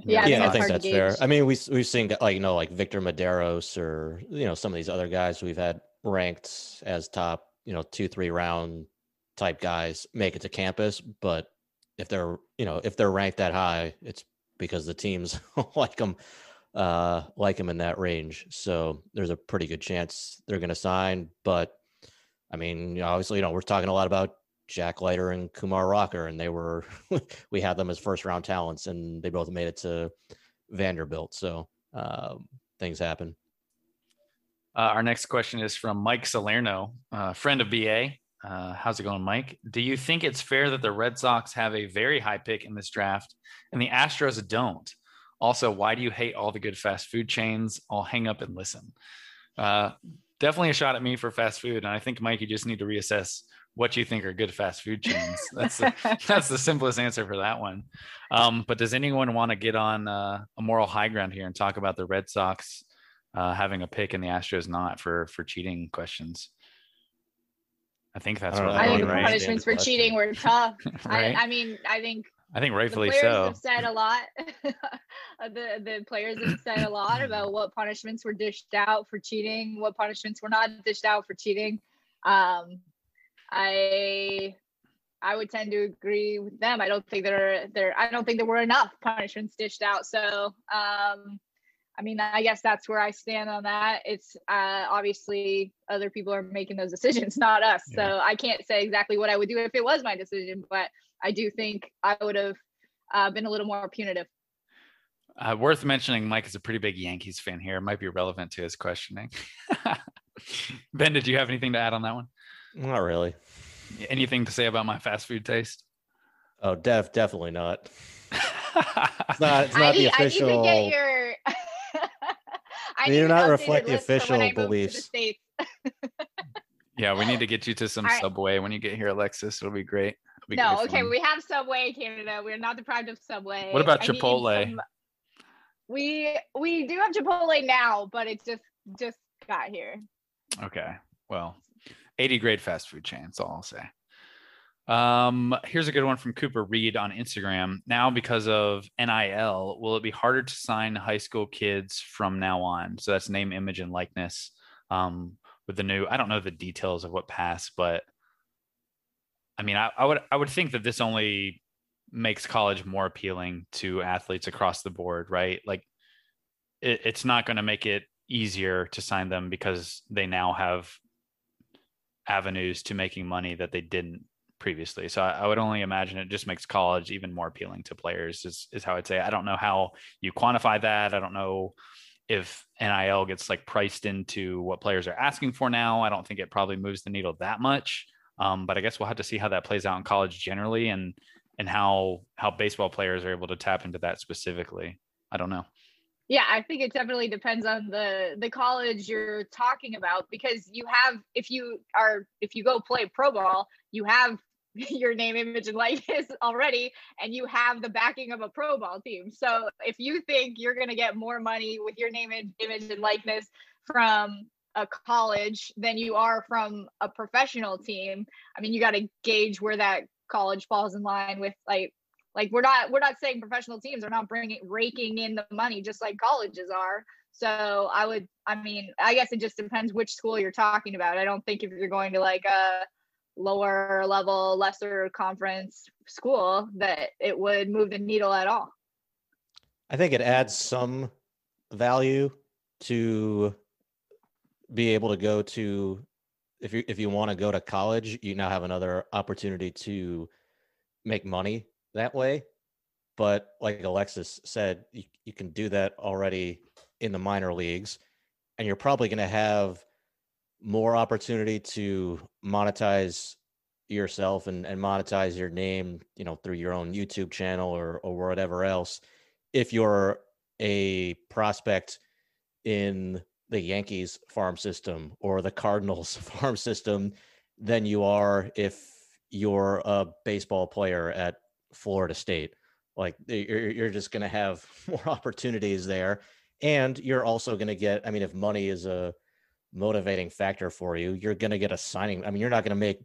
Yeah, I think I that's think that's fair. I mean, we we've seen like you know like Victor Mederos or you know some of these other guys we've had ranked as top you know two three round type guys make it to campus, but if they're you know if they're ranked that high, it's because the teams like them uh like them in that range. So there's a pretty good chance they're going to sign. But I mean, obviously, you know, we're talking a lot about Jack Leiter and Kumar Rocker, and they were we had them as first round talents, and they both made it to Vanderbilt. So um, things happen. Uh, our next question is from Mike Salerno, uh, friend of BA. Uh, how's it going, Mike? Do you think it's fair that the Red Sox have a very high pick in this draft and the Astros don't? Also, why do you hate all the good fast food chains? I'll hang up and listen. Uh, definitely a shot at me for fast food, and I think Mike, you just need to reassess what you think are good fast food chains. That's the, that's the simplest answer for that one. Um, but does anyone want to get on uh, a moral high ground here and talk about the Red Sox uh, having a pick and the Astros not for for cheating questions? I think that's I what I think doing, right. right? punishments for cheating were tough. right? I, I mean, I think I think the rightfully players so. have said a lot. the the players have said a lot about what punishments were dished out for cheating, what punishments were not dished out for cheating. Um, I I would tend to agree with them. I don't think there are there I don't think there were enough punishments dished out. So um, I mean, I guess that's where I stand on that. It's uh, obviously other people are making those decisions, not us. So I can't say exactly what I would do if it was my decision, but I do think I would have uh, been a little more punitive. Uh, worth mentioning, Mike is a pretty big Yankees fan here. It might be relevant to his questioning. ben, did you have anything to add on that one? Not really. Anything to say about my fast food taste? Oh, def definitely not. It's not. It's I not the need, I need official. to get your. I They do not reflect the list for when official I the beliefs. Yeah, we need to get you to some All right. Subway when you get here, Alexis. It'll be great. It'll be No, great okay, fun. we have Subway in Canada. We're not deprived of Subway. What about I Chipotle? some- We we do have Chipotle now, but it just just got here. Okay. Well, 80 grade fast food chain. That's all I'll say. Um, here's a good one from Cooper Reed on Instagram. Now, because of NIL, will it be harder to sign high school kids from now on? So that's name, image, and likeness. Um, with the new, I don't know the details of what passed, but I mean, I, I would I would think that this only makes college more appealing to athletes across the board, right? Like it, it's not going to make it easier to sign them because they now have avenues to making money that they didn't previously. So I, I would only imagine it just makes college even more appealing to players is, is how I'd say. I don't know how you quantify that. I don't know if NIL gets like priced into what players are asking for now. I don't think it probably moves the needle that much. Um, but I guess we'll have to see how that plays out in college generally and and how how baseball players are able to tap into that specifically. I don't know. Yeah, I think it definitely depends on the the college you're talking about because you have if you are if you go play pro ball, you have your name, image, and likeness already, and you have the backing of a pro ball team. So if you think you're going to get more money with your name, im- image, and likeness from a college than you are from a professional team, I mean, you got to gauge where that college falls in line with like like we're not we're not saying professional teams are not bringing raking in the money just like colleges are so i would i mean i guess it just depends which school you're talking about i don't think if you're going to like a lower level lesser conference school that it would move the needle at all I think it adds some value to be able to go to if you if you want to go to college, you now have another opportunity to make money that way. But like Alexis said, you, you can do that already in the minor leagues, and you're probably going to have more opportunity to monetize yourself and, and monetize your name, you know, through your own YouTube channel or or whatever else if you're a prospect in the Yankees farm system or the Cardinals farm system than you are if you're a baseball player at Florida State. Like you're you're just going to have more opportunities there, and you're also going to get. I mean, if money is a motivating factor for you, you're going to get a signing. I mean, you're not going to make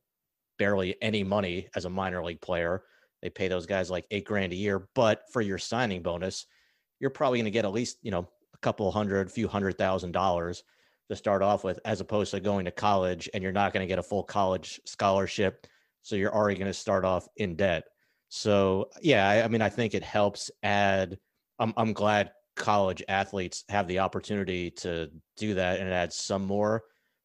barely any money as a minor league player. They pay those guys like eight grand a year, but for your signing bonus, you're probably going to get at least you know a couple hundred, few hundred thousand dollars to start off with, as opposed to going to college and you're not going to get a full college scholarship. So you're already going to start off in debt. So yeah, I, I mean, I think it helps add. I'm I'm glad college athletes have the opportunity to do that, and it adds some more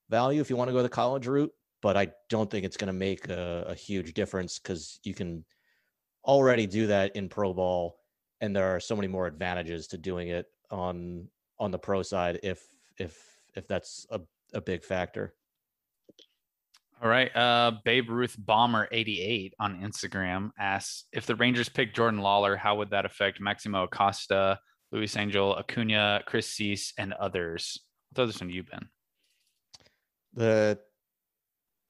value if you want to go the college route. But I don't think it's going to make a, a huge difference because you can already do that in pro ball, and there are so many more advantages to doing it on on the pro side if if if that's a, a big factor. All right. Uh, Babe Ruth Bomber 88 on Instagram asks if the Rangers pick Jordan Lawlar, how would that affect Maximo Acosta, Luis Angel, Acuna, Chris Seise, and others? I'll throw this one to you, Ben. The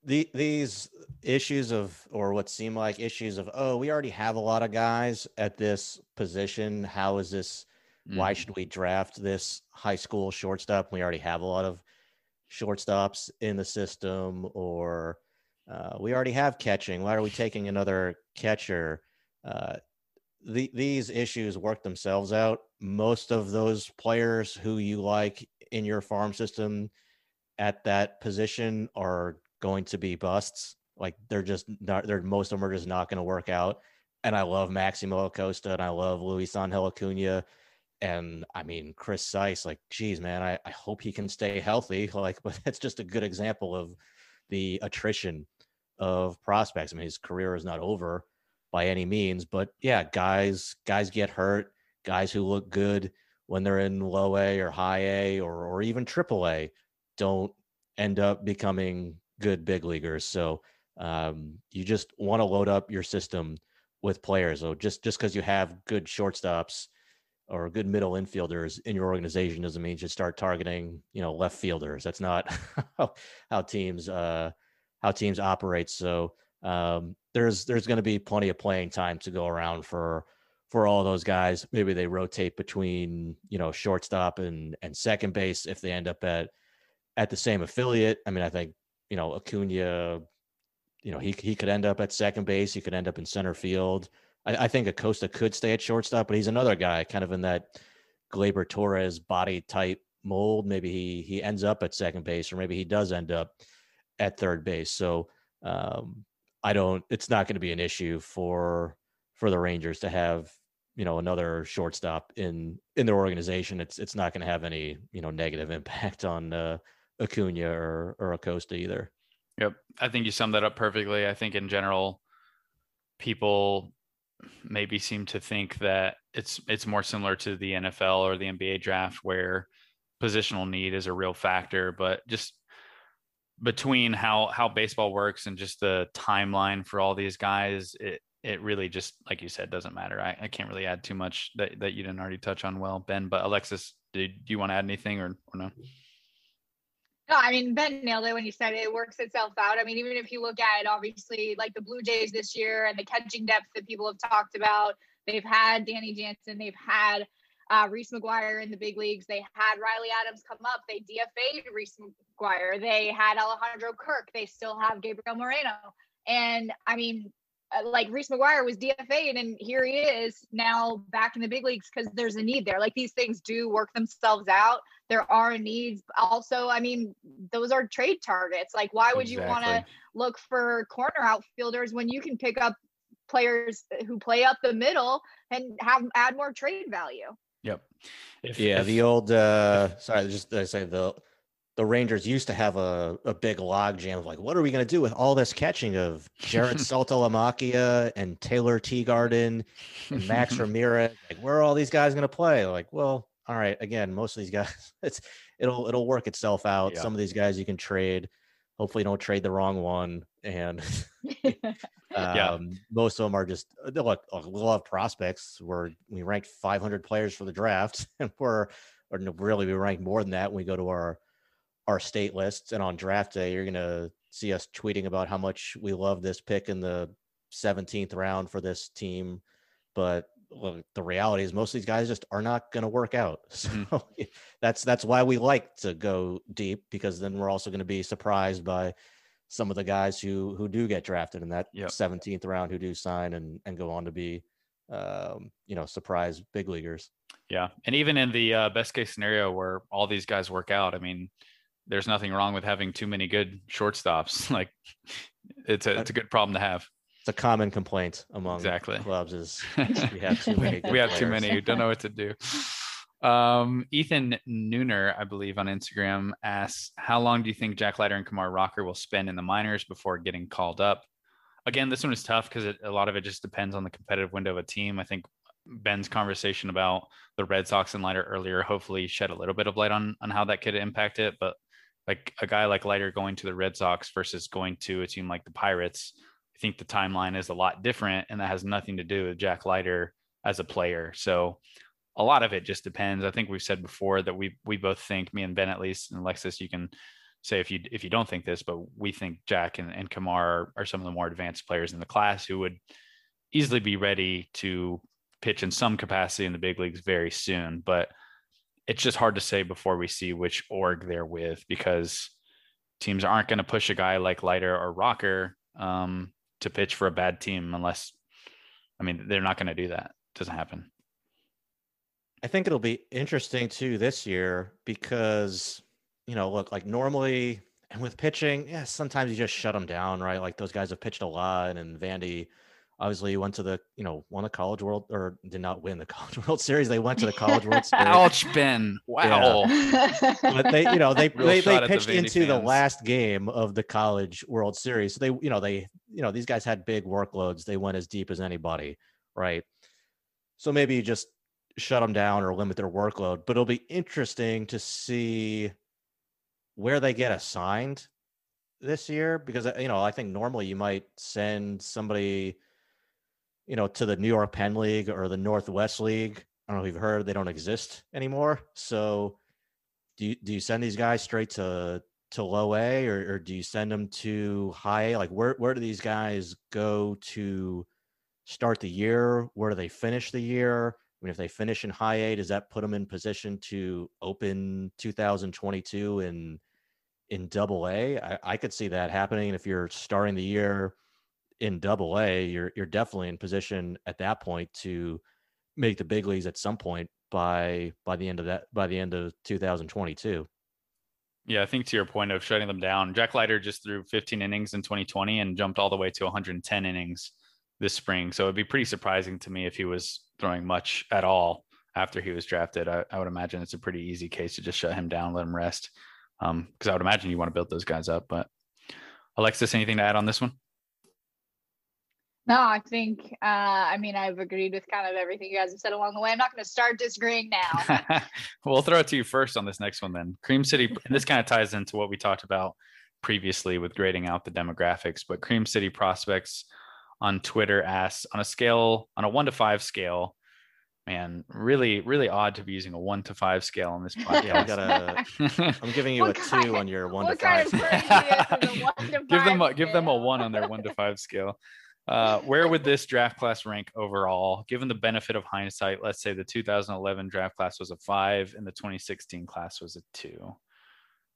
the these issues of or what seem like issues of oh we already have a lot of guys at this position how is this why Mhm. should we draft this high school shortstop we already have a lot of shortstops in the system or uh, we already have catching why are we taking another catcher uh, the, these issues work themselves out most of those players who you like in your farm system at that position are going to be busts. Like they're just not. They're most of them are just not going to work out. And I love Maximo Acosta and I love Luis Angel Acuna. And I mean Chris Seise. Like, geez, man, I, I hope he can stay healthy. Like, but that's just a good example of the attrition of prospects. I mean, his career is not over by any means, but yeah, guys guys get hurt. Guys who look good when they're in low A or high A or or even triple A don't end up becoming good big leaguers. So um, you just want to load up your system with players. So just just because you have good shortstops or good middle infielders in your organization doesn't mean you should start targeting you know left fielders. That's not how, how teams uh, how teams operate. So um, there's there's going to be plenty of playing time to go around for for all those guys. Maybe they rotate between you know shortstop and and second base if they end up at at the same affiliate. I mean, I think you know Acuna, you know he he could end up at second base. He could end up in center field. I, I think Acosta could stay at shortstop, but he's another guy kind of in that Gleyber Torres body type mold. Maybe he he ends up at second base, or maybe he does end up at third base. So um, I don't. It's not going to be an issue for for the Rangers to have you know another shortstop in in their organization. It's it's not going to have any you know negative impact on uh, Acuna or or Acosta either. Yep. I think you summed that up perfectly. I think in general, people maybe seem to think that it's it's more similar to the NFL or the NBA draft where positional need is a real factor, but just between how how baseball works and just the timeline for all these guys, it it really just like you said doesn't matter. I, I can't really add too much that, that you didn't already touch on well, Ben. But Alexis, do, do you want to add anything or, or no? No, I mean Ben nailed it when he said it works itself out. I mean, even if you look at obviously like the Blue Jays this year and the catching depth that people have talked about, they've had Danny Jansen, they've had uh, Reese McGuire in the big leagues, they had Riley Adams come up, they DFA'd Reese McGuire, they had Alejandro Kirk, they still have Gabriel Moreno, and I mean. uh, Like Reese McGuire was DFA'd, and here he is now back in the big leagues because there's a need there. Like these things do work themselves out there are needs. Also, I mean, those are trade targets. Like, why would you want to look for corner outfielders when you can pick up players who play up the middle and have add more trade value? Yep. If, Yeah, if- the old uh sorry, just I say the the Rangers used to have a, a big log jam of like, what are we gonna do with all this catching of Jared Saltalamacchia and Taylor Teagarden and Max Ramirez? Like, where are all these guys gonna play? Like, well, all right, again, most of these guys, it's it'll it'll work itself out. Yeah. Some of these guys you can trade. Hopefully, don't trade the wrong one. And Yeah. um, most of them are just uh, they look. look, We love prospects. We're we ranked 500 players for the draft, and we're or really we rank more than that when we go to our our state lists. And on draft day, you're gonna see us tweeting about how much we love this pick in the 17th round for this team, but well, the reality is most of these guys just are not going to work out. So Mhm. that's that's why we like to go deep because then we're also going to be surprised by some of the guys who who do get drafted in that Yep. 17th round who do sign and and go on to be um, you know surprise big leaguers. Yeah, and even in the uh, best case scenario where all these guys work out, I mean, there's nothing wrong with having too many good shortstops. Like, it's a it's a good problem to have. It's a common complaint among Exactly. clubs is we have too many. we have too many who don't know what to do. Um, Ethan Nooner, I believe on Instagram asks, how long do you think Jack Leiter and Kumar Rocker will spend in the minors before getting called up? Again, this one is tough because a lot of it just depends on the competitive window of a team. I think Ben's conversation about the Red Sox and Leiter earlier hopefully shed a little bit of light on on how that could impact it. But like a guy like Leiter going to the Red Sox versus going to a team like the Pirates, think the timeline is a lot different, and that has nothing to do with Jack Leiter as a player. So a lot of it just depends. I think we've said before that we we both think, me and Ben at least, and Alexis, you can say if you if you don't think this, but we think Jack and, and Kumar are, are some of the more advanced players in the class who would easily be ready to pitch in some capacity in the big leagues very soon. But it's just hard to say before we see which org they're with because teams aren't going to push a guy like Leiter or Rocker um, to pitch for a bad team unless, I mean, they're not going to do that. It doesn't happen. I think it'll be interesting too this year because, you know, look, like normally and with pitching, yeah, sometimes you just shut them down, right? Like those guys have pitched a lot, and Vandy obviously you went to the, you know, won the College World or did not win the College World Series. They went to the College World Series. Ouch, Ben. Wow. but they, you know, they Real they, they the pitched Vandy into the last game of the College World Series. So they, you know, they, you know, these guys had big workloads. They went as deep as anybody, right? So maybe you just shut them down or limit their workload. But it'll be interesting to see where they get assigned this year because uh, you know I think normally you might send somebody, you know, to the New York Penn League or the Northwest League. I don't know if you've heard they don't exist anymore. So do you do you send these guys straight to to low A or, or do you send them to high A? Like where where do these guys go to start the year? Where do they finish the year? I mean, if they finish in high A, does that put them in position to open 2022 in in double A? I, I could see that happening. If you're starting the year in double A, you're you're definitely in position at that point to make the big leagues at some point by by the end of that by the end of 2022. Yeah, I think to your point of shutting them down, Jack Leiter just threw 15 innings in 2020 and jumped all the way to 110 innings this spring. So it'd be pretty surprising to me if he was throwing much at all after he was drafted. I, I would imagine it's a pretty easy case to just shut him down, let him rest. Um, because I would imagine you want to build those guys up. But Alexis, anything to add on this one? No, I think, uh, I mean, I've agreed with kind of everything you guys have said along the way. I'm not going to start disagreeing now. we'll throw it to you first on this next one then. Cream City, and this kind of ties into what we talked about previously with grading out the demographics, but Cream City Prospects on Twitter asks on a scale, on a one to five scale, man, really, really odd to be using a one to five scale on this podcast. Yeah, we gotta. I'm giving you What a kind- two on your one what to kind five. of person is a one to give them a five give them a one on their one to five scale. Uh, where would this draft class rank overall? Given the benefit of hindsight, let's say the 2011 draft class was a five and the 2016 class was a two.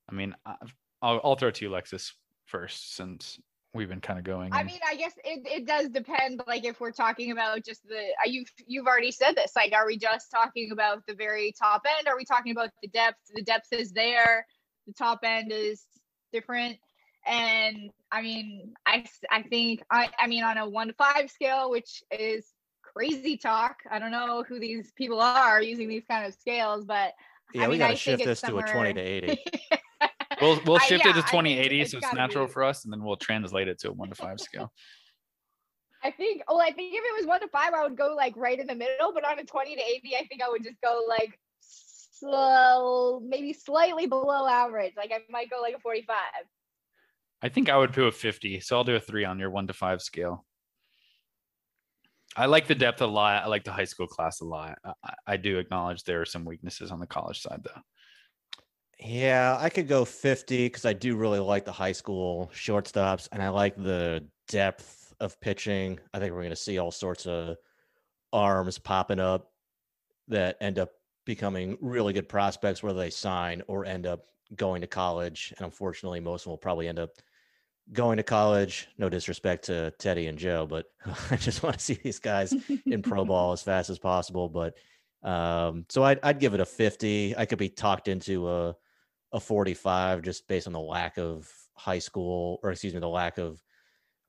I mean, I- I'll, I'll throw it to you, Lexus, first, since we've been kind of going. I and- mean, I guess it, it does depend. Like, if we're talking about just the, uh, you've you've already said this. Like, are we just talking about the very top end? Are we talking about the depth? The depth is there. The top end is different. And I mean, I I think I I mean on a one to five scale, which is crazy talk. I don't know who these people are using these kind of scales, but Yeah, I we mean, gotta I shift think this it's to a 20 to 80. we'll we'll I- shift yeah, it to 2080 it's so it's natural be- for us, and then we'll translate it to a one to five scale. I think, oh, I think if it was one to five, I would go like right in the middle. But on a 20 to 80, I think I would just go like slow, maybe slightly below average. Like I might go like a 45. I think I would do a 50. So I'll do a three on your one to five scale. I like the depth a lot. I like the high school class a lot. I, I- do acknowledge there are some weaknesses on the college side, though. Yeah, I could go 50 because I do really like the high school shortstops and I like the depth of pitching. I think we're going to see all sorts of arms popping up that end up becoming really good prospects, whether they sign or end up going to college. And unfortunately, most of them will probably end up going to college. No disrespect to Teddy and Joe, but I just want to see these guys in pro ball as fast as possible. But um, so I'd, I'd give it a 50. I could be talked into a, a 45 just based on the lack of high school or excuse me, the lack of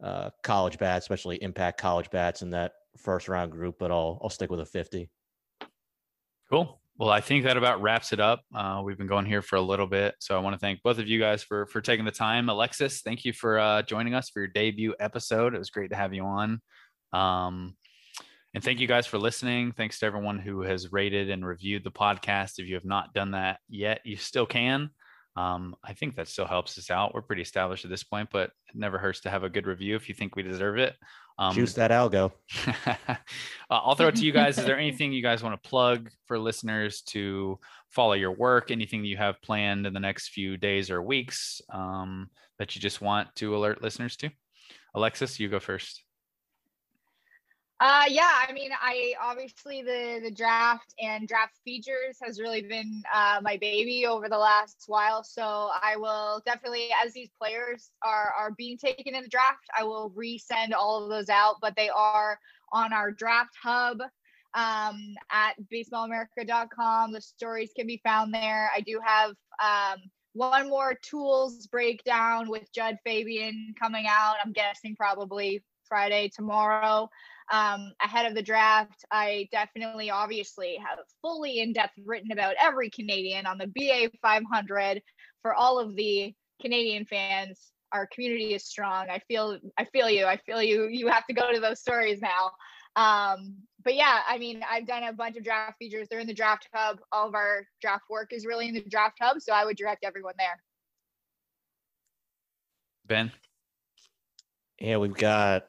uh, college bats, especially impact college bats in that first round group, but I'll, I'll stick with a 50. Cool. Well, I think that about wraps it up. Uh, we've been going here for a little bit, so I want to thank both of you guys for for taking the time. Alexis, thank you for uh, joining us for your debut episode. It was great to have you on. Um, and thank you guys for listening. Thanks to everyone who has rated and reviewed the podcast. If you have not done that yet, you still can. Um, I think that still helps us out. We're pretty established at this point, but it never hurts to have a good review if you think we deserve it. Um, Juice that algo. uh, I'll throw it to you guys. Is there anything you guys want to plug for listeners to follow your work? Anything you have planned in the next few days or weeks um, that you just want to alert listeners to? Alexis, you go first. Uh, yeah, I mean, I obviously the the draft and draft features has really been uh, my baby over the last while. So I will definitely, as these players are are being taken in the draft, I will resend all of those out. But they are on our draft hub um, at baseballamerica.com. The stories can be found there. I do have um, one more tools breakdown with Jud Fabian coming out. I'm guessing probably Friday tomorrow um, ahead of the draft. I definitely, obviously, have fully in depth written about every Canadian on the BA 500 for all of the Canadian fans. Our community is strong. I feel, I feel you. I feel you. You have to go to those stories now. Um, but yeah, I mean, I've done a bunch of draft features. They're in the draft hub. All of our draft work is really in the draft hub. So I would direct everyone there. Ben? Yeah, we've got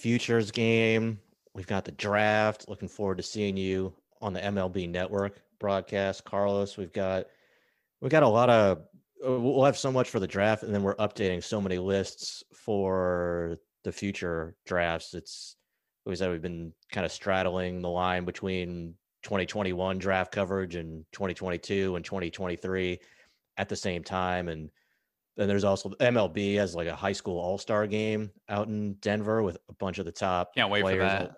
futures game. We've got the draft. Looking forward to seeing you on the MLB Network broadcast, Carlos. We've got we've got a lot of we'll have so much for the draft, and then we're updating so many lists for the future drafts. It's we said we've been kind of straddling the line between 2021 draft coverage and 2022 and 2023 at the same time, and then there's also MLB has like a high school all star game out in Denver with a bunch of the top. Can't wait players. for that.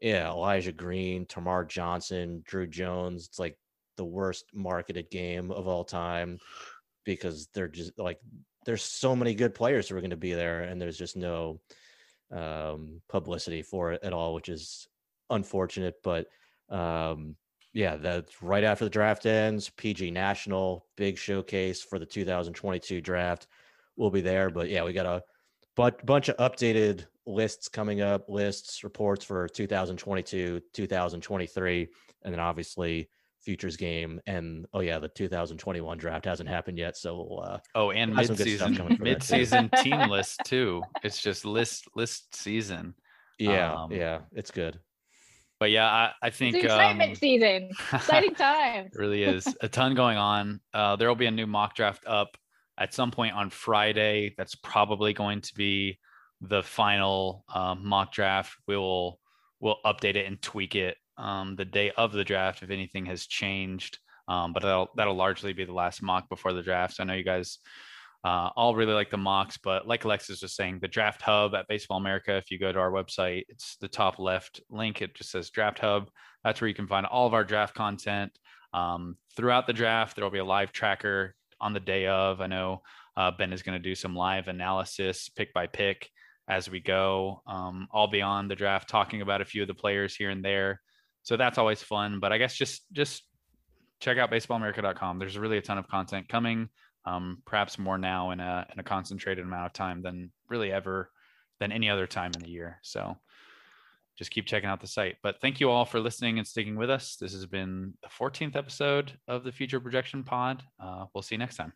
Yeah, Elijah Green, Termarr Johnson, Drew Jones. It's like the worst marketed game of all time because they're just like there's so many good players who are going to be there, and there's just no um, publicity for it at all, which is unfortunate. But um, yeah, that's right after the draft ends. PG National, big showcase for the 2022 draft. We'll be there. But yeah, we got a but bunch of updated lists coming up, lists, reports for 2022, 2023, and then obviously futures game and oh yeah the 2021 draft hasn't happened yet so uh oh and mid-season mid-season team list too it's just list list season yeah um, yeah it's good but yeah, I, I think it's excitement um, season, exciting times. really is a ton going on. Uh, there will be a new mock draft up at some point on Friday. That's probably going to be the final um, mock draft. We will we'll update it and tweak it um, the day of the draft if anything has changed. Um, but that'll that'll largely be the last mock before the draft. So I know you guys uh, all really like the mocks, but like Alexis was saying, the draft hub at Baseball America, if you go to our website, it's the top left link. It just says draft hub. That's where you can find all of our draft content. Um, throughout the draft, there will be a live tracker on the day of. I know uh, Ben is going to do some live analysis, pick by pick, as we go. Um, all beyond the draft, talking about a few of the players here and there. So that's always fun. But I guess just just check out baseballamerica.com. There's really a ton of content coming um, perhaps more now in a in a concentrated amount of time than really ever than any other time in the year. So just keep checking out the site. But thank you all for listening and sticking with us. This has been the 14th episode of the Future Projection Pod. Uh, we'll see you next time.